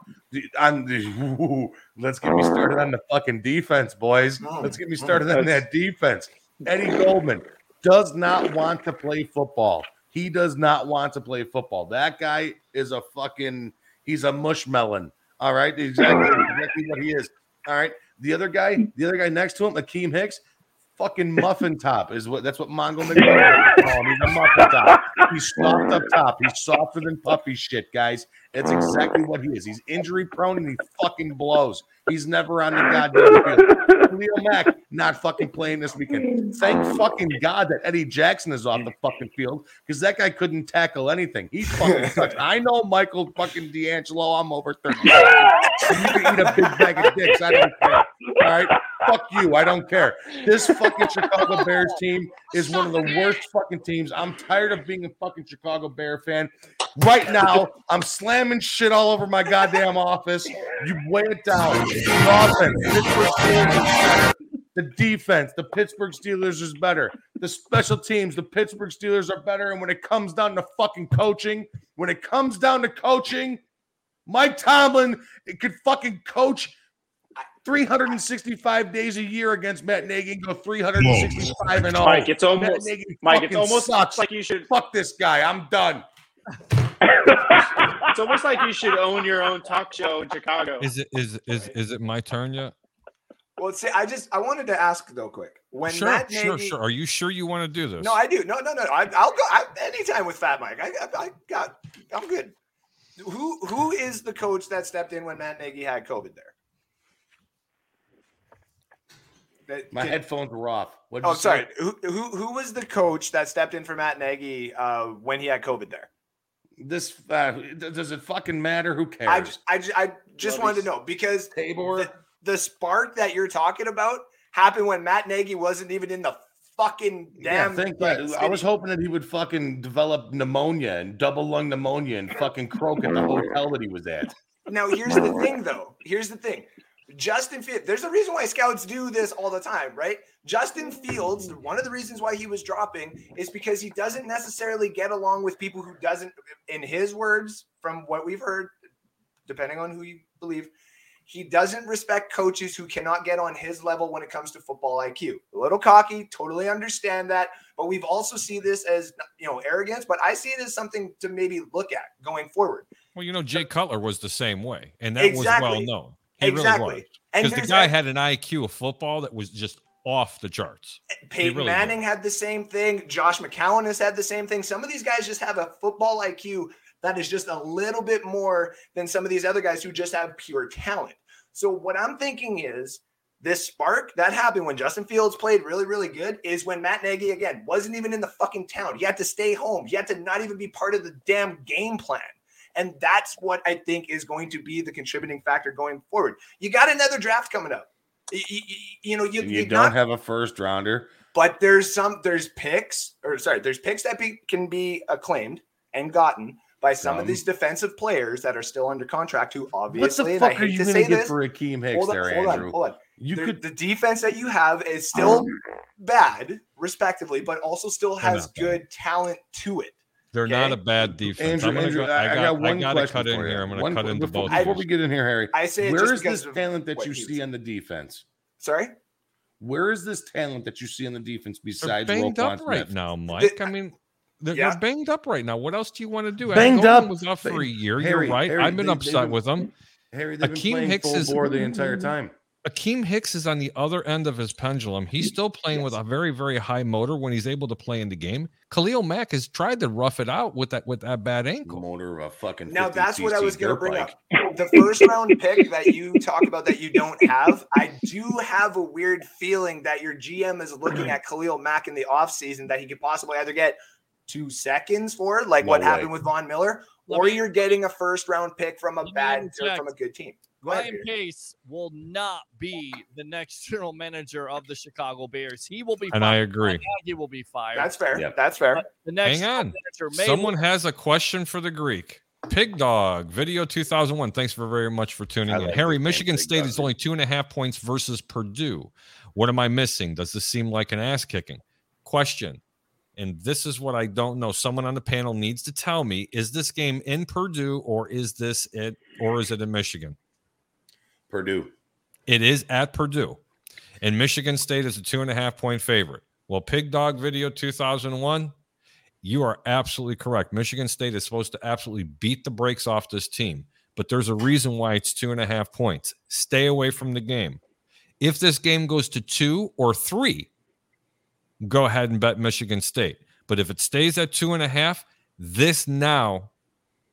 On the, let's get me started on the fucking defense, boys. Let's get me started on that defense. Eddie Goldman does not want to play football. He does not want to play football. That guy is a fucking he's a mushmelon. All right, exactly, exactly what he is. All right. The other guy, the other guy next to him, Akiem Hicks, fucking muffin top is what that's what Mongo McDonald him. He's a muffin top. He's soft up top. He's softer than puffy shit, guys. That's exactly what he is. He's injury prone and he fucking blows. He's never on the goddamn field. Leo Mack not fucking playing this weekend. Thank fucking God that Eddie Jackson is off the fucking field because that guy couldn't tackle anything. He fucking sucks. I know Michael fucking D'Angelo. I'm over 30. You can eat a big bag of dicks. I don't care. All right. Fuck you. I don't care. This fucking Chicago Bears team is one of the worst fucking teams. I'm tired of being a fucking Chicago Bear fan. Right now, I'm slamming shit all over my goddamn office. You weigh it down. The offense, Pittsburgh Steelers. The defense, the Pittsburgh Steelers is better. The special teams, the Pittsburgh Steelers are better. And when it comes down to fucking coaching, when it comes down to coaching, Mike Tomlin could fucking coach 365 days a year against Matt Nagy and go 365 and all. Mike, it's Matt almost Nagy Mike, it's almost sucks. like you should. Fuck this guy. I'm done. It's almost like you should own your own talk show in Chicago. Is it is is is it my turn yet? Well, see, I just I wanted to ask though, quick. When sure, Matt sure, Nagy, sure. Are you sure you want to do this? No, I do. No, no, no. I, I'll go I, anytime with Fat Mike. I, I, I got. I'm good. Who who is the coach that stepped in when Matt Nagy had COVID there? That- My can- headphones were off. What'd Oh, you sorry. Who, who who was the coach that stepped in for Matt Nagy uh, when he had COVID there? This uh, does it fucking matter? Who cares? I just, I just, I just Love wanted to know because Tabor. the, the spark that you're talking about happened when Matt Nagy wasn't even in the fucking damn. think like, that. I was hoping that he would fucking develop pneumonia and double lung pneumonia and fucking croak at the hotel that he was at. Now, here's the thing, though. Here's the thing. Justin Fields, there's a reason why scouts do this all the time, right? Justin Fields, one of the reasons why he was dropping is because he doesn't necessarily get along with people who doesn't, in his words, from what we've heard, depending on who you believe, he doesn't respect coaches who cannot get on his level when it comes to football IQ. A little cocky, totally understand that, but we've also see this as you know arrogance, but I see it as something to maybe look at going forward. Well, you know, Jay Cutler was the same way, and that Exactly. was well known. He Exactly. really Because the guy that- had an IQ of football that was just off the charts. Eh, Peyton really Manning had the same thing. Josh McCown has had the same thing. Some of these guys just have a football IQ that is just a little bit more than some of these other guys who just have pure talent. So what I'm thinking is this spark that happened when Justin Fields played really, really good is when Matt Nagy again wasn't even in the fucking town. He had to stay home. He had to not even be part of the damn game plan. And that's what I think is going to be the contributing factor going forward. You got another draft coming up. Y- y- y- You, know, you, you you don't have a first rounder. but there's some there's picks or sorry there's picks that be, can be acclaimed and gotten by some of these defensive players that are still under contract who obviously What the obviously and I fuck are you to gonna say get for Akiem Hicks hold on, there, hold Andrew? on hold on You the, could the defense that you have is still um, bad respectively but also still has good talent to it They're not a bad defense. Andrew, I'm gonna Andrew, go, I, I, I got, got one I gotta question cut in for you. here. I'm gonna One cut que- into before, both. before we get in here, Harry. I say it Where just is because this talent that you see on the defense? sorry Where is this talent that you see on the defense They're besides banged Roquan up right Smith? now, Mike. I mean, they're, Yeah. they're banged up right now. What else do you want to do? Banged Aaron up. was out for a year. Harry, You're right. Harry, I've been they- upset been- with them. Harry, Akiem Hicks is- the entire time. Akiem Hicks is on the other end of his pendulum. He's still playing with a very, very high motor when he's able to play in the game. Khalil Mack has tried to rough it out with that with that bad ankle. Motor of a fucking. Now that's what I was going to dirt bring bike. up. The first round pick that you talk about that you don't have, I do have a weird feeling that your GM is looking at Khalil Mack in the offseason that he could possibly either get two seconds for, like No what way. happened with Von Miller, or you're getting a first round pick from a bad from a good team. Go ahead. Ryan Peter. Pace will not be the next general manager of the Chicago Bears. He will be And I agree. He will be fired. That's fair. Yep. That's fair. But the next Hang on. manager may Someone has a question for the Greek. Pig Dog, video 2001. Thanks for very much for tuning I in. Harry, Michigan Pig State Dog. is only two and a half points versus Purdue. What am I missing? Does this seem like an ass kicking? Question. And this is what I don't know. Someone on the panel needs to tell me: Is this game in Purdue or is this it or is it in Michigan? Purdue. It is at Purdue, and Michigan State is a two and a half point favorite. Well, Pig Dog Video 2001, you are absolutely correct. Michigan State is supposed to absolutely beat the brakes off this team, but there's a reason why it's two and a half points. Stay away from the game. If this game goes to two or three, go ahead and bet Michigan State. But if it stays at two and a half, this now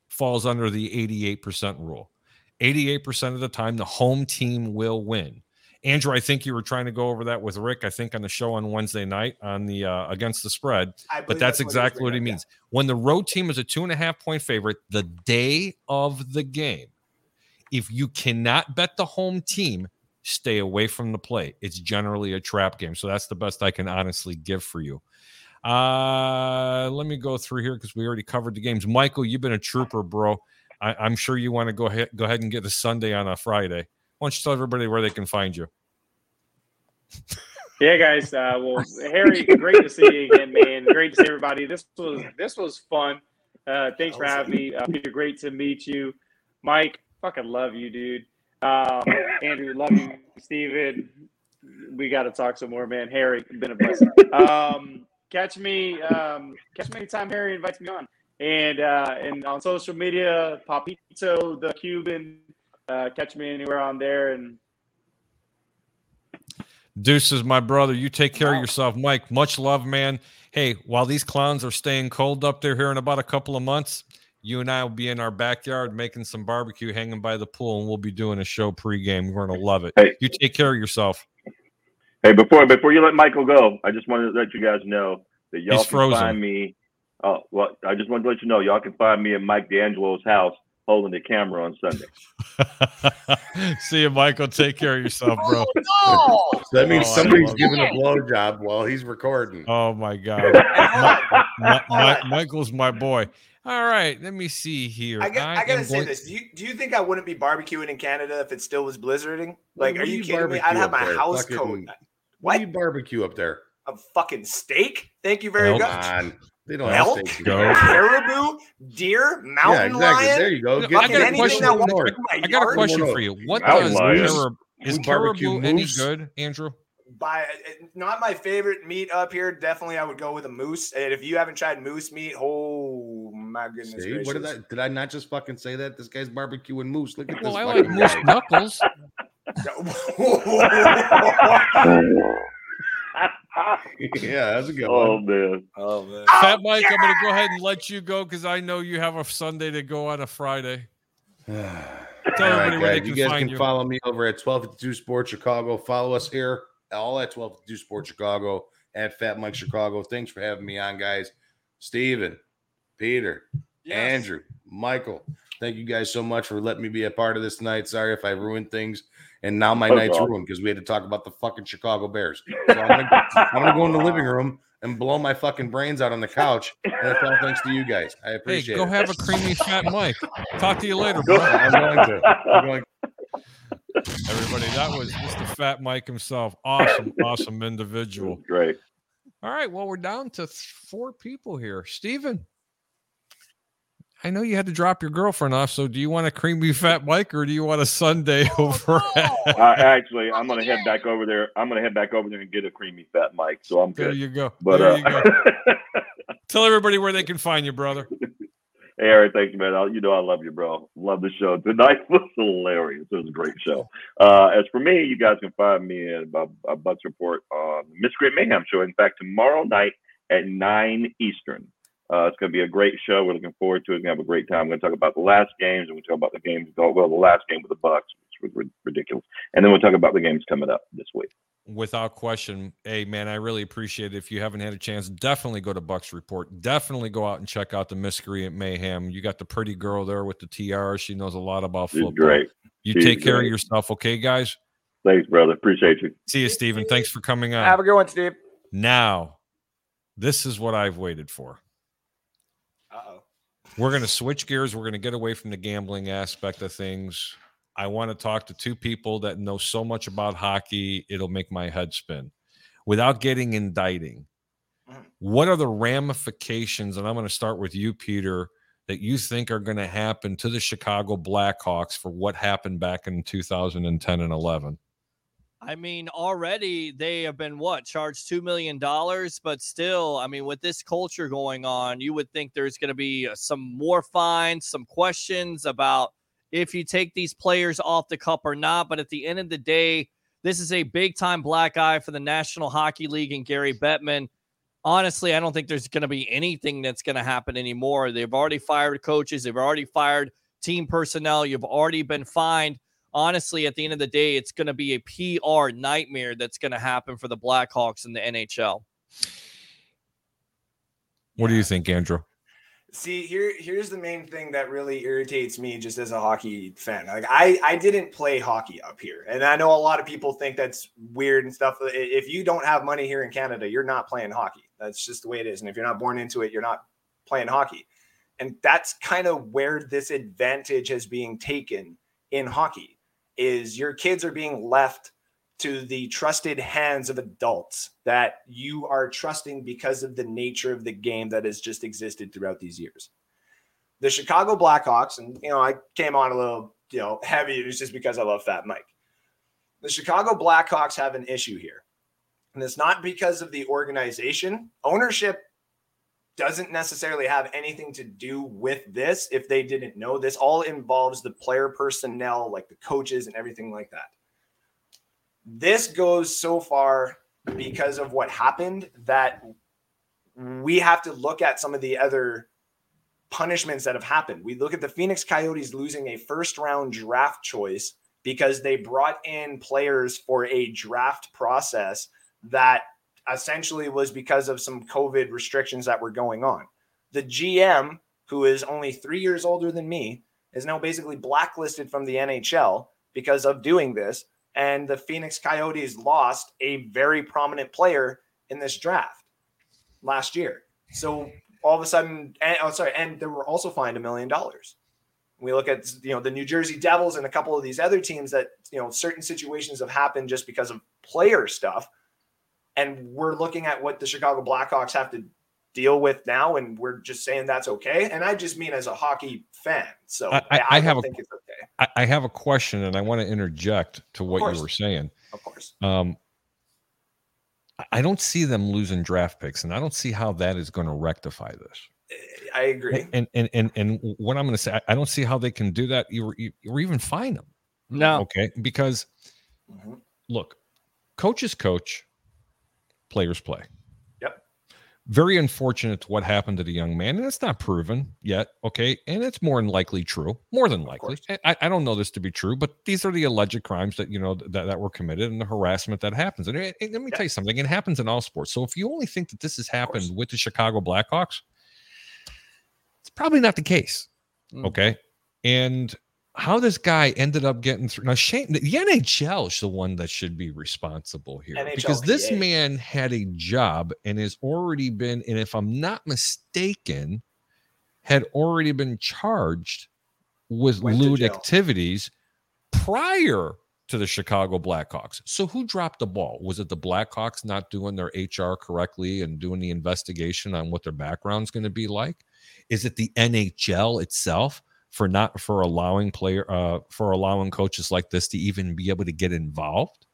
falls under the 88% rule. 88% of the time, the home team will win. Andrew, I think you were trying to go over that with Rick, I think on the show on Wednesday night on the uh, against the spread. But that's what was exactly what up, means. When the road team is a two and a half point favorite the day of the game, if you cannot bet the home team, stay away from the play. It's generally a trap game. So that's the best I can honestly give for you. Uh, let me go through here because we already covered the games. Michael, you've been a trooper, bro. I, I'm sure you want to go ahead go ahead and get a Sunday on a Friday. Why don't you tell everybody where they can find you? Yeah, guys. Uh, well, Harry, great to see you again, man. Great to see everybody. This was this was fun. Uh, thanks for having me, uh, Peter. Great to meet you, Mike. Fucking love you, dude. Um, Andrew, love you, Steven. We got to talk some more, man. Harry, been a blessing. Um, catch me, um, catch me anytime Harry invites me on, and uh, and on social media, Papito the Cuban. Uh, catch me anywhere on there, and Deuces, my brother. You take care of yourself, Mike. Much love, man. Hey, while these clowns are staying cold up there here in about a couple of months, you and I will be in our backyard making some barbecue, hanging by the pool, and we'll be doing a show pregame. We're gonna love it. Hey. You take care of yourself. Hey, before before you let Michael go, I just wanted to let you guys know that y'all He's can frozen. find me Oh well, I just wanted to let you know, y'all can find me at Mike D'Angelo's house holding the camera on Sunday. See you, Michael. Take care of yourself, bro. Oh, no. That means Oh, somebody's love giving a it. blowjob while he's recording. Oh my God, Mi- Mi- Michael's my boy. All right, let me see here. I, got, I, gotta say going- this. Do you do you think I wouldn't be barbecuing in Canada if it still was blizzarding? Like, What are you you kidding me? I'd have my there? house Fucking- coat. What do you barbecue up there? A fucking steak? Thank you very Elk. much. Come on. They don't have Elk, steaks. Go. caribou, deer, mountain Yeah, exactly. lion. There you go. I got a question. north. I got a question for you. What does lions. carib- is We barbecue caribou any good, Andrew? By not my favorite meat up here. Definitely, I would go with a moose. And if you haven't tried moose meat, oh my goodness See, what did I did I not just fucking say that? This guy's barbecuing moose. Look at Well, this. I like fucking moose knuckles. yeah, that's a good oh one. man. oh man! Oh, Fat Mike, I'm going to go ahead and let you go because I know you have a Sunday to go on a Friday. Tell everybody right, where they guys, can you guys find can you. follow me over at 1252 Sports Chicago. Follow us here, all at 1252 Sports Chicago at Fat Mike Chicago. Thanks for having me on, guys. Steven, Peter, Andrew, Michael. Thank you guys so much for letting me be a part of this tonight. Sorry if I ruined things. And now my No night's problem. ruined because we had to talk about the fucking Chicago Bears. So I'm gonna, I'm gonna go in the living room and blow my fucking brains out on the couch. And it's all thanks to you guys. I appreciate Hey, go it. Go have a creamy Fat Mike. Talk to you later, bro. I'm going to. I'm going Everybody, that was Mr. Fat Mike himself. Awesome, awesome individual. Great. All right, well, we're down to th- four people here. Steven, I know you had to drop your girlfriend off, so do you want a creamy fat Mike or do you want a Sunday over? at- I, actually, I'm gonna head back over there. I'm gonna head back over there and get a creamy fat Mike. So I'm good. There you go. But there uh, you go. Tell everybody where they can find you, brother. Hey, Eric, thanks, man. I, you know I love you, bro. Love the show. Tonight was hilarious. It was a great show. Uh, as for me, you guys can find me at uh, Bucs Report on the Miscreant Mayhem show. In fact, tomorrow night at 9 Eastern. Uh, it's going to be a great show. We're looking forward to it. We're going to have a great time. We're going to talk about the last games, and we'll talk about the games. Well, the last game with the Bucs, which was ridiculous. And then we'll talk about the games coming up this week. Without question. Hey, man, I really appreciate it. If you haven't had a chance, definitely go to Bucs Report. Definitely go out and check out the Miscreant Mayhem. You got the pretty girl there with the tiara. She knows a lot about She's football. great. You She's take care of yourself, okay, guys? Thanks, brother. Appreciate you. See you, Steven. Thanks for coming on. Have a good one, Steve. Now, this is what I've waited for. We're going to switch gears. We're going to get away from the gambling aspect of things. I want to talk to two people that know so much about hockey, it'll make my head spin. Without getting indicting, mm. what are the ramifications? And I'm going to start with you, Peter, that you think are going to happen to the Chicago Blackhawks for what happened back in 2010 and 11? I mean, already they have been what charged two million dollars, but still, I mean, with this culture going on, you would think there's going to be uh, some more fines, some questions about if you take these players off the cup or not. But at the end of the day, this is a big time black eye for the National Hockey League and Gary Bettman. Honestly, I don't think there's going to be anything that's going to happen anymore. They've already fired coaches, they've already fired team personnel, you've already been fined honestly, at the end of the day, it's going to be a PR nightmare that's going to happen for the Blackhawks in the NHL. What do you think, Andrew? See, here here's the main thing that really irritates me just as a hockey fan. Like I I didn't play hockey up here. And I know a lot of people think that's weird and stuff. If you don't have money here in Canada, you're not playing hockey. That's just the way it is. And if you're not born into it, you're not playing hockey. And that's kind of where this advantage is being taken in hockey is your kids are being left to the trusted hands of adults that you are trusting because of the nature of the game that has just existed throughout these years. The Chicago Blackhawks, and you know, I came on a little, you know, heavy. It was just because I love Fat Mike. The Chicago Blackhawks have an issue here. And it's not because of the organization. Ownership doesn't necessarily have anything to do with this if they didn't know. This all involves the player personnel, like the coaches and everything like that. This goes so far because of what happened that we have to look at some of the other punishments that have happened. We look at the Phoenix Coyotes losing a first round draft choice because they brought in players for a draft process that essentially was because of some COVID restrictions that were going on. The GM, who is only three years older than me, is now basically blacklisted from the NHL because of doing this. And the Phoenix Coyotes lost a very prominent player in this draft last year. So all of a sudden, and, oh, sorry, and they were also fined a million dollars. We look at you know the New Jersey Devils and a couple of these other teams that you know certain situations have happened just because of player stuff, and we're looking at what the Chicago Blackhawks have to deal with now, and we're just saying that's okay. And I just mean as a hockey fan. So I, I, I, I have a, think it's okay. I, I have a question, and I want to interject to what you were saying. Of course. Um, I- I don't see them losing draft picks, and I don't see how that is going to rectify this. I agree. And and and and what I'm going to say, I- I don't see how they can do that, or, or even find them. No. Okay, because Mhm. look, coaches coach, players play. Yep. Very unfortunate to what happened to the young man, and it's not proven yet. Okay, and it's more than likely true. More than likely. I, I don't know this to be true, but these are the alleged crimes that you know that, that were committed and the harassment that happens. And, it- it- let me tell you something: it happens in all sports. So if you only think that this has happened with the Chicago Blackhawks, it's probably not the case. Mm. Okay, and how this guy ended up getting through now shane the nhl is the one that should be responsible here because this man had a job and has already been and if i'm not mistaken had already been charged with Went lewd activities prior to the chicago blackhawks. So who dropped the ball? Was it the blackhawks not doing their hr correctly and doing the investigation on what their background's going to be like? Is it the nhl itself for not for allowing player uh for allowing coaches like this to even be able to get involved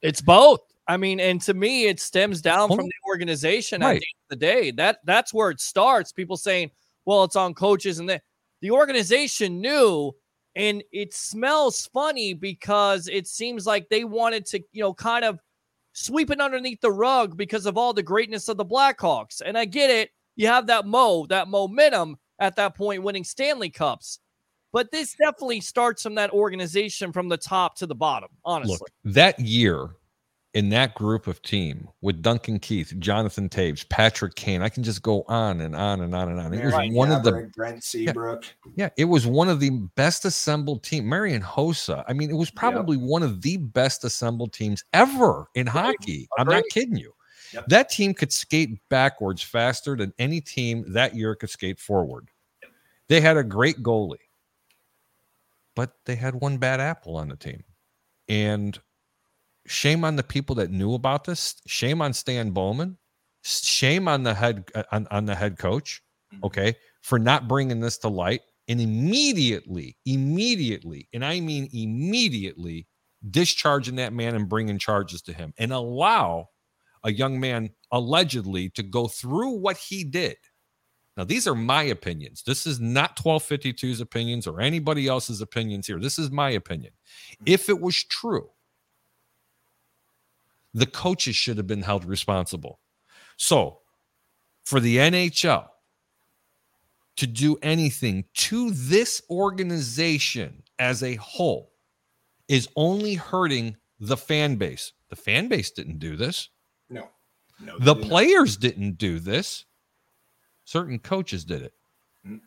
It's both. I mean, and to me, it stems down from the organization at the end of the day. That that's where it starts. People saying, "Well, it's on coaches," and the the organization knew, and it smells funny because it seems like they wanted to, you know, kind of sweep it underneath the rug because of all the greatness of the Blackhawks. And I get it. You have that mo, that momentum at that point, winning Stanley Cups. But this definitely starts from that organization from the top to the bottom. Honestly. Look, that year in that group of team with Duncan Keith, Jonathan Toews, Patrick Kane, I can just go on and on and on and on. It was Ryan one of the Brent Seabrook. yeah, it was one of the best assembled team. Marian Hossa. I mean, it was probably one of the best assembled teams ever in hockey. I'm not kidding you. Yep. That team could skate backwards faster than any team that year could skate forward. They had a great goalie, but they had one bad apple on the team. And shame on the people that knew about this. Shame on Stan Bowman. Shame on the head uh, on, on the head coach. Okay, for not bringing this to light and immediately, immediately, and I mean immediately, discharging that man and bringing charges to him and allow a young man allegedly to go through what he did. Now, these are my opinions. This is not 1252's opinions or anybody else's opinions here. This is my opinion. Hmm. If it was true, the coaches should have been held responsible. So, for the NHL to do anything to this organization as a whole is only hurting the fan base. The fan base didn't do this. No. No. The did not. players didn't do this. Certain coaches did it. Mm.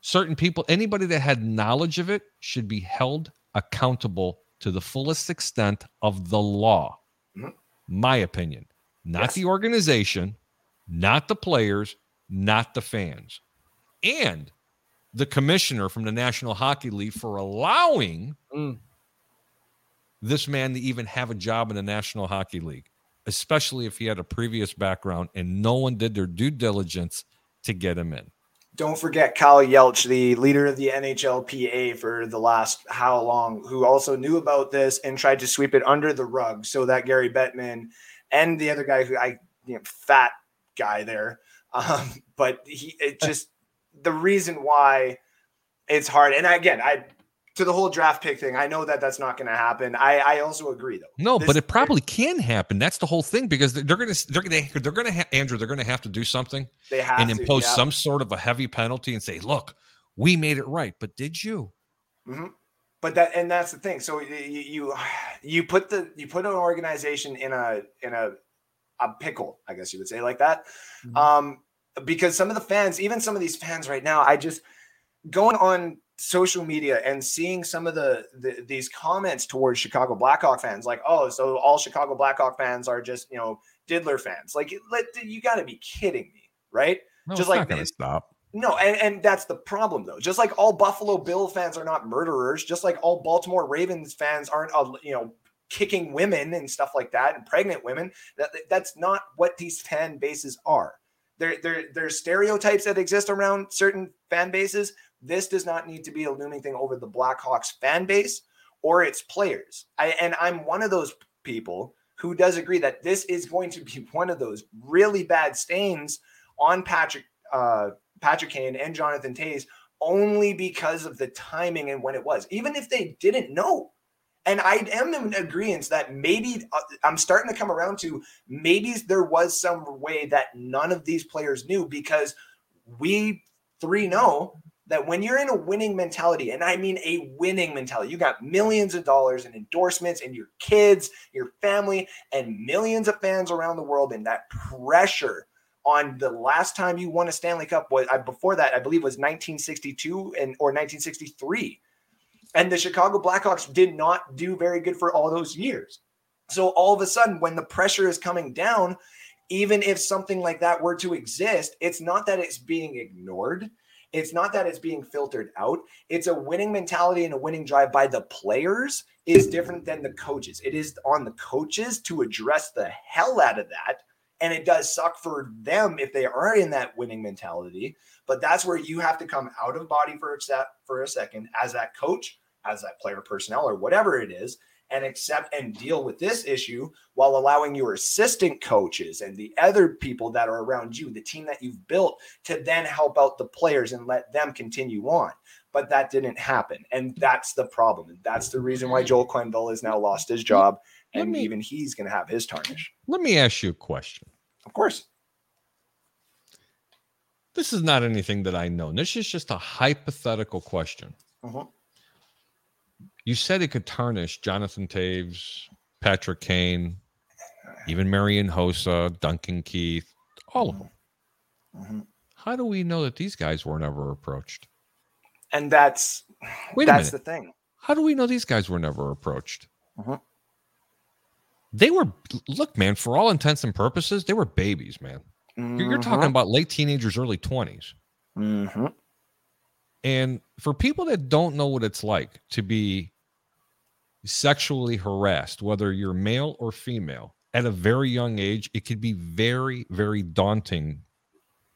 Certain people, anybody that had knowledge of it should be held accountable to the fullest extent of the law. Mhm. My opinion. Not Yes. the organization, not the players, not the fans. And the commissioner from the National Hockey League for allowing Mm. this man to even have a job in the National Hockey League, especially if he had a previous background and no one did their due diligence to get him in. Don't forget Kyle Yelch, the leader of the NHLPA for the last how long, who also knew about this and tried to sweep it under the rug so that Gary Bettman and the other guy who I, you know, fat guy there, um, but he it just the reason why it's hard. And again, I to the whole draft pick thing, I know that that's not going to happen. I I also agree though. No, This- but it probably can happen. That's the whole thing because they're going to they're going to they're going to ha- Andrew they're going to have to do something they have and to, impose yeah. some sort of a heavy penalty and say, "Look, we made it right, but did you?" Mhm. But that and that's the thing. So y- y- you you put the you put an organization in a in a a pickle, I guess you would say like that. Mhm. Um, because some of the fans, even some of these fans right now, I just going on social media and seeing some of the, the these comments towards Chicago Blackhawk fans, like, oh, so all Chicago Blackhawk fans are just you know diddler fans. Like, let, you got to be kidding me, right? No, just like not stop. no, and, and that's the problem though. Just like all Buffalo Bill fans are not murderers, just like all Baltimore Ravens fans aren't, uh, you know, kicking women and stuff like that and pregnant women. That that's not what these fan bases are. There, there, there's stereotypes that exist around certain fan bases. This does not need to be a looming thing over the Blackhawks fan base or its players. I, and I'm one of those people who does agree that this is going to be one of those really bad stains on Patrick uh, Patrick Kane and Jonathan Toews only because of the timing and when it was. Even if they didn't know, and I am in agreement that maybe uh, I'm starting to come around to maybe there was some way that none of these players knew because we three know that when you're in a winning mentality, and I mean a winning mentality, you got millions of dollars in endorsements and your kids, your family, and millions of fans around the world, and that pressure on the last time you won a Stanley Cup was before that, I believe was 1962 and or 1963. And the Chicago Blackhawks did not do very good for all those years. So all of a sudden, when the pressure is coming down, even if something like that were to exist, it's not that it's being ignored. It's not that it's being filtered out. It's a winning mentality and a winning drive by the players is different than the coaches. It is on the coaches to address the hell out of that. And it does suck for them if they are in that winning mentality. But that's where you have to come out of body for a, for a second as that coach, as that player personnel, or whatever it is, and accept and deal with this issue while allowing your assistant coaches and the other people that are around you, the team that you've built, to then help out the players and let them continue on. But that didn't happen. And that's the problem. And that's the reason why Joel Quenneville has now lost his job. Let And me- even he's going to have his tarnish. Let me ask you a question. Of course. This is not anything that I know. This is just a hypothetical question. Mhm. You said it could tarnish Jonathan Toews, Patrick Kane, even Marian Hossa, Duncan Keith, all of them. Mhm. How do we know that these guys were never approached? And that's Wait that's the thing. How do we know these guys were never approached? Mhm. They were, look, man, for all intents and purposes, they were babies, man. You're, you're talking about late teenagers, early 20s. Mm-hmm. And for people that don't know what it's like to be sexually harassed, whether you're male or female, at a very young age, it could be very, very daunting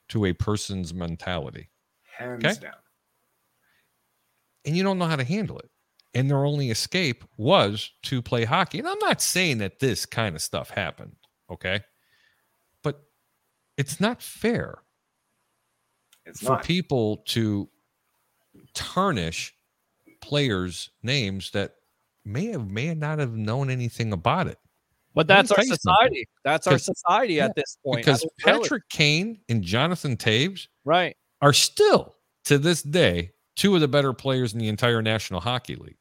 to a person's mentality. Hands Okay. down. And you don't know how to handle it. And their only escape was to play hockey. And I'm not saying that this kind of stuff happened, okay? But it's not fair It's for not. people to tarnish players' names that may have may not have known anything about it. But that's our society. That's our society Yeah, at this point. Because mean, really. Patrick Kane and Jonathan Toews right? are still to this day two of the better players in the entire National Hockey League.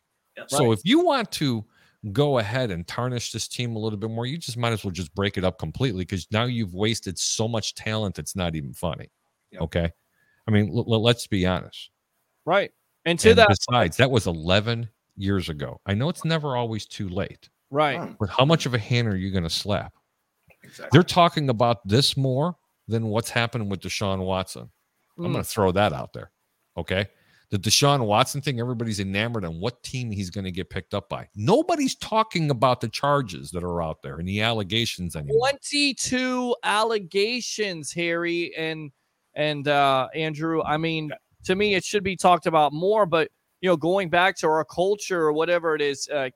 So Right. if you want to go ahead and tarnish this team a little bit more, you just might as well just break it up completely because now you've wasted so much talent it's not even funny. Okay. I mean, l- l- let's be honest. Right. And to And that, besides, that was 11 years ago. I know it's never always too late, right? but how much of a hand are you going to slap? Exactly. They're talking about this more than what's happening with Deshaun Watson. I'm Mm. going to throw that out there. Okay. The Deshaun Watson thing, everybody's enamored on what team he's going to get picked up by. Nobody's talking about the charges that are out there and the allegations anymore. 22 allegations, Harry and and uh Andrew. I mean, to me, it should be talked about more, but you know, going back to our culture or whatever it is, uh,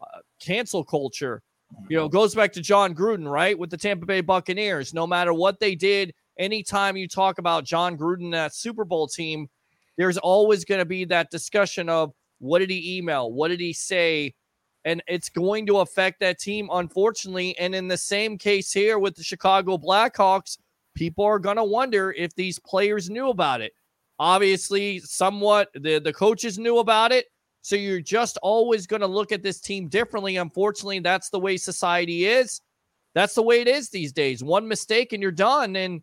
uh cancel culture, you know, goes back to Jon Gruden, right? With the Tampa Bay Buccaneers. No matter what they did, anytime you talk about Jon Gruden, that Super Bowl team, there's always going to be that discussion of what did he email? What did he say? And it's going to affect that team, unfortunately. And in the same case here with the Chicago Blackhawks, people are going to wonder if these players knew about it. Obviously, somewhat the, the coaches knew about it. So you're just always going to look at this team differently. Unfortunately, that's the way society is. That's the way it is these days. One mistake and you're done. And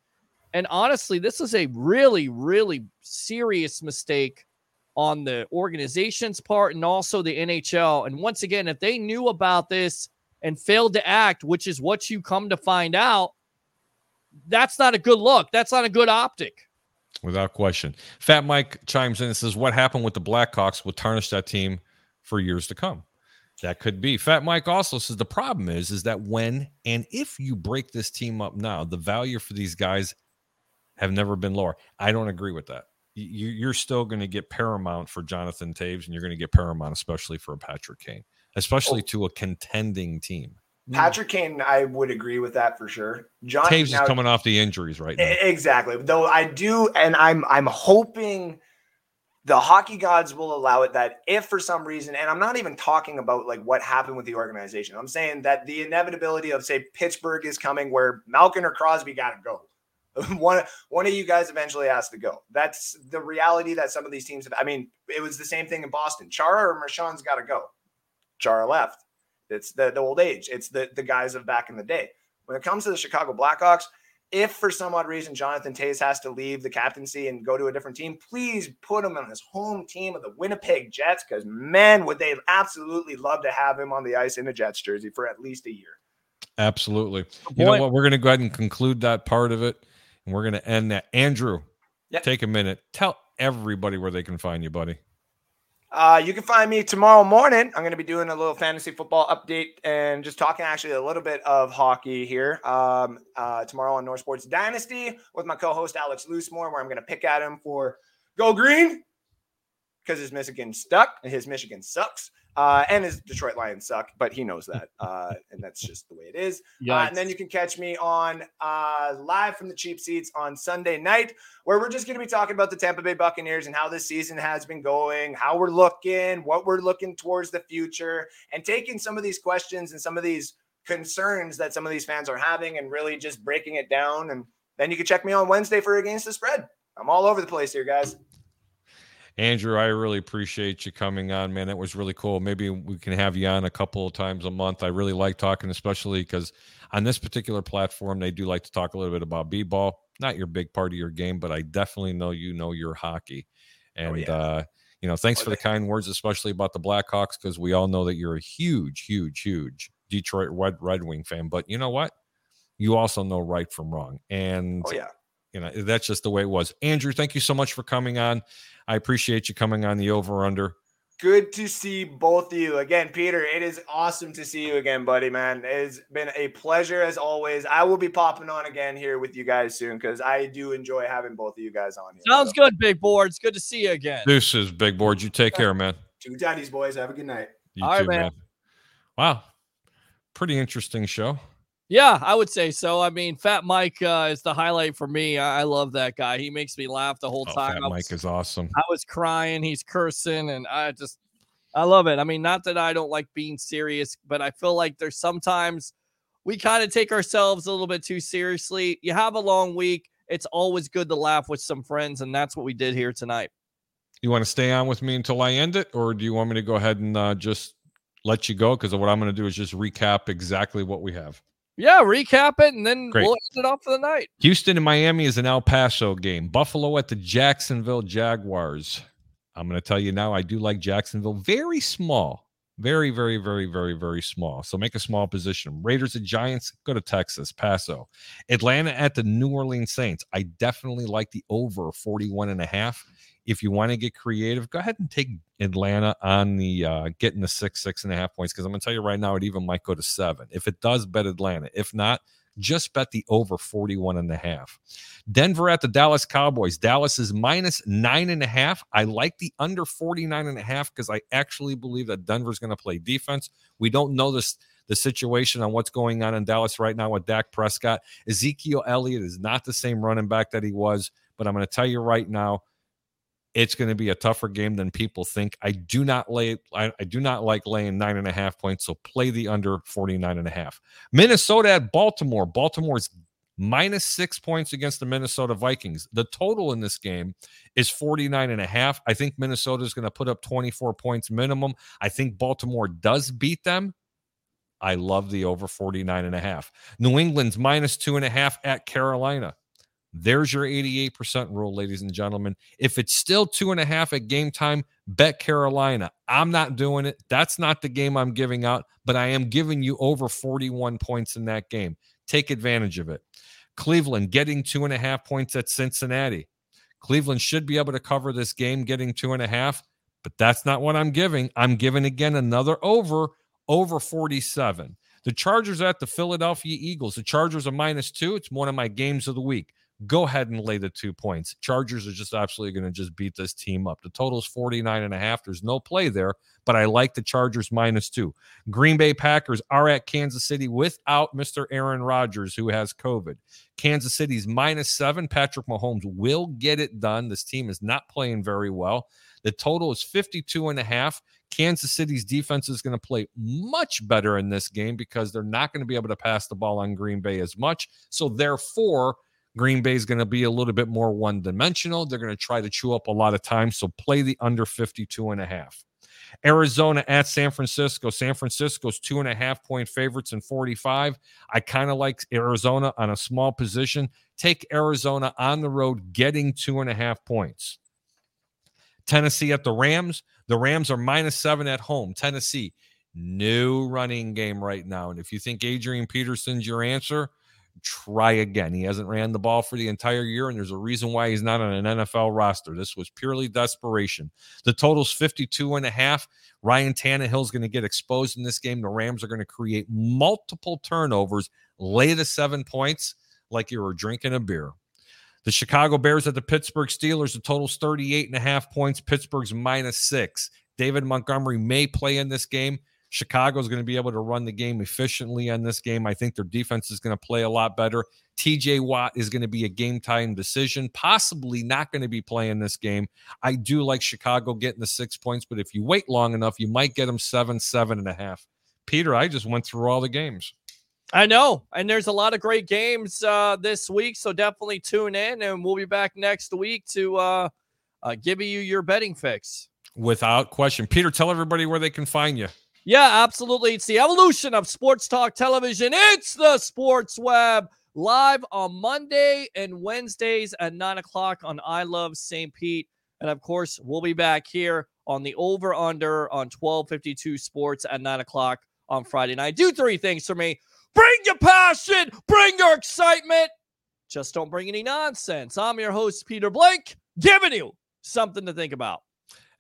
And honestly, this is a really, really serious mistake on the organization's part and also the NHL. And once again, if they knew about this and failed to act, which is what you come to find out, that's not a good look. That's not a good optic. Without question. Fat Mike chimes in and says, What happened with the Blackhawks will tarnish that team for years to come. That could be. Fat Mike also says the problem is, is that when and if you break this team up now, the value for these guys have never been lower. I don't agree with that. You, you're still going to get paramount for Jonathan Toews, and you're going to get paramount, especially for a Patrick Kane, especially oh. to a contending team. Patrick Kane, I would agree with that for sure. John Toews now- is coming off the injuries right now. Exactly. Though I do, and I'm I'm hoping the hockey gods will allow it that if for some reason, and I'm not even talking about like what happened with the organization. I'm saying that the inevitability of say Pittsburgh is coming where Malkin or Crosby got to go. one one of you guys eventually has to go. That's the reality that some of these teams have. I mean, it was the same thing in Boston. Chara or Marchand's got to go. Chara left. It's the, the old age. It's the the guys of back in the day. When it comes to the Chicago Blackhawks, if for some odd reason Jonathan Toews has to leave the captaincy and go to a different team, please put him on his home team of the Winnipeg Jets because man, would they absolutely love to have him on the ice in a Jets jersey for at least a year. Absolutely. You know what? We're going to go ahead and conclude that part of it, and we're going to end that. Andrew, Yep. take a minute. Tell everybody where they can find you, buddy. Uh, you can find me tomorrow morning. I'm going to be doing a little fantasy football update and just talking actually a little bit of hockey here. Um, uh, tomorrow on North Sports Dynasty with my co-host Alex Loosemore, where I'm going to pick at him for Go Green because his Michigan stuck and his Michigan sucks. Uh, and his Detroit Lions suck, but he knows that, uh, and that's just the way it is. Uh, and then you can catch me on uh, live from the cheap seats on Sunday night, where we're just going to be talking about the Tampa Bay Buccaneers and how this season has been going, how we're looking, what we're looking towards the future, and taking some of these questions and some of these concerns that some of these fans are having and really just breaking it down. And then you can check me on Wednesday for Against the Spread. I'm all over the place here, guys. Andrew, I really appreciate you coming on, man. That was really cool. Maybe we can have you on a couple of times a month. I really like talking, especially because on this particular platform, they do like to talk a little bit about b-ball. Not your big part of your game, but I definitely know you know your hockey. And yeah. uh, you know, thanks for the kind words, especially about the Blackhawks, because we all know that you're a huge, huge, huge Detroit Red Red Wing fan. But you know what? You also know right from wrong. And Oh, yeah. You know that's just the way it was andrew thank you so much for coming on i appreciate you coming on the over under Good to see both of you again, Peter. It is awesome to see you again, buddy. Man, it has been a pleasure as always. I will be popping on again here with you guys soon because I do enjoy having both of you guys on here. Sounds good, big board. It's good to see you again. this is big board you take care man Two daddies, boys. Have a good night. you All right, too man. man wow pretty interesting show Yeah, I would say so. I mean, Fat Mike uh, is the highlight for me. I, I love that guy. He makes me laugh the whole oh, time. Fat I mike is awesome I was crying. He's cursing, and I just, I love it. I mean, not that I don't like being serious, but I feel like there's sometimes we kind of take ourselves a little bit too seriously. You have a long week. It's always good to laugh with some friends, and that's what we did here tonight. you want to stay on with me until i end it or do you want me to go ahead and uh, just let you go because what i'm going to do is just recap exactly what we have Yeah, recap it, and then Great. we'll end it off for the night. Houston and Miami is an El Paso game. Buffalo at the Jacksonville Jaguars. I'm going to tell you now, I do like Jacksonville. Very small. Very, very, very, very, very small. So make a small position. Raiders and Giants, go to Texas, Paso. Atlanta at the New Orleans Saints. I definitely like the over 41 and a half. If you want to get creative, go ahead and take Atlanta on the uh, getting the six, six and a half points. Because I'm going to tell you right now, it even might go to seven. If it does, bet Atlanta. If not, just bet the over 41 and a half. Denver at the Dallas Cowboys. Dallas is minus nine and a half. I like the under 49 and a half because I actually believe that Denver's going to play defense. We don't know this the situation on what's going on in Dallas right now with Dak Prescott. Ezekiel Elliott is not the same running back that he was, but I'm going to tell you right now, it's going to be a tougher game than people think. I do not lay I, I do not like laying nine and a half points, so play the under 49 and a half. Minnesota at Baltimore. Baltimore's minus six points against the Minnesota Vikings. The total in this game is 49 and a half. I think Minnesota is going to put up 24 points minimum. I think Baltimore does beat them. I love the over 49 and a half. New England's minus two and a half at Carolina. There's your 88% rule, ladies and gentlemen. If it's still two and a half at game time, bet Carolina. I'm not doing it. That's not the game I'm giving out, but I am giving you over 41 points in that game. Take advantage of it. Cleveland getting two and a half points at Cincinnati. Cleveland should be able to cover this game, getting two and a half, but that's not what I'm giving. I'm giving again another over, over 47. The Chargers at the Philadelphia Eagles. The Chargers are minus two. It's one of my games of the week. Go ahead and lay the two points. Chargers are just absolutely going to just beat this team up. The total is 49 and a half. There's no play there, but I like the Chargers minus two. Green Bay Packers are at Kansas City without Mr. Aaron Rodgers, who has COVID. Kansas City's minus seven. Patrick Mahomes will get it done. This team is not playing very well. The total is 52 and a half. Kansas City's defense is going to play much better in this game because they're not going to be able to pass the ball on Green Bay as much. So, therefore, Green Bay is going to be a little bit more one dimensional. They're going to try to chew up a lot of time. So, play the under 52 and a half. Arizona at San Francisco. San Francisco's two and a half point favorites in 45. I kind of like Arizona on a small position. Take Arizona on the road, getting two and a half points. Tennessee at the Rams. The Rams are minus seven at home. Tennessee, no running game right now. And if you think Adrian Peterson's your answer, try again. He hasn't ran the ball for the entire year, and there's a reason why he's not on an NFL roster. This was purely desperation. The total's 52 and a half. Ryan Tannehill's going to get exposed in this game. The Rams are going to create multiple turnovers, lay the seven points like you were drinking a beer. The Chicago Bears at the Pittsburgh Steelers, the total's 38 and a half points. Pittsburgh's minus six. David Montgomery may play in this game. Chicago's going to be able to run the game efficiently on this game. I think their defense is going to play a lot better. TJ Watt is going to be a game time decision, possibly not going to be playing this game. I do like Chicago getting the six points, but if you wait long enough, you might get them seven, seven and a half. Peter, I just went through all the games. I know. And there's a lot of great games uh, this week. So definitely tune in and we'll be back next week to uh, uh, give you your betting fix. Without question. Peter, tell everybody where they can find you. Yeah, absolutely. It's the evolution of sports talk television. It's the sports web live on Monday and Wednesdays at nine o'clock on I Love St. Pete. And of course, we'll be back here on the over under on 1252 sports at nine o'clock on Friday night. Do three things for me. Bring your passion, bring your excitement. Just don't bring any nonsense. I'm your host, Peter Blake, giving you something to think about.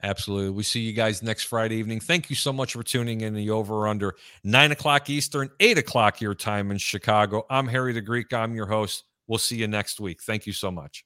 Absolutely. We see you guys next Friday evening. Thank you so much for tuning in the over under nine o'clock Eastern, eight o'clock your time in Chicago. I'm Harry the Greek. I'm your host. We'll see you next week. Thank you so much.